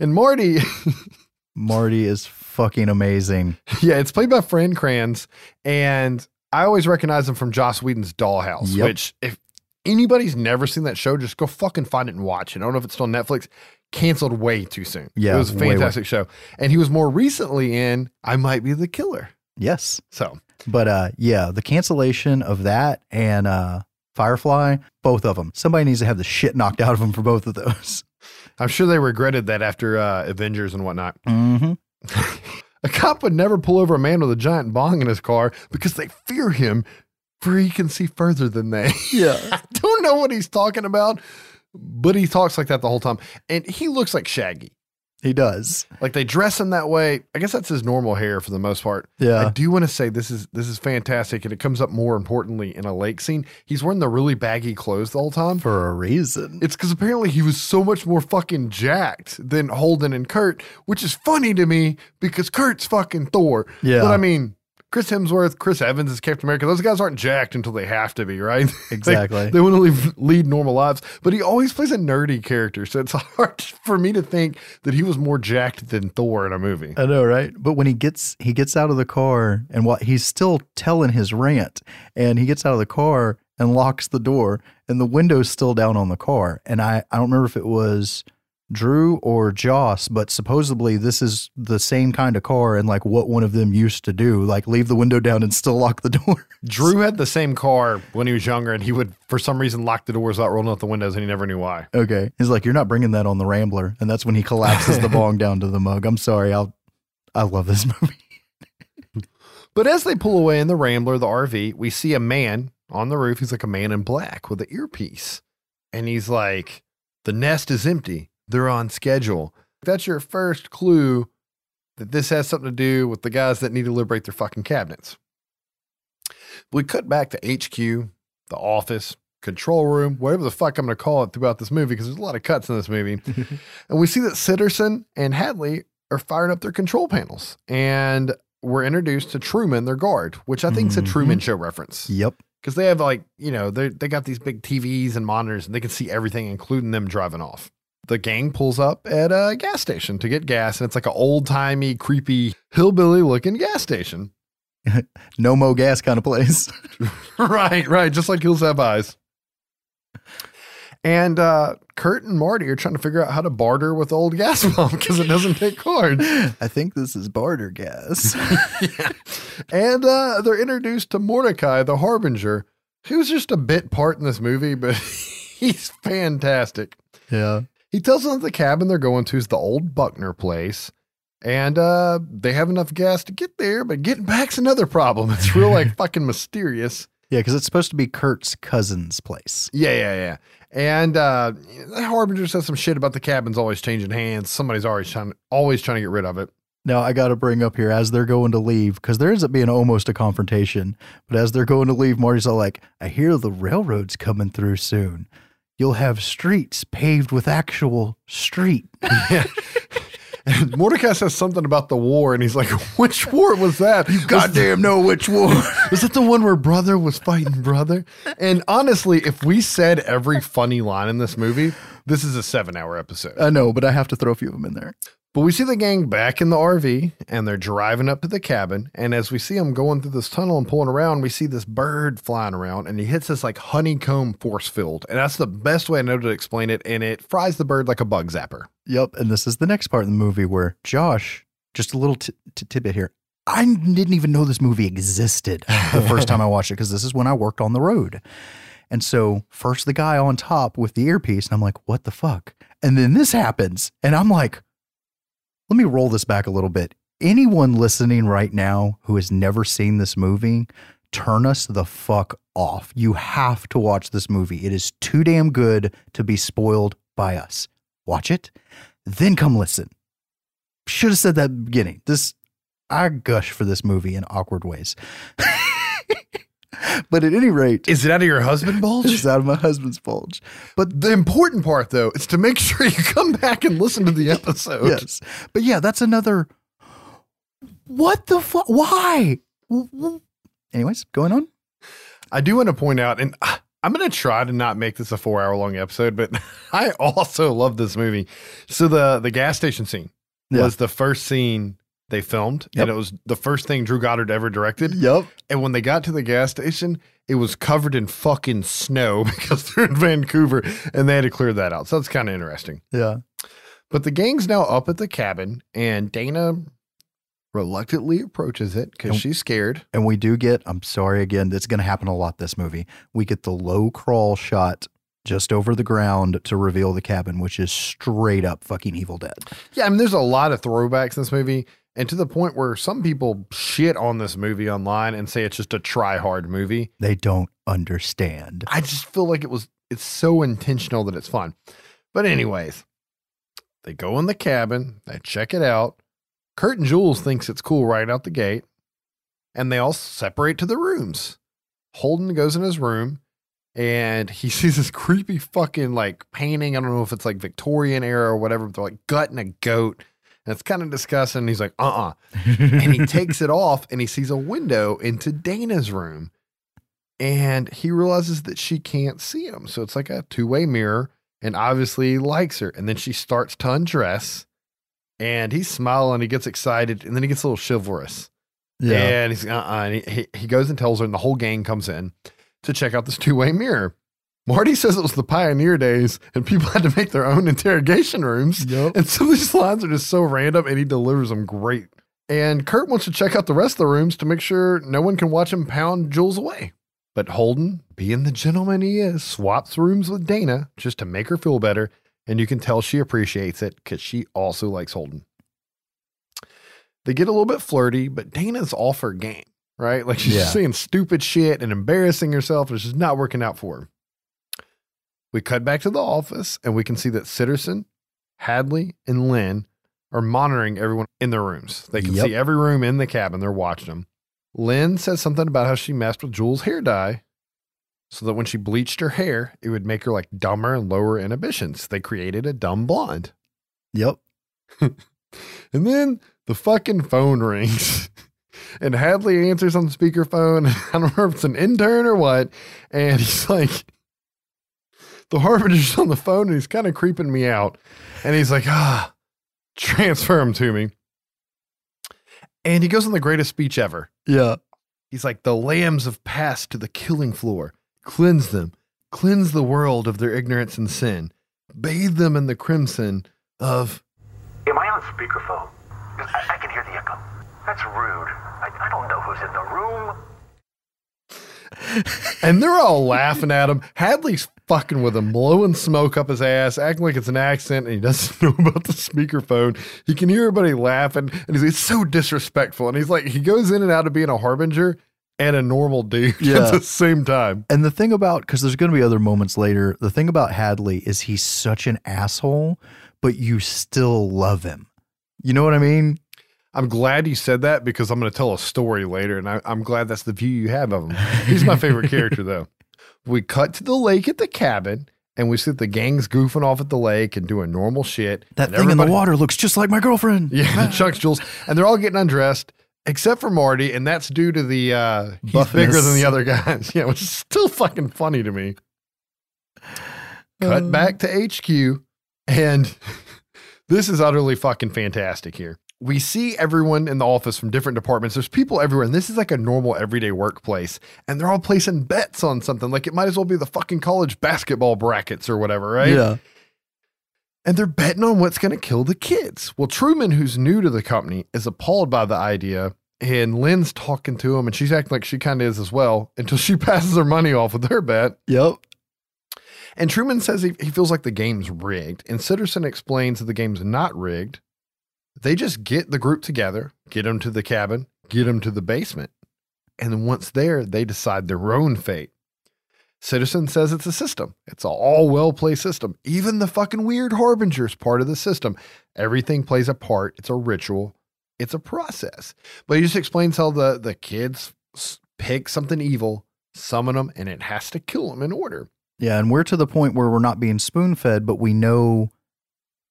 And, Marty, Marty is fucking amazing. yeah, it's played by Fran Kranz, and I always recognize him from Joss Whedon's Dollhouse. Yep. Which, if anybody's never seen that show, just go fucking find it and watch it. I don't know if it's still on Netflix. Canceled way too soon. Yeah, it was a way, way. fantastic show, and he was more recently in I Might Be the Killer. Yes. So But uh, yeah, the cancellation of that and uh, Firefly, both of them. Somebody needs to have the shit knocked out of them for both of those. I'm sure they regretted that after uh, Avengers and whatnot. Mm-hmm. A cop would never pull over a man with a giant bong in his car because they fear him, for he can see further than they. Yeah. I don't know what he's talking about, but he talks like that the whole time. And he looks like Shaggy. He does. Like they dress him that way. I guess that's his normal hair for the most part. Yeah. I do want to say this is this is fantastic, and it comes up more importantly in a lake scene. He's wearing the really baggy clothes the whole time. For a reason. It's because apparently he was so much more fucking jacked than Holden and Kurt, which is funny to me because Kurt's fucking Thor. Yeah. But I mean, Chris Hemsworth, Chris Evans is Captain America. Those guys aren't jacked until they have to be, right? Exactly. they, want to leave, lead normal lives. But he always plays a nerdy character. So it's hard for me to think that he was more jacked than Thor in a movie. I know, right? But when he gets he gets out of the car and what he's still telling his rant, and he gets out of the car and locks the door, and the window's still down on the car. And I I don't remember if it was Drew or Joss, but supposedly this is the same kind of car and like what one of them used to do, like leave the window down and still lock the door. Drew had the same car when he was younger, and he would, for some reason, lock the doors without rolling out the windows, and he never knew why. Okay. He's like, You're not bringing that on the Rambler. And that's when he collapses the bong down to the mug. I'm sorry. I'll I love this movie. But as they pull away in the Rambler, the RV, we see a man on the roof. He's like a man in black with an earpiece. And he's like, The nest is empty. They're on schedule. That's your first clue that this has something to do with the guys that need to liberate their fucking cabinets. We cut back to HQ, the office, control room, whatever the fuck I'm going to call it throughout this movie, because there's a lot of cuts in this movie. and we see that Sitterson and Hadley are firing up their control panels. And we're introduced to Truman, their guard, which I think is a Mhm. Truman Show reference. Yep. Because they have like, you know, they they got these big TVs and monitors and they can see everything, including them driving off. The gang pulls up at a gas station to get gas, and it's like an old timey, creepy, hillbilly looking gas station. No mo gas kind of place. right, right. Just like Hills Have Eyes. And uh, Kurt and Marty are trying to figure out how to barter with old gas pump because it doesn't take cards. I think this is barter gas. And uh, they're introduced to Mordecai, the Harbinger, who's just a bit part in this movie, but he's fantastic. yeah. He tells them that the cabin they're going to is the old Buckner place. And uh, they have enough gas to get there, but getting back's another problem. It's real like fucking mysterious. Yeah, because it's supposed to be Kurt's cousin's place. Yeah, yeah, yeah. And uh, the Harbinger says some shit about the cabin's always changing hands. Somebody's always trying, always trying to get rid of it. Now I got to bring up here as they're going to leave because there ends up being almost a confrontation. But as they're going to leave, Marty's all like, "I hear the railroad's coming through soon. You'll have streets paved with actual street." And Mordecai says something about the war, and he's like, "Which war was that? You goddamn know which war." was that the one where brother was fighting brother? And honestly, if we said every funny line in this movie, this is a seven-hour episode. I know, but I have to throw a few of them in there. But we see the gang back in the RV and they're driving up to the cabin. And as we see them going through this tunnel and pulling around, we see this bird flying around and he hits this like honeycomb force field. And that's the best way I know to explain it. And it fries the bird like a bug zapper. Yep, and this is the next part of the movie where Josh, just a little t- t- tidbit here. I didn't even know this movie existed the first time I watched it because this is when I worked on the road. And so, first the guy on top with the earpiece, and I'm like, what the fuck? And then this happens, and I'm like, let me roll this back a little bit. Anyone listening right now who has never seen this movie, turn us the fuck off. You have to watch this movie. It is too damn good to be spoiled by us. Watch it, then come listen. Should have said that at the beginning. This I gush for this movie in awkward ways. but at any rate, Is it out of your husband bulge? it's out of my husband's bulge. But the important part, though, is to make sure you come back and listen to the episode. Yes. But yeah, that's another. What the fuck? Why? Anyways, going on. I do want to point out, and I'm going to try to not make this a four hour long episode, but I also love this movie. So the the gas station scene Yeah. was the first scene they filmed, Yep. and it was the first thing Drew Goddard ever directed. Yep. And when they got to the gas station, it was covered in fucking snow because they're in Vancouver, and they had to clear that out. So that's kind of interesting. Yeah. But the gang's now up at the cabin, and Dana reluctantly approaches it because she's scared. And we do get, I'm sorry again, it's going to happen a lot this movie. We get the low crawl shot just over the ground to reveal the cabin, which is straight up fucking Evil Dead. Yeah, I mean, there's a lot of throwbacks in this movie, and to the point where some people shit on this movie online and say it's just a try hard movie. They don't understand. I just feel like it was it's so intentional that it's fun. But anyways, they go in the cabin, they check it out. Kurt and Jules thinks it's cool right out the gate, and they all separate to the rooms. Holden goes in his room and he sees this creepy fucking like painting. I don't know if it's like Victorian era or whatever, but they're like gutting a goat. And it's kind of disgusting. He's like, uh uh and he takes it off and he sees a window into Dana's room. And he realizes that she can't see him. So it's like a two way mirror. And obviously he likes her. And then she starts to undress and he's smiling. He gets excited and then he gets a little chivalrous. Yeah. And he's uh uh And he, he, he goes and tells her, and the whole gang comes in to check out this two way mirror. Marty says it was the pioneer days and people had to make their own interrogation rooms. Yep. And some of these lines are just so random and he delivers them great. And Kurt wants to check out the rest of the rooms to make sure no one can watch him pound Jules away. But Holden, being the gentleman he is, swaps rooms with Dana just to make her feel better. And you can tell she appreciates it because she also likes Holden. They get a little bit flirty, but Dana's all for game, right? Like she's Yeah. saying stupid shit and embarrassing herself, and it's just not working out for her. We cut back to the office and we can see that Sitterson, Hadley, and Lynn are monitoring everyone in their rooms. They can Yep. see every room in the cabin. They're watching them. Lynn says something about how she messed with Jules' hair dye so that when she bleached her hair, it would make her like dumber and lower inhibitions. They created a dumb blonde. Yep. And then the fucking phone rings. And Hadley answers on the speakerphone. I don't know if it's an intern or what. And he's like, the harbinger's on the phone and he's kind of creeping me out. And he's like, ah, transfer him to me. And he goes on the greatest speech ever. Yeah. He's like, the lambs have passed to the killing floor. Cleanse them, cleanse the world of their ignorance and sin, bathe them in the crimson of. Am I on speakerphone? 'Cause I, I can hear the echo. That's rude. I, I don't know who's in the room. And they're all laughing at him. Hadley's fucking with him, blowing smoke up his ass, acting like it's an accent, and he doesn't know about the speakerphone. He can hear everybody laughing, and he's it's so disrespectful. And he's like, he goes in and out of being a harbinger and a normal dude Yeah. at the same time. And the thing about, because there's going to be other moments later, the thing about Hadley is he's such an asshole, but you still love him. You know what I mean? I'm glad you said that because I'm going to tell a story later, and I, I'm glad that's the view you have of him. He's my favorite character, though. We cut to the lake at the cabin, and we see the gang's goofing off at the lake and doing normal shit. That and thing in the water looks just like my girlfriend. Yeah, Chuck's Jules, and they're all getting undressed except for Marty, and that's due to the uh, he's bigger than the other guys. Yeah, which is still fucking funny to me. Cut Um. back to HQ, and this is utterly fucking fantastic here. We see everyone in the office from different departments. There's people everywhere, and this is like a normal everyday workplace. And they're all placing bets on something. Like it might as well be the fucking college basketball brackets or whatever, right? Yeah. and they're betting on what's going to kill the kids. Well, Truman, who's new to the company, is appalled by the idea. And Lynn's talking to him, and she's acting like she kind of is as well until she passes her money off with her bet. Yep. And Truman says he, he feels like the game's rigged. And Sitterson explains that the game's not rigged. They just get the group together, get them to the cabin, get them to the basement. And then once there, they decide their own fate. Sitterson says it's a system. It's an all well play system. Even the fucking weird harbinger's part of the system. Everything plays a part. It's a ritual. It's a process. But he just explains how the the kids pick something evil, summon them, and it has to kill them in order. Yeah. And we're to the point where we're not being spoon fed, but we know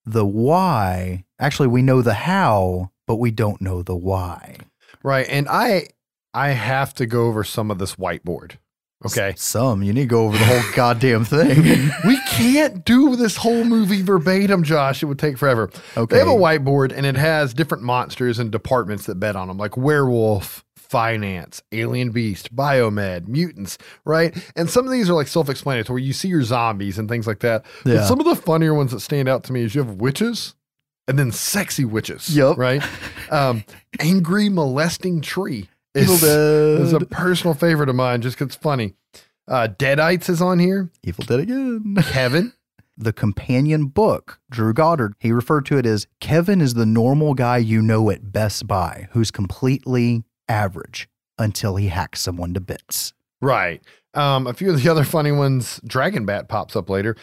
the why. Actually, we know the how, but we don't know the why. Right. And I I have to go over some of this whiteboard. Okay. Some. You need to go over the whole goddamn thing. we can't do this whole movie verbatim, Josh. It would take forever. Okay. They have a whiteboard and it has different monsters and departments that bet on them, like werewolf, finance, alien beast, biomed, mutants, right? And some of these are like self explanatory. You see your zombies and things like that. But some of the funnier ones that stand out to me is you have witches and then sexy witches. Yep. Right? Um, angry molesting tree. Evil is, is a personal favorite of mine just because it's funny. Uh, Deadites is on here. Evil Dead again. Kevin. the companion book, Drew Goddard, he referred to it as Kevin is the normal guy you know at Best Buy who's completely average until he hacks someone to bits. Right. Um, a few of the other funny ones, Dragon Bat pops up later.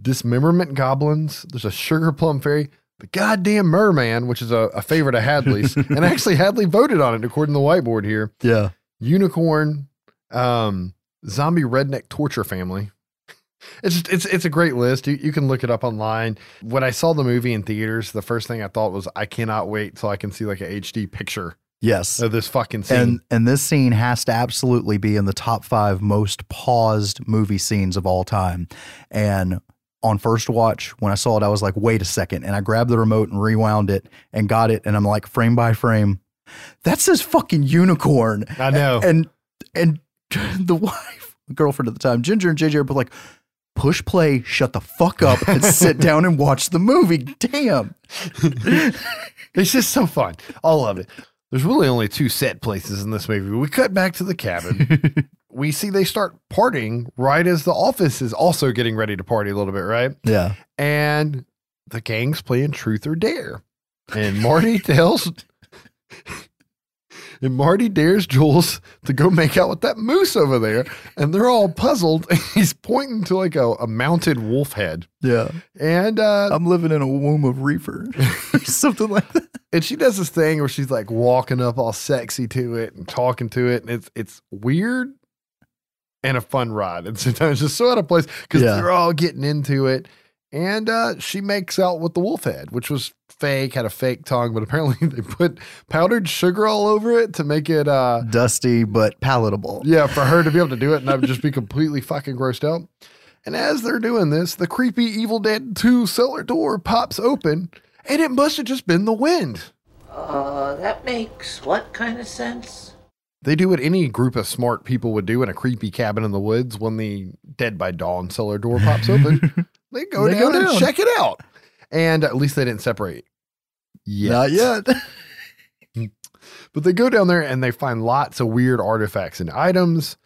Dismemberment goblins. There's a sugar plum fairy. The goddamn merman, which is a, a favorite of Hadley's. and actually Hadley voted on it according to the whiteboard here. Yeah. Unicorn, um, zombie redneck torture family. It's just, it's it's a great list. You, you can look it up online. When I saw the movie in theaters, the first thing I thought was, I cannot wait till I can see like a HD picture Yes. of this fucking scene. And and this scene has to absolutely be in the top five most paused movie scenes of all time. And on first watch, when I saw it, I was like, wait a second. And I grabbed the remote and rewound it and got it. And I'm like, frame by frame, that says fucking unicorn. I know. And and the wife, girlfriend at the time, Ginger and JJ are like, push play, shut the fuck up, and sit down and watch the movie. Damn. It's just so fun. All of it. There's really only two set places in this movie. We cut back to the cabin. we see they start partying right as the office is also getting ready to party a little bit, right? Yeah. And the gang's playing truth or dare. And Marty tells and Marty dares Jules to go make out with that moose over there. And they're all puzzled. He's pointing to like a, a mounted wolf head. Yeah. And uh I'm living in a womb of reefer. Something like that. and she does this thing where she's like walking up all sexy to it and talking to it, and it's it's weird and a fun ride, and sometimes just so out of place because Yeah. they're all getting into it. And uh, she makes out with the wolf head, which was fake, had a fake tongue, but apparently they put powdered sugar all over it to make it, uh, Dusty but palatable. yeah, for her to be able to do it and I would just be completely fucking grossed out. And as they're doing this, the creepy Evil Dead 2 cellar door pops open, and it must have just been the wind. Uh, that makes what kind of sense? They do what any group of smart people would do in a creepy cabin in the woods when the Dead by Dawn cellar door pops open. they go They down go and check it out. And at least they didn't separate. Yet. Not yet. But they go down there and they find lots of weird artifacts and items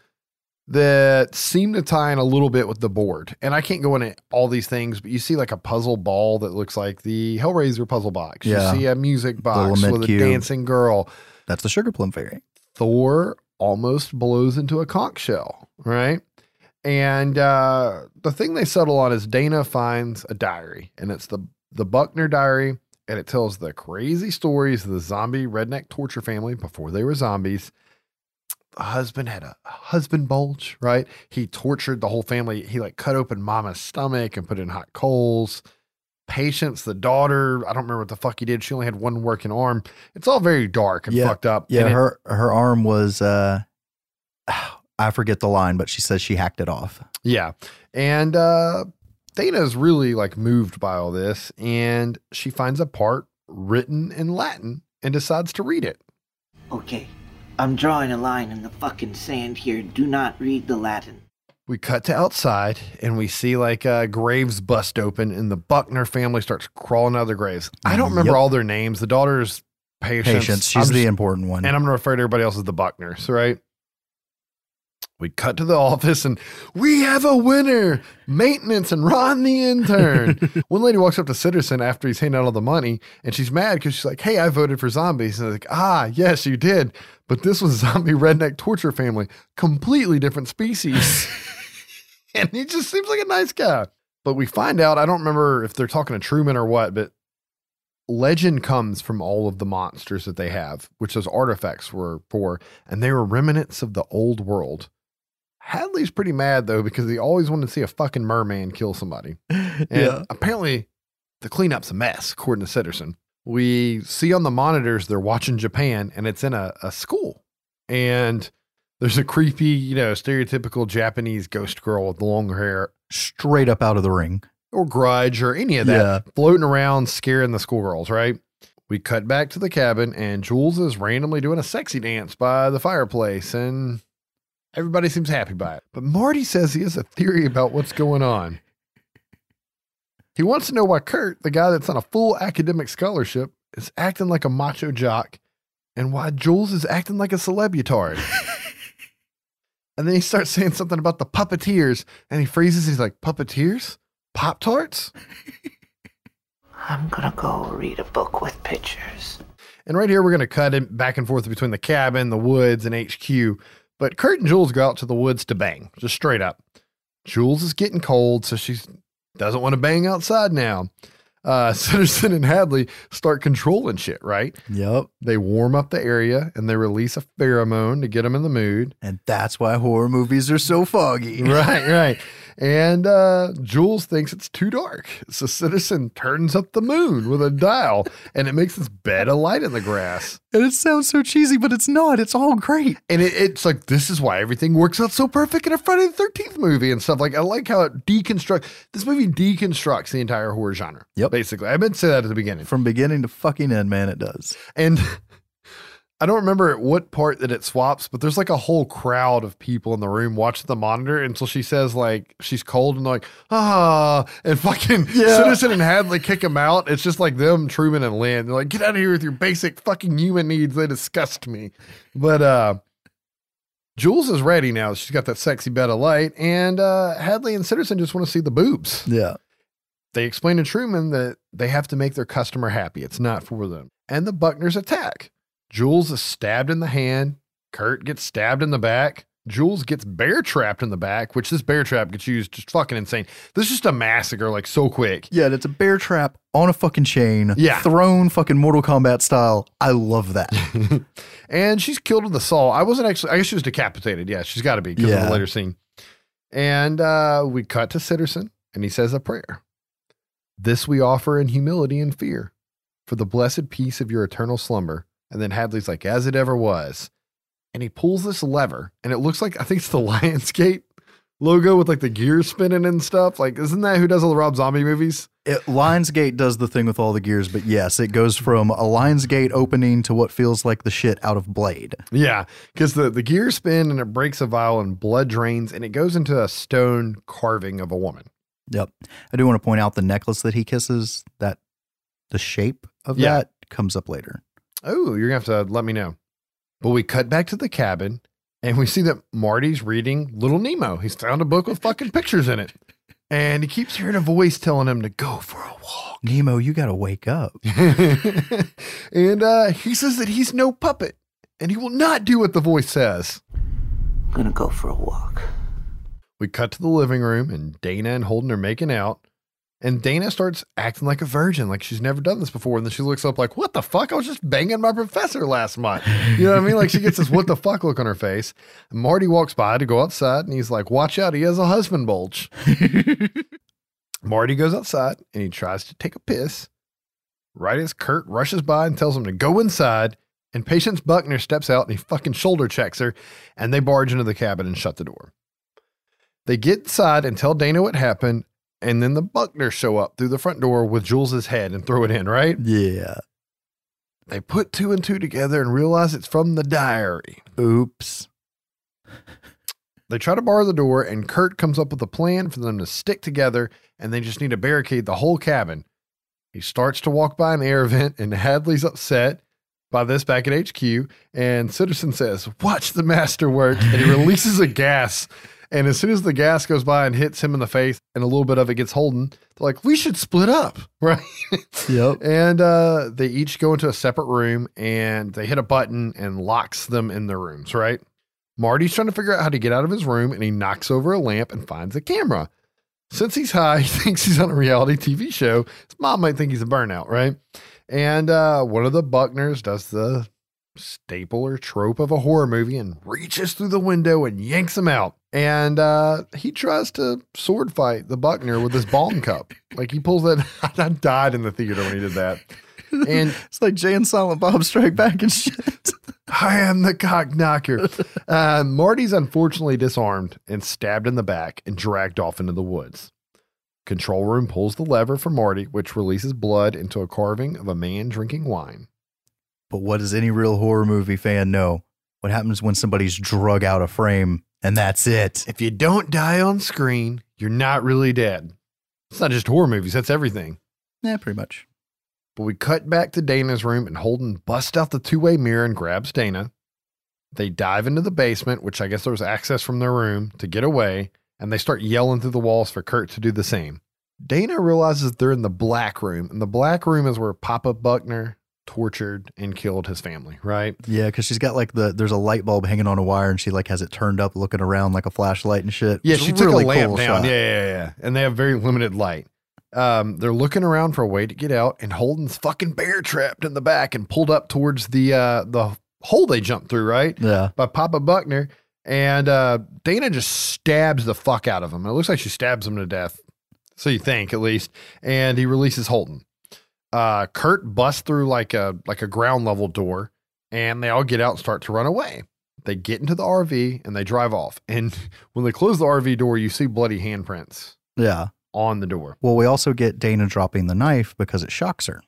that seem to tie in a little bit with the board. And I can't go into all these things, but you see like a puzzle ball that looks like the Hellraiser puzzle box. Yeah. You see a music box with cube. a dancing girl. That's the sugar plum fairy. Thor almost blows into a conch shell, right? And uh, the thing they settle on is Dana finds a diary, and it's the the Buckner diary, and it tells the crazy stories of the zombie redneck torture family before they were zombies. The husband had a husband bulge, right? He tortured the whole family. He like cut open mama's stomach and put it in hot coals. Patience, the daughter, I don't remember what the fuck he did. She only had one working arm. It's all very dark and Yeah. fucked up. Yeah, And it- her her arm was uh I forget the line, but she says she hacked it off. Yeah. And uh Dana's really like moved by all this and she finds a part written in Latin and decides to read it. Okay, I'm drawing a line in the fucking sand here. Do not read the Latin. We cut to outside and we see like uh, graves bust open and the Buckner family starts crawling out of their graves. I don't remember Yep. all their names. The daughter's Patience. Patience. She's I'm the just- important one. And I'm going to refer to everybody else as the Buckners, right? We cut to the office and we have a winner maintenance and Ron the intern. One lady walks up to Sitterson after he's handing out all the money and she's mad because she's like, Hey, I voted for zombies. And they're like, Ah, yes, you did. But this was zombie redneck torture family, completely different species. and he just seems like a nice guy. But we find out, I don't remember if they're talking to Truman or what, but legend comes from all of the monsters that they have, which those artifacts were for, and they were remnants of the old world. Hadley's pretty mad though because he always wanted to see a fucking merman kill somebody. And Yeah. apparently the cleanup's a mess, according to Sitterson. We see on the monitors they're watching Japan and it's in a, a school. And there's a creepy, you know, stereotypical Japanese ghost girl with long hair Straight up out of the ring. or grudge or any of that Yeah. floating around scaring the schoolgirls, right? We cut back to the cabin and Jules is randomly doing a sexy dance by the fireplace and everybody seems happy by it. But Marty says he has a theory about what's going on. He wants to know why Kurt, the guy that's on a full academic scholarship, is acting like a macho jock and why Jules is acting like a celebutard. and then he starts saying something about the puppeteers and he freezes. He's like, Puppeteers? Pop Tarts? I'm gonna go read a book with pictures. And right here, we're going to cut it back and forth between the cabin, the woods, and HQ. But Kurt and Jules go out to the woods to bang, just straight up. Jules is getting cold, so she doesn't want to bang outside now. Uh, Sitterson and Hadley start controlling shit, right? Yep. They warm up the area and they release a pheromone to get them in the mood. And that's why horror movies are so foggy. right, right. And uh, Jules thinks it's too dark. So Sitterson turns up the moon with a dial and it makes this bed of light in the grass. And it sounds so cheesy, but it's not. It's all great. And it, it's like, this is why everything works out so perfect in a Friday the 13th movie and stuff. Like, I like how it deconstructs, this movie deconstructs the entire horror genre. Yep. Basically. I meant to say that at the beginning. From beginning to fucking end, man, it does. And I don't remember at what part that it swaps, but there's like a whole crowd of people in the room watching the monitor until she says like she's cold and like ah and fucking Yeah. Sitterson and Hadley kick him out. It's just like them, Truman and Lynn. They're like, get out of here with your basic fucking human needs. They disgust me. But uh Jules is ready now. She's got that sexy bed of light, and uh Hadley and Sitterson just want to see the boobs Yeah. they explain to Truman that they have to make their customer happy. It's not for them. And the Buckners attack. Jules is stabbed in the hand. Kurt gets stabbed in the back. Jules gets bear trapped in the back, which this bear trap gets used just fucking insane. This is just a massacre, like so quick. Yeah, it's a bear trap on a fucking chain. Yeah. Thrown fucking Mortal Kombat style. I love that. and she's killed with a saw. I wasn't actually, I guess she was decapitated. Yeah, she's got to be because of the later scene. And uh, we cut to Sitterson, and he says a prayer. This we offer in humility and fear for the blessed peace of your eternal slumber. And then Hadley's like, as it ever was. And he pulls this lever, and it looks like, I think it's the Lionsgate logo with like the gears spinning and stuff. Like, isn't that who does all the Rob Zombie movies? It, Lionsgate does the thing with all the gears, but yes, it goes from a Lionsgate opening to what feels like the shit out of Blade. Yeah, because the, the gears spin and it breaks a vial and blood drains and it goes into a stone carving of a woman. Yep. I do want to point out the necklace that he kisses, that the shape of Yeah. that comes up later. Oh, you're going to have to let me know. But we cut back to the cabin and we see that Marty's reading Little Nemo. He's found a book with fucking pictures in it. And he keeps hearing a voice telling him to go for a walk. Nemo, you got to wake up. and uh, he says that he's no puppet and he will not do what the voice says. I'm gonna go for a walk. We cut to the living room and Dana and Holden are making out. And Dana starts acting like a virgin, like she's never done this before. And then she looks up, like, what the fuck? I was just banging my professor last month. You know what I mean? Like she gets this what the fuck look on her face. And Marty walks by to go outside and he's like, watch out, he has a husband bulge. Marty goes outside and he tries to take a piss. Right as Kurt rushes by and tells him to go inside, and Patience Buckner steps out and he fucking shoulder checks her, and they barge into the cabin and shut the door. They get inside and tell Dana what happened, and then the Buckners show up through the front door with Jules's head and throw it in, right? Yeah. They put two and two together and realize it's from the diary. Oops. They try to bar the door, and Kurt comes up with a plan for them to stick together, and they just need to barricade the whole cabin. He starts to walk by an air vent, and Hadley's upset by this back at HQ. And Sitterson says, Watch the master work. And he releases a gas. And as soon as the gas goes by and hits him in the face, and a little bit of it gets Holden, they're like, We should split up, right? Yep. And uh, they each go into a separate room and they hit a button and locks them in their rooms, right? Marty's trying to figure out how to get out of his room and he knocks over a lamp and finds a camera. Since he's high, he thinks he's on a reality TV show. His mom might think he's a burnout, right? And uh, one of the Buckners does the staple or trope of a horror movie and reaches through the window and yanks him out. And uh, he tries to sword fight the Buckner with his bong cup. Like he pulls that. I died in the theater when he did that. And it's like Jay and Silent Bob Strike Back and shit. I am the cock knocker. Uh, Marty's unfortunately disarmed and stabbed in the back and dragged off into the woods. Control room pulls the lever for Marty, which releases blood into a carving of a man drinking wine. But what does any real horror movie fan know? What happens when somebody's drug out of frame and that's it? If you don't die on screen, you're not really dead. It's not just horror movies, that's everything. Yeah, pretty much. But we cut back to Dana's room and Holden busts out the two way mirror and grabs Dana. They dive into the basement, which I guess there was access from their room to get away, and they start yelling through the walls for Kurt to do the same. Dana realizes they're in the black room, and the black room is where Papa Buckner tortured and killed his family, right? Yeah, because she's got like the there's a light bulb hanging on a wire and she like has it turned up looking around like a flashlight and shit. Yeah, she took really a lamp cool down. Yeah, yeah, yeah. And they have very limited light. Um, they're looking around for a way to get out, and Holden's fucking bear trapped in the back and pulled up towards the uh the hole they jumped through, right? Yeah. By Papa Buckner. And uh Dana just stabs the fuck out of him. It looks like she stabs him to death. So you think at least. And he releases Holden. Uh Kurt busts through like a like a ground level door and they all get out and start to run away. They get into the RV and they drive off. And when they close the RV door, you see bloody handprints Yeah. on the door. Well, we also get Dana dropping the knife because it shocks her.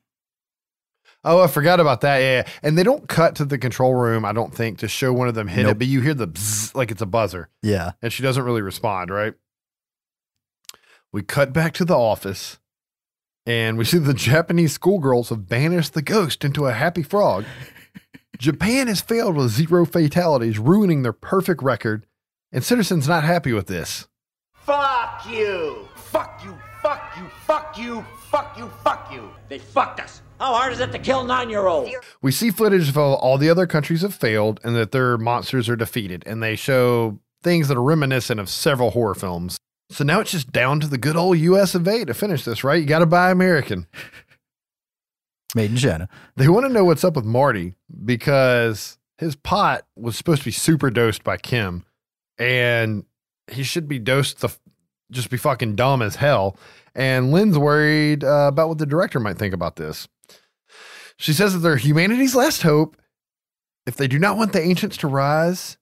Oh, I forgot about that. Yeah. And they don't cut to the control room, I don't think, to show one of them hit it, but you hear the like it's a buzzer. Yeah. And she doesn't really respond, right? We cut back to the office and we see the Japanese schoolgirls have banished the ghost into a happy frog. Japan has failed with zero fatalities, ruining their perfect record, and Sitterson's not happy with this. Fuck you! Fuck you, fuck you, fuck you, fuck you, fuck you! They fucked us! How hard is it to kill nine year olds? We see footage of how all the other countries have failed and that their monsters are defeated, and they show things that are reminiscent of several horror films. So now it's just down to the good old US of A to finish this, right? You got to buy American. Made in China. They want to know what's up with Marty because his pot was supposed to be super dosed by chem, and he should be dosed to just be fucking dumb as hell. And Lynn's worried uh, about what the director might think about this. She says that they're humanity's last hope. If they do not want the ancients to rise,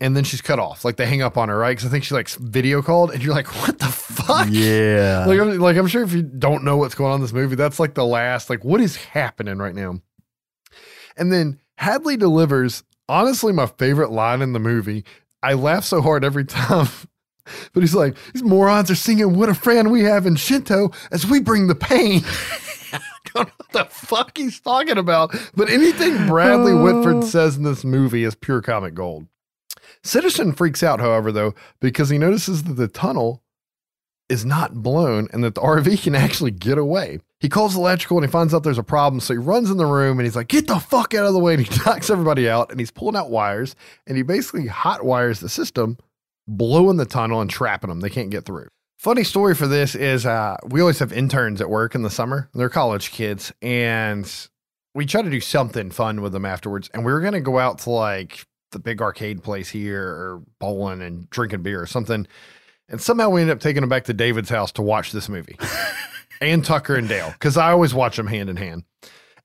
and then she's cut off. Like they hang up on her, right? Because I think she like video called, and you're like, what the fuck? Yeah. Like I'm, like I'm sure if you don't know what's going on in this movie, that's like the last. Like what is happening right now? And then Hadley delivers. Honestly, my favorite line in the movie. I laugh so hard every time. But he's like, these morons are singing "What a Friend We Have in Shinto" as we bring the pain. I don't know what the fuck he's talking about. But anything Bradley Whitford oh. says in this movie is pure comic gold. Sitterson freaks out, however, though, because he notices that the tunnel is not blown and that the RV can actually get away. He calls electrical and he finds out there's a problem. So he runs in the room and he's like, get the fuck out of the way. And he knocks everybody out and he's pulling out wires and he basically hot wires the system, blowing the tunnel and trapping them. They can't get through. Funny story for this is uh, we always have interns at work in the summer. They're college kids and we try to do something fun with them afterwards. And we were going to go out to like the big arcade place here or bowling and drinking beer or something. And somehow we ended up taking them back to David's house to watch this movie and Tucker and Dale because I always watch them hand in hand.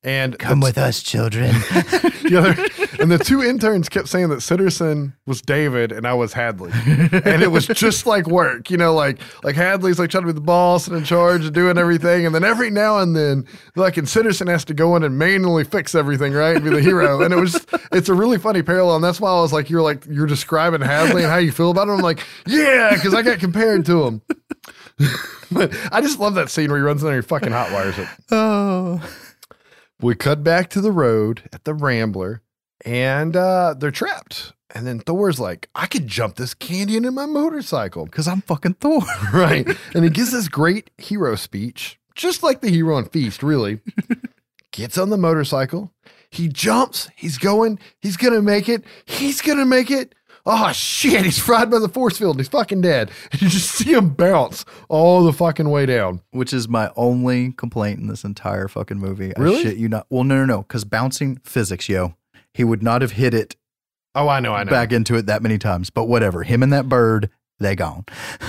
And Come with us, children. the other, and the two interns kept saying that Sitterson was David and I was Hadley, and it was just like work, you know, like like Hadley's like trying to be the boss and in charge of doing everything, and then every now and then, like, and Sitterson has to go in and manually fix everything, right, and be the hero, and it was it's a really funny parallel, and that's why I was like, you're like you're describing Hadley and how you feel about him. I'm like, yeah, because I got compared to him. but I just love that scene where he runs in there and he fucking hot wires it. oh. We cut back to the road at the Rambler and uh, they're trapped. And then Thor's like, I could jump this canyon in my motorcycle. Because I'm fucking Thor. right. And he gives this great hero speech, just like the hero on Feast, really. Gets on the motorcycle. He jumps. He's going. He's going to make it. He's going to make it. Oh, shit. He's fried by the force field. He's fucking dead. And you just see him bounce all the fucking way down. Which is my only complaint in this entire fucking movie. Really? I shit you not. Well, no, no, no. Because bouncing physics, yo. He would not have hit it Oh, I know. I know. back into it that many times. But whatever. Him and that bird, they gone.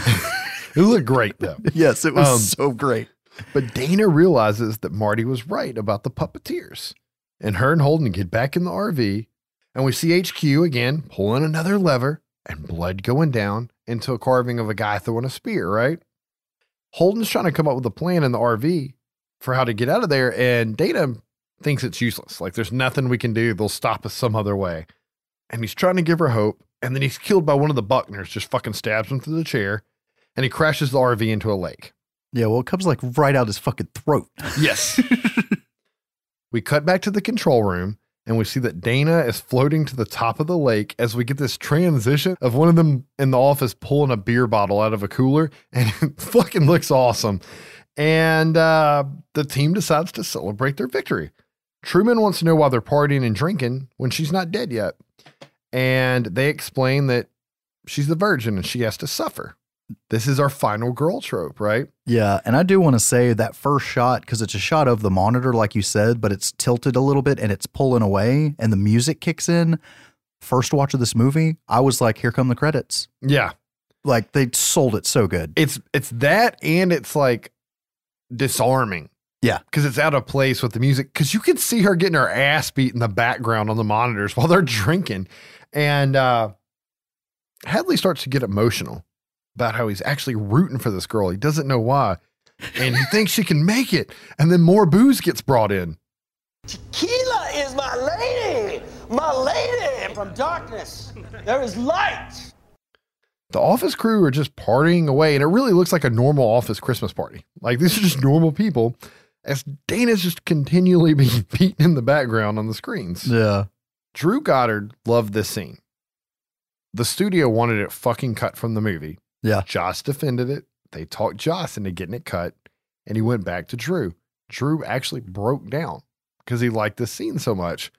It looked great, though. yes, it was Um, so great. But Dana realizes that Marty was right about the puppeteers. And her and Holden get back in the RV, and we see HQ again pulling another lever and blood going down into a carving of a guy throwing a spear, right? Holden's trying to come up with a plan in the RV for how to get out of there, and Dana thinks it's useless. Like there's nothing we can do. They'll stop us some other way. And he's trying to give her hope, and then he's killed by one of the Buckners, just fucking stabs him through the chair, and he crashes the RV into a lake. Yeah, well, it comes like right out his fucking throat. Yes. we cut back to the control room and we see that Dana is floating to the top of the lake as we get this transition of one of them in the office pulling a beer bottle out of a cooler and it fucking looks awesome. And uh, the team decides to celebrate their victory. Truman wants to know why they're partying and drinking when she's not dead yet. And they explain that she's the virgin and she has to suffer. This is our final girl trope, right? Yeah, and I do want to say that first shot because it's a shot of the monitor, like you said, but it's tilted a little bit and it's pulling away, and the music kicks in. First watch of this movie, I was like, "Here come the credits!" Yeah. Like they sold it so good. It's it's that and it's like disarming. Yeah. Because it's out of place with the music. Because you can see her getting her ass beat in the background on the monitors while they're drinking. And uh Hadley starts to get emotional about how he's actually rooting for this girl. He doesn't know why. And he thinks she can make it. And then more booze gets brought in. Tequila is my lady! My lady! From darkness, there is light! The office crew are just partying away, and it really looks like a normal office Christmas party. Like these are just normal people, as Dana's just continually being beaten in the background on the screens. Yeah. Drew Goddard loved this scene. The studio wanted it fucking cut from the movie. Yeah. Joss defended it. They talked Joss into getting it cut, and he went back to Drew. Drew actually broke down because he liked the scene so much.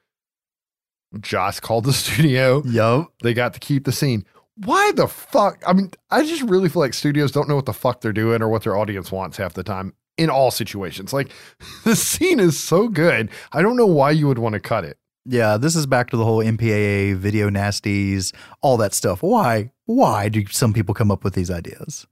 Joss called the studio. Yup. They got to keep the scene. Why the fuck? I mean, I just really feel like studios don't know what the fuck they're doing or what their audience wants half the time in all situations. Like, the scene is so good. I don't know why you would want to cut it. Yeah, this is back to the whole MPAA, video nasties, all that stuff. Why? Why do some people come up with these ideas?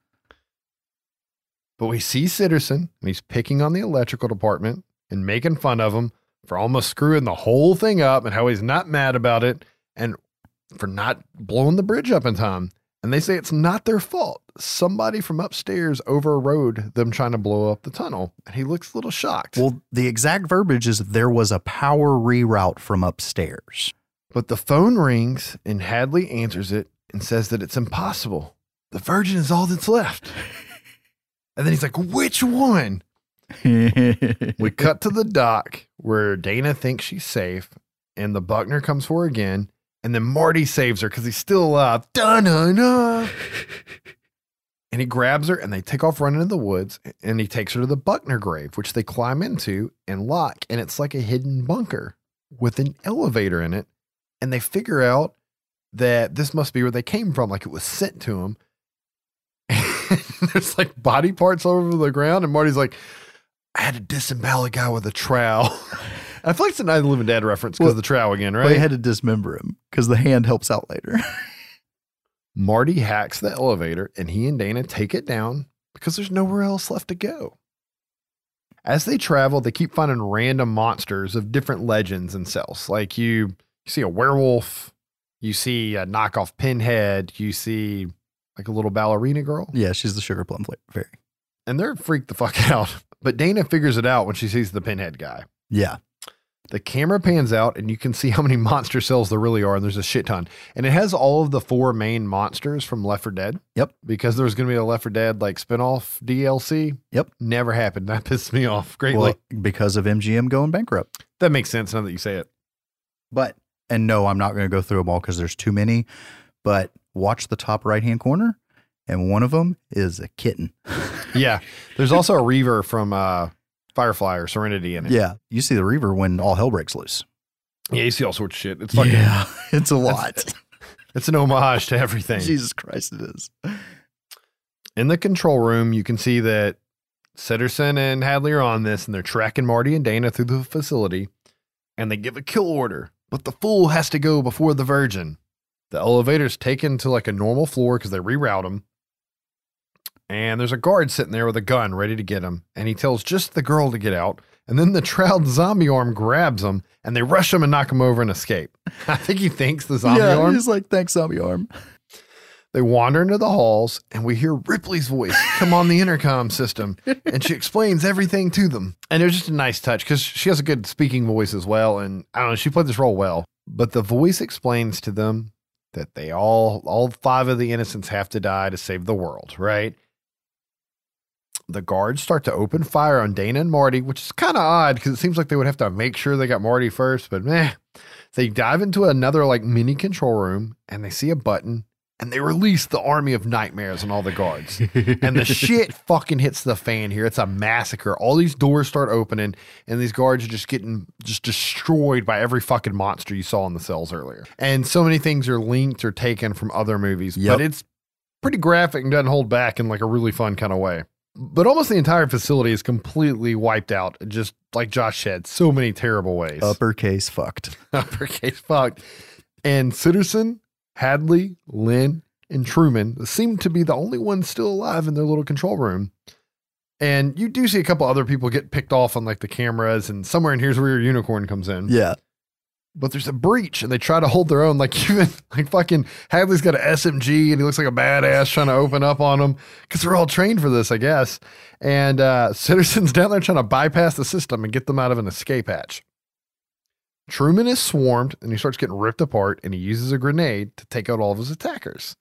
But we see Sitterson, and he's picking on the electrical department and making fun of him for almost screwing the whole thing up and how he's not mad about it. And for not blowing the bridge up in time. And they say it's not their fault. Somebody from upstairs overrode them trying to blow up the tunnel. And he looks a little shocked. Well, the exact verbiage is there was a power reroute from upstairs. But the phone rings and Hadley answers it and says that it's impossible. The Virgin is all that's left. And then he's like, which one? we cut to the dock where Dana thinks she's safe and the Buckner comes for her again. And then Marty saves her because he's still alive. Dun-dun-dun. and he grabs her and they take off running in the woods and he takes her to the Buckner grave, which they climb into and lock. And it's like a hidden bunker with an elevator in it. And they figure out that this must be where they came from, like it was sent to them. there's like body parts all over the ground. And Marty's like, I had to disembowel a guy with a trowel. I feel like it's a Night of the Living Dead reference because Well, of the trowel again, right? They had to dismember him because the hand helps out later. Marty hacks the elevator and he and Dana take it down because there's nowhere else left to go. As they travel, they keep finding random monsters of different legends and cells. Like you, you see a werewolf, you see a knockoff pinhead, you see like a little ballerina girl, yeah, she's the sugar plum fairy. and they're freaked the fuck out. But Dana figures it out when she sees the pinhead guy. Yeah. The camera pans out and you can see how many monster cells there really are, and there's a shit ton. And it has all of the four main monsters from Left 4 Dead. Yep. Because Because there was going to be a Left 4 Dead like spinoff DLC. Yep. Never happened. That pissed me off greatly. Well, because of MGM going bankrupt. that makes sense now that you say it. But, and no, I'm not going to go through them all because there's too many. But watch the top right hand corner, and one of them is a kitten. Yeah. There's also a Reaver from uh, Firefly or Serenity in it. Yeah. You see the Reaver when all hell breaks loose. Yeah, you see all sorts of shit. It's fucking, yeah. It's a lot. it's an homage to everything. Jesus Christ, it is. In the control room, you can see that Sitterson and Hadley are on this and they're tracking Marty and Dana through the facility and they give a kill order, but the fool has to go before the virgin. The elevator's taken to like a normal floor because they reroute him. And there's a guard sitting there with a gun ready to get him. And he tells just the girl to get out. And then the troweled zombie arm grabs him and they rush him and knock him over and escape. I think he thinks the zombie yeah, arm. he's like, thanks, zombie arm. They wander into the halls and we hear Ripley's voice come on the intercom system and she explains everything to them. And it was just a nice touch because she has a good speaking voice as well. And I don't know, she played this role well. But the voice explains to them that they all, all five of the innocents have to die to save the world, right? The guards start to open fire on Dana and Marty, which is kind of odd because it seems like they would have to make sure they got Marty first, but meh. They dive into another like mini control room and they see a button and they release the army of nightmares and all the guards. and the shit fucking hits the fan here. It's a massacre. All these doors start opening, and these guards are just getting just destroyed by every fucking monster you saw in the cells earlier. And so many things are linked or taken from other movies, Yep. but it's pretty graphic and doesn't hold back in like a really fun kind of way. But almost the entire facility is completely wiped out, just like Josh said, so many terrible ways Uppercase fucked. uppercase fucked. And Sitterson, Hadley, Lynn, and Truman seem to be the only ones still alive in their little control room. And you do see a couple other people get picked off on like the cameras, and somewhere in here's where your unicorn comes in. Yeah. But there's a breach, and they try to hold their own. Like even like fucking Hadley's got an SMG, and he looks like a badass trying to open up on them because they're all trained for this, I guess. And uh, Sitterson's down there trying to bypass the system and get them out of an escape hatch. Truman is swarmed and he starts getting ripped apart and he uses a grenade to take out all of his attackers.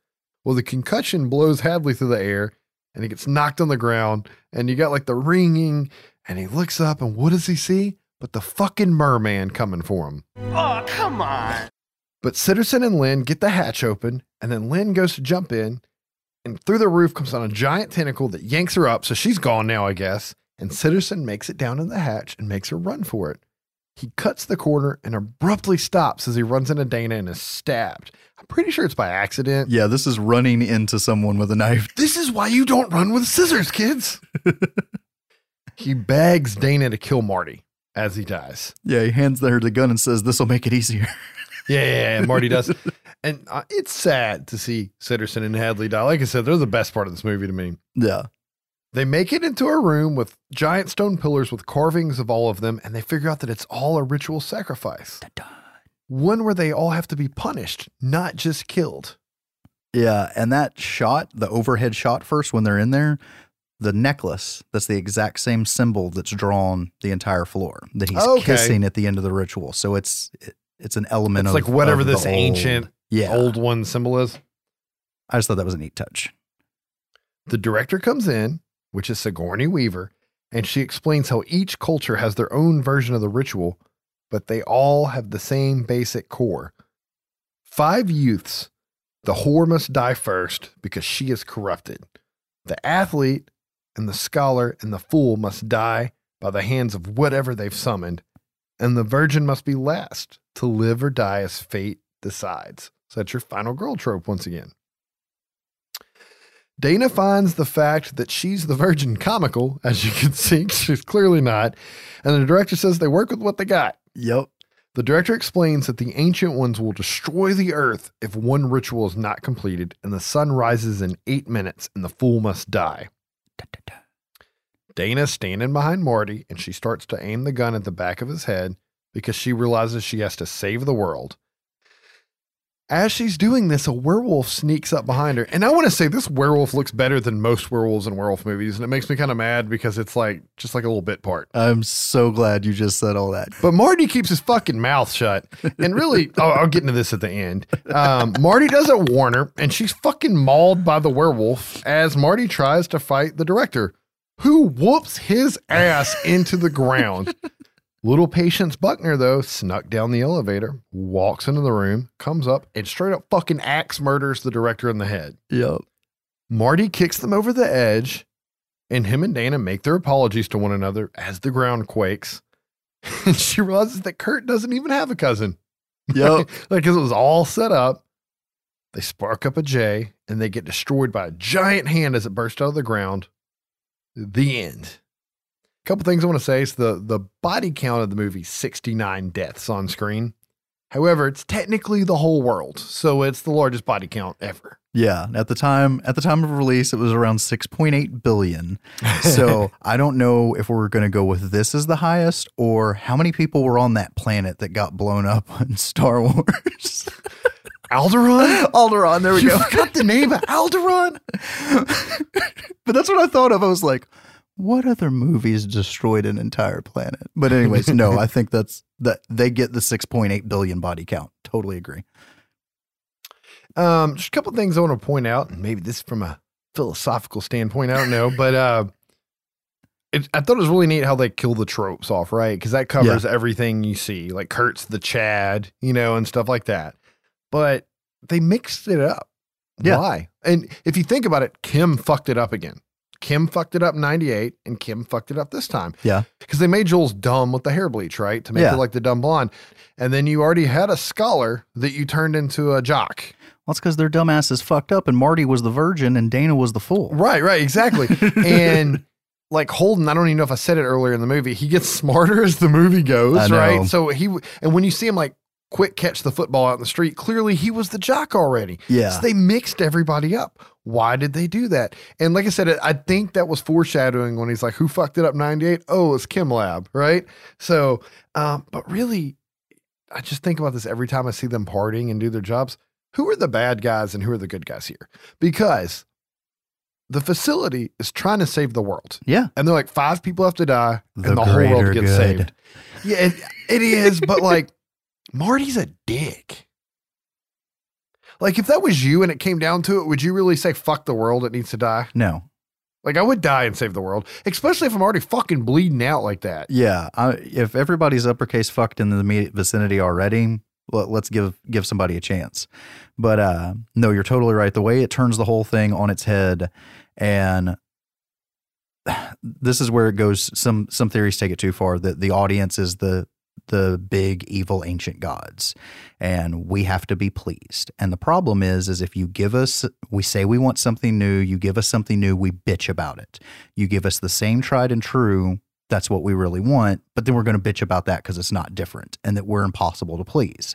Well, the concussion blows Hadley through the air and he gets knocked on the ground and you got like the ringing and he looks up and what does he see? But the fucking merman coming for him. Oh, come on. But Sitterson and Lynn get the hatch open and then Lynn goes to jump in and through the roof comes on a giant tentacle that yanks her up. So she's gone now, I guess. And Sitterson makes it down in the hatch and makes her run for it. He cuts the corner and abruptly stops as he runs into Dana and is stabbed. I'm pretty sure it's by accident. Yeah, this is running into someone with a knife. This is why you don't run with scissors, kids. he begs Dana to kill Marty as he dies. Yeah, he hands her the gun and says, This will make it easier. Yeah, yeah, yeah Marty does. And uh, it's sad to see Sitterson and Hadley die. Like I said, they're the best part of this movie to me. Yeah. They make it into a room with giant stone pillars with carvings of all of them, and they figure out that it's all a ritual sacrifice. one where they all have to be punished, not just killed. Yeah, and that shot, the overhead shot first when they're in there, the necklace, that's the exact same symbol that's drawn the entire floor that he's Okay. kissing at the end of the ritual. So it's it, it's an element It's of like whatever of this old- ancient, yeah. old one symbol is. I just thought that was a neat touch. The director comes in, which is Sigourney Weaver, and she explains how each culture has their own version of the ritual, but they all have the same basic core. Five youths, the whore must die first because she is corrupted. The athlete and the scholar and the fool must die by the hands of whatever they've summoned, and the virgin must be last to live or die as fate decides. So that's your final girl trope once again. Dana finds the fact that she's the virgin comical, as you can see. She's clearly not. And the director says they work with what they got. Yep. The director explains that the ancient ones will destroy the earth if one ritual is not completed, and the sun rises in eight minutes, and the fool must die. Dana's standing behind Marty, and she starts to aim the gun at the back of his head because she realizes she has to save the world. As she's doing this, a werewolf sneaks up behind her. And I want to say this werewolf looks better than most werewolves in werewolf movies. And it makes me kind of mad because it's like just like a little bit part. I'm so glad you just said all that. But Marty keeps his fucking mouth shut. And really, oh, I'll get into this at the end. Um, Marty doesn't warn her, and she's fucking mauled by the werewolf as Marty tries to fight the director, who whoops his ass into the ground. Little Patience Buckner, though, snuck down the elevator, walks into the room, comes up, and straight up fucking axe murders the director in the head. Yep. Marty kicks them over the edge, and him and Dana make their apologies to one another as the ground quakes. And she realizes that Kurt doesn't even have a cousin. Yep. like, because it was all set up. They spark up a J, and they get destroyed by a giant hand as it bursts out of the ground. The end. A couple things I want to say is the the body count of the movie 69 deaths on screen. However, it's technically the whole world, so it's the largest body count ever. Yeah, at the time at the time of release, it was around 6.8 billion. So I don't know if we're going to go with this as the highest or how many people were on that planet that got blown up in Star Wars. Alderaan? Alderaan, there we you go. forgot the name of Alderaan? but that's what I thought of. I was like, what other movies destroyed an entire planet? But anyways, no, I think that's that they get the 6.8 billion body count. Totally agree. Um, just a couple things I want to point out, and maybe this is from a philosophical standpoint. I don't know, but uh, it, I thought it was really neat how they kill the tropes off, right? Because that covers everything you see, like Kurt's the Chad, you know, and stuff like that. But they mixed it up. Yeah. Why? And if you think about it, Chem fucked it up again. Chem fucked it up in 98 and Chem fucked it up this time. Yeah. Because they made Jules dumb with the hair bleach, right? To make Yeah. her like the dumb blonde. And then you already had a scholar that you turned into a jock. Well, it's because their dumbasses fucked up and Marty was the virgin and Dana was the fool. Right, right, exactly. and like Holden, I don't even know if I said it earlier in the movie. He gets smarter as the movie goes, right? So he and when you see him like quick catch the football out in the street, clearly he was the jock already. Yeah. So they mixed everybody up. Why did they do that? And like I said, I think that was foreshadowing when he's like, "Who fucked it up?" Ninety eight. Oh, it's Chem Lab, right? So, um, but really, I just think about this every time I see them partying and do their jobs. Who are the bad guys and who are the good guys here? Because the facility is trying to save the world. Yeah. And they're like, five people have to die The and the whole world gets good. saved. Yeah, it, it is. but like, Marty's a dick. Like, if that was you and it came down to it, would you really say, fuck the world, it needs to die? No. Like, I would die and save the world, especially if I'm already fucking bleeding out like that. Yeah, I, if everybody's uppercase fucked in the immediate vicinity already, let, let's give give somebody a chance. But uh, no, you're totally right. The way it turns the whole thing on its head, and this is where it goes. Some some theories take it too far. That the audience is the the big evil ancient gods and we have to be pleased. And the problem is is if you give us we say we want something new you give us something new we bitch about it. You give us the same tried and true that's what we really want but then we're going to bitch about that because it's not different and that we're impossible to please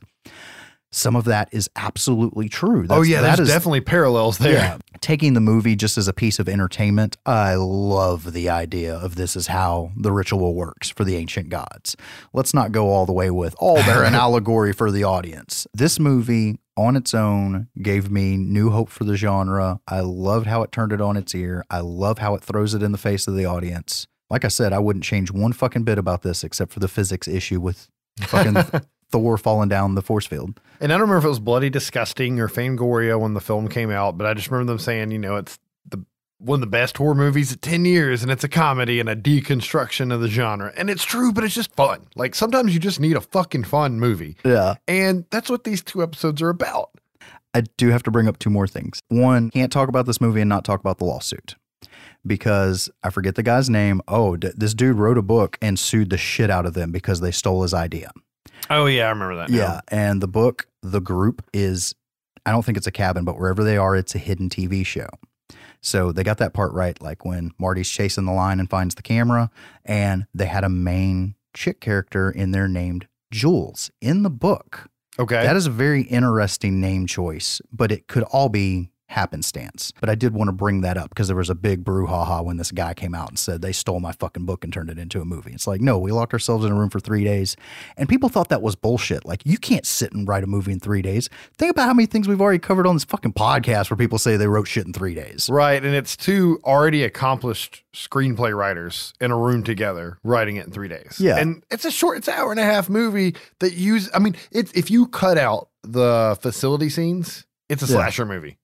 some of that is absolutely true. oh yeah, that is- definitely parallels there. yeah. Taking the movie just as a piece of entertainment, I love the idea of this is how the ritual works for the ancient gods. Let's not go all the way with, oh, they're an allegory for the audience. This movie on its own gave me new hope for the genre. I loved how it turned it on its ear. I love how it throws it in the face of the audience. Like I said, I wouldn't change one fucking bit about this except for the physics issue with fucking Thor falling down the force field. And I don't remember if it was Bloody Disgusting or Fangoria when the film came out, but I just remember them saying, you know, it's the one of the best horror movies of 10 years and it's a comedy and a deconstruction of the genre. And it's true, but it's just fun. Like sometimes you just need a fucking fun movie. Yeah. And that's what these two episodes are about. I do have to bring up two more things. One, can't talk about this movie and not talk about the lawsuit because I forget the guy's name. Oh, d- this dude wrote a book and sued the shit out of them because they stole his idea. Oh, yeah, I remember that. now. Yeah. And the book, The Group, is, I don't think it's a cabin, but wherever they are, it's a hidden TV show. So they got that part right, like when Marty's chasing the line and finds the camera, and they had a main chick character in there named Jules in the book. Okay. That is a very interesting name choice, but it could all be happenstance. But I did want to bring that up because there was a big brouhaha when this guy came out and said they stole my fucking book and turned it into a movie. It's like, no, we locked ourselves in a room for three days. And people thought that was bullshit. Like, you can't sit and write a movie in three days. Think about how many things we've already covered on this fucking podcast where people say they wrote shit in three days. Right. And it's two already accomplished screenplay writers in a room together writing it in three days. Yeah. And it's a short, it's an hour and a half movie that use, I mean, it's, if you cut out the facility scenes, it's a Yeah. slasher movie.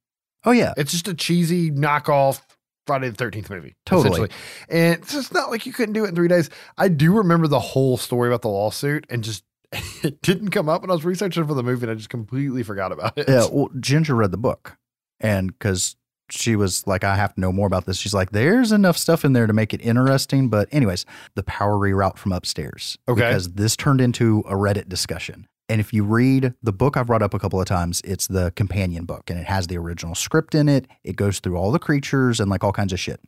Oh, yeah. It's just a cheesy knockoff Friday the 13th movie. Totally. And it's just not like you couldn't do it in three days. I do remember the whole story about the lawsuit and just it didn't come up when I was researching for the movie and I just completely forgot about it. Yeah, well, Ginger read the book, and because she was like, I have to know more about this. She's like, there's enough stuff in there to make it interesting. But, anyways, the power reroute from upstairs. Okay. Because this turned into a Reddit discussion. And if you read the book I've brought up a couple of times, it's the companion book and it has the original script in it. It goes through all the creatures and like all kinds of shit.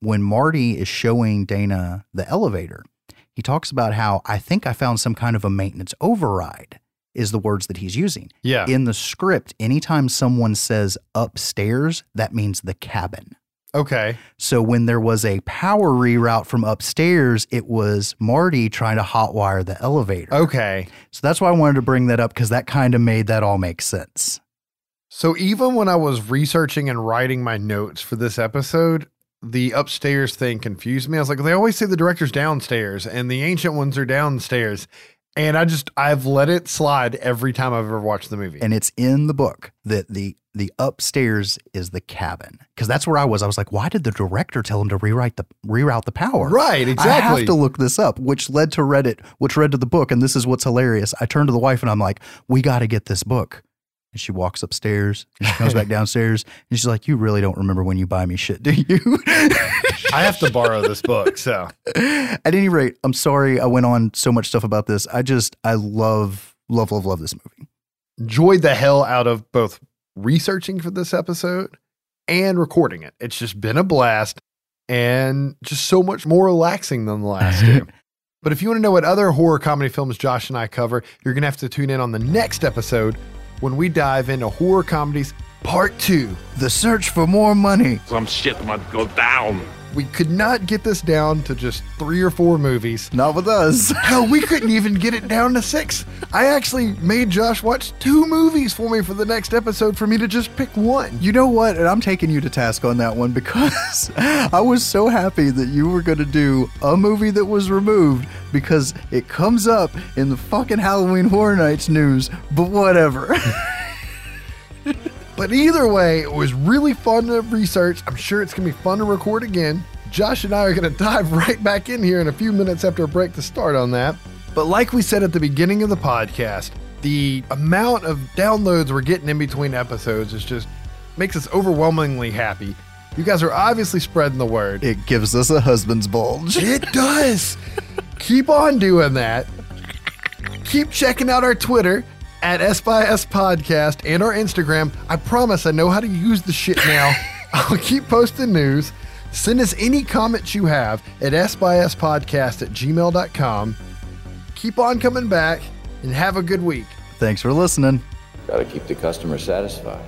When Marty is showing Dana the elevator, he talks about how I think I found some kind of a maintenance override, is the words that he's using. Yeah. In the script, anytime someone says upstairs, that means the cabin. Okay. So when there was a power reroute from upstairs, it was Marty trying to hotwire the elevator. Okay. So that's why I wanted to bring that up because that kind of made that all make sense. So even when I was researching and writing my notes for this episode, the upstairs thing confused me. I was like, they always say the director's downstairs and the ancient ones are downstairs. And I just I've let it slide every time I've ever watched the movie. And it's in the book that the the upstairs is the cabin because that's where I was. I was like, why did the director tell him to rewrite the reroute the power? Right, exactly. I have to look this up, which led to Reddit, which led to the book. And this is what's hilarious. I turned to the wife and I'm like, we got to get this book. And she walks upstairs and she comes back downstairs and she's like, you really don't remember when you buy me shit, do you? I have to borrow this book. So At any rate, I'm sorry I went on so much stuff about this. I just, I love, love, love, love this movie. enjoyed the hell out of both researching for this episode and recording it. It's just been a blast and just so much more relaxing than the last two. But if you want to know what other horror comedy films Josh and I cover, you're going to have to tune in on the next episode when we dive into horror comedies part two. The search for more money. Some shit might go down. We could not get this down to just three or four movies. Not with us. Hell, we couldn't even get it down to six. I actually made Josh watch two movies for me for the next episode for me to just pick one. You know what? And I'm taking you to task on that one because I was so happy that you were going to do a movie that was removed because it comes up in the fucking Halloween Horror Nights news, but whatever. But either way, it was really fun to research. I'm sure it's going to be fun to record again. Josh and I are going to dive right back in here in a few minutes after a break to start on that. But like we said at the beginning of the podcast, the amount of downloads we're getting in between episodes is just makes us overwhelmingly happy. You guys are obviously spreading the word. it gives us a husband's bulge. It does. Keep on doing that. Keep checking out our Twitter at S by S Podcast and our Instagram. I promise I know how to use the shit now. I'll keep posting news. Send us any comments you have at S by S Podcast at gmail.com. Keep on coming back and have a good week. Thanks for listening. Gotta keep the customer satisfied.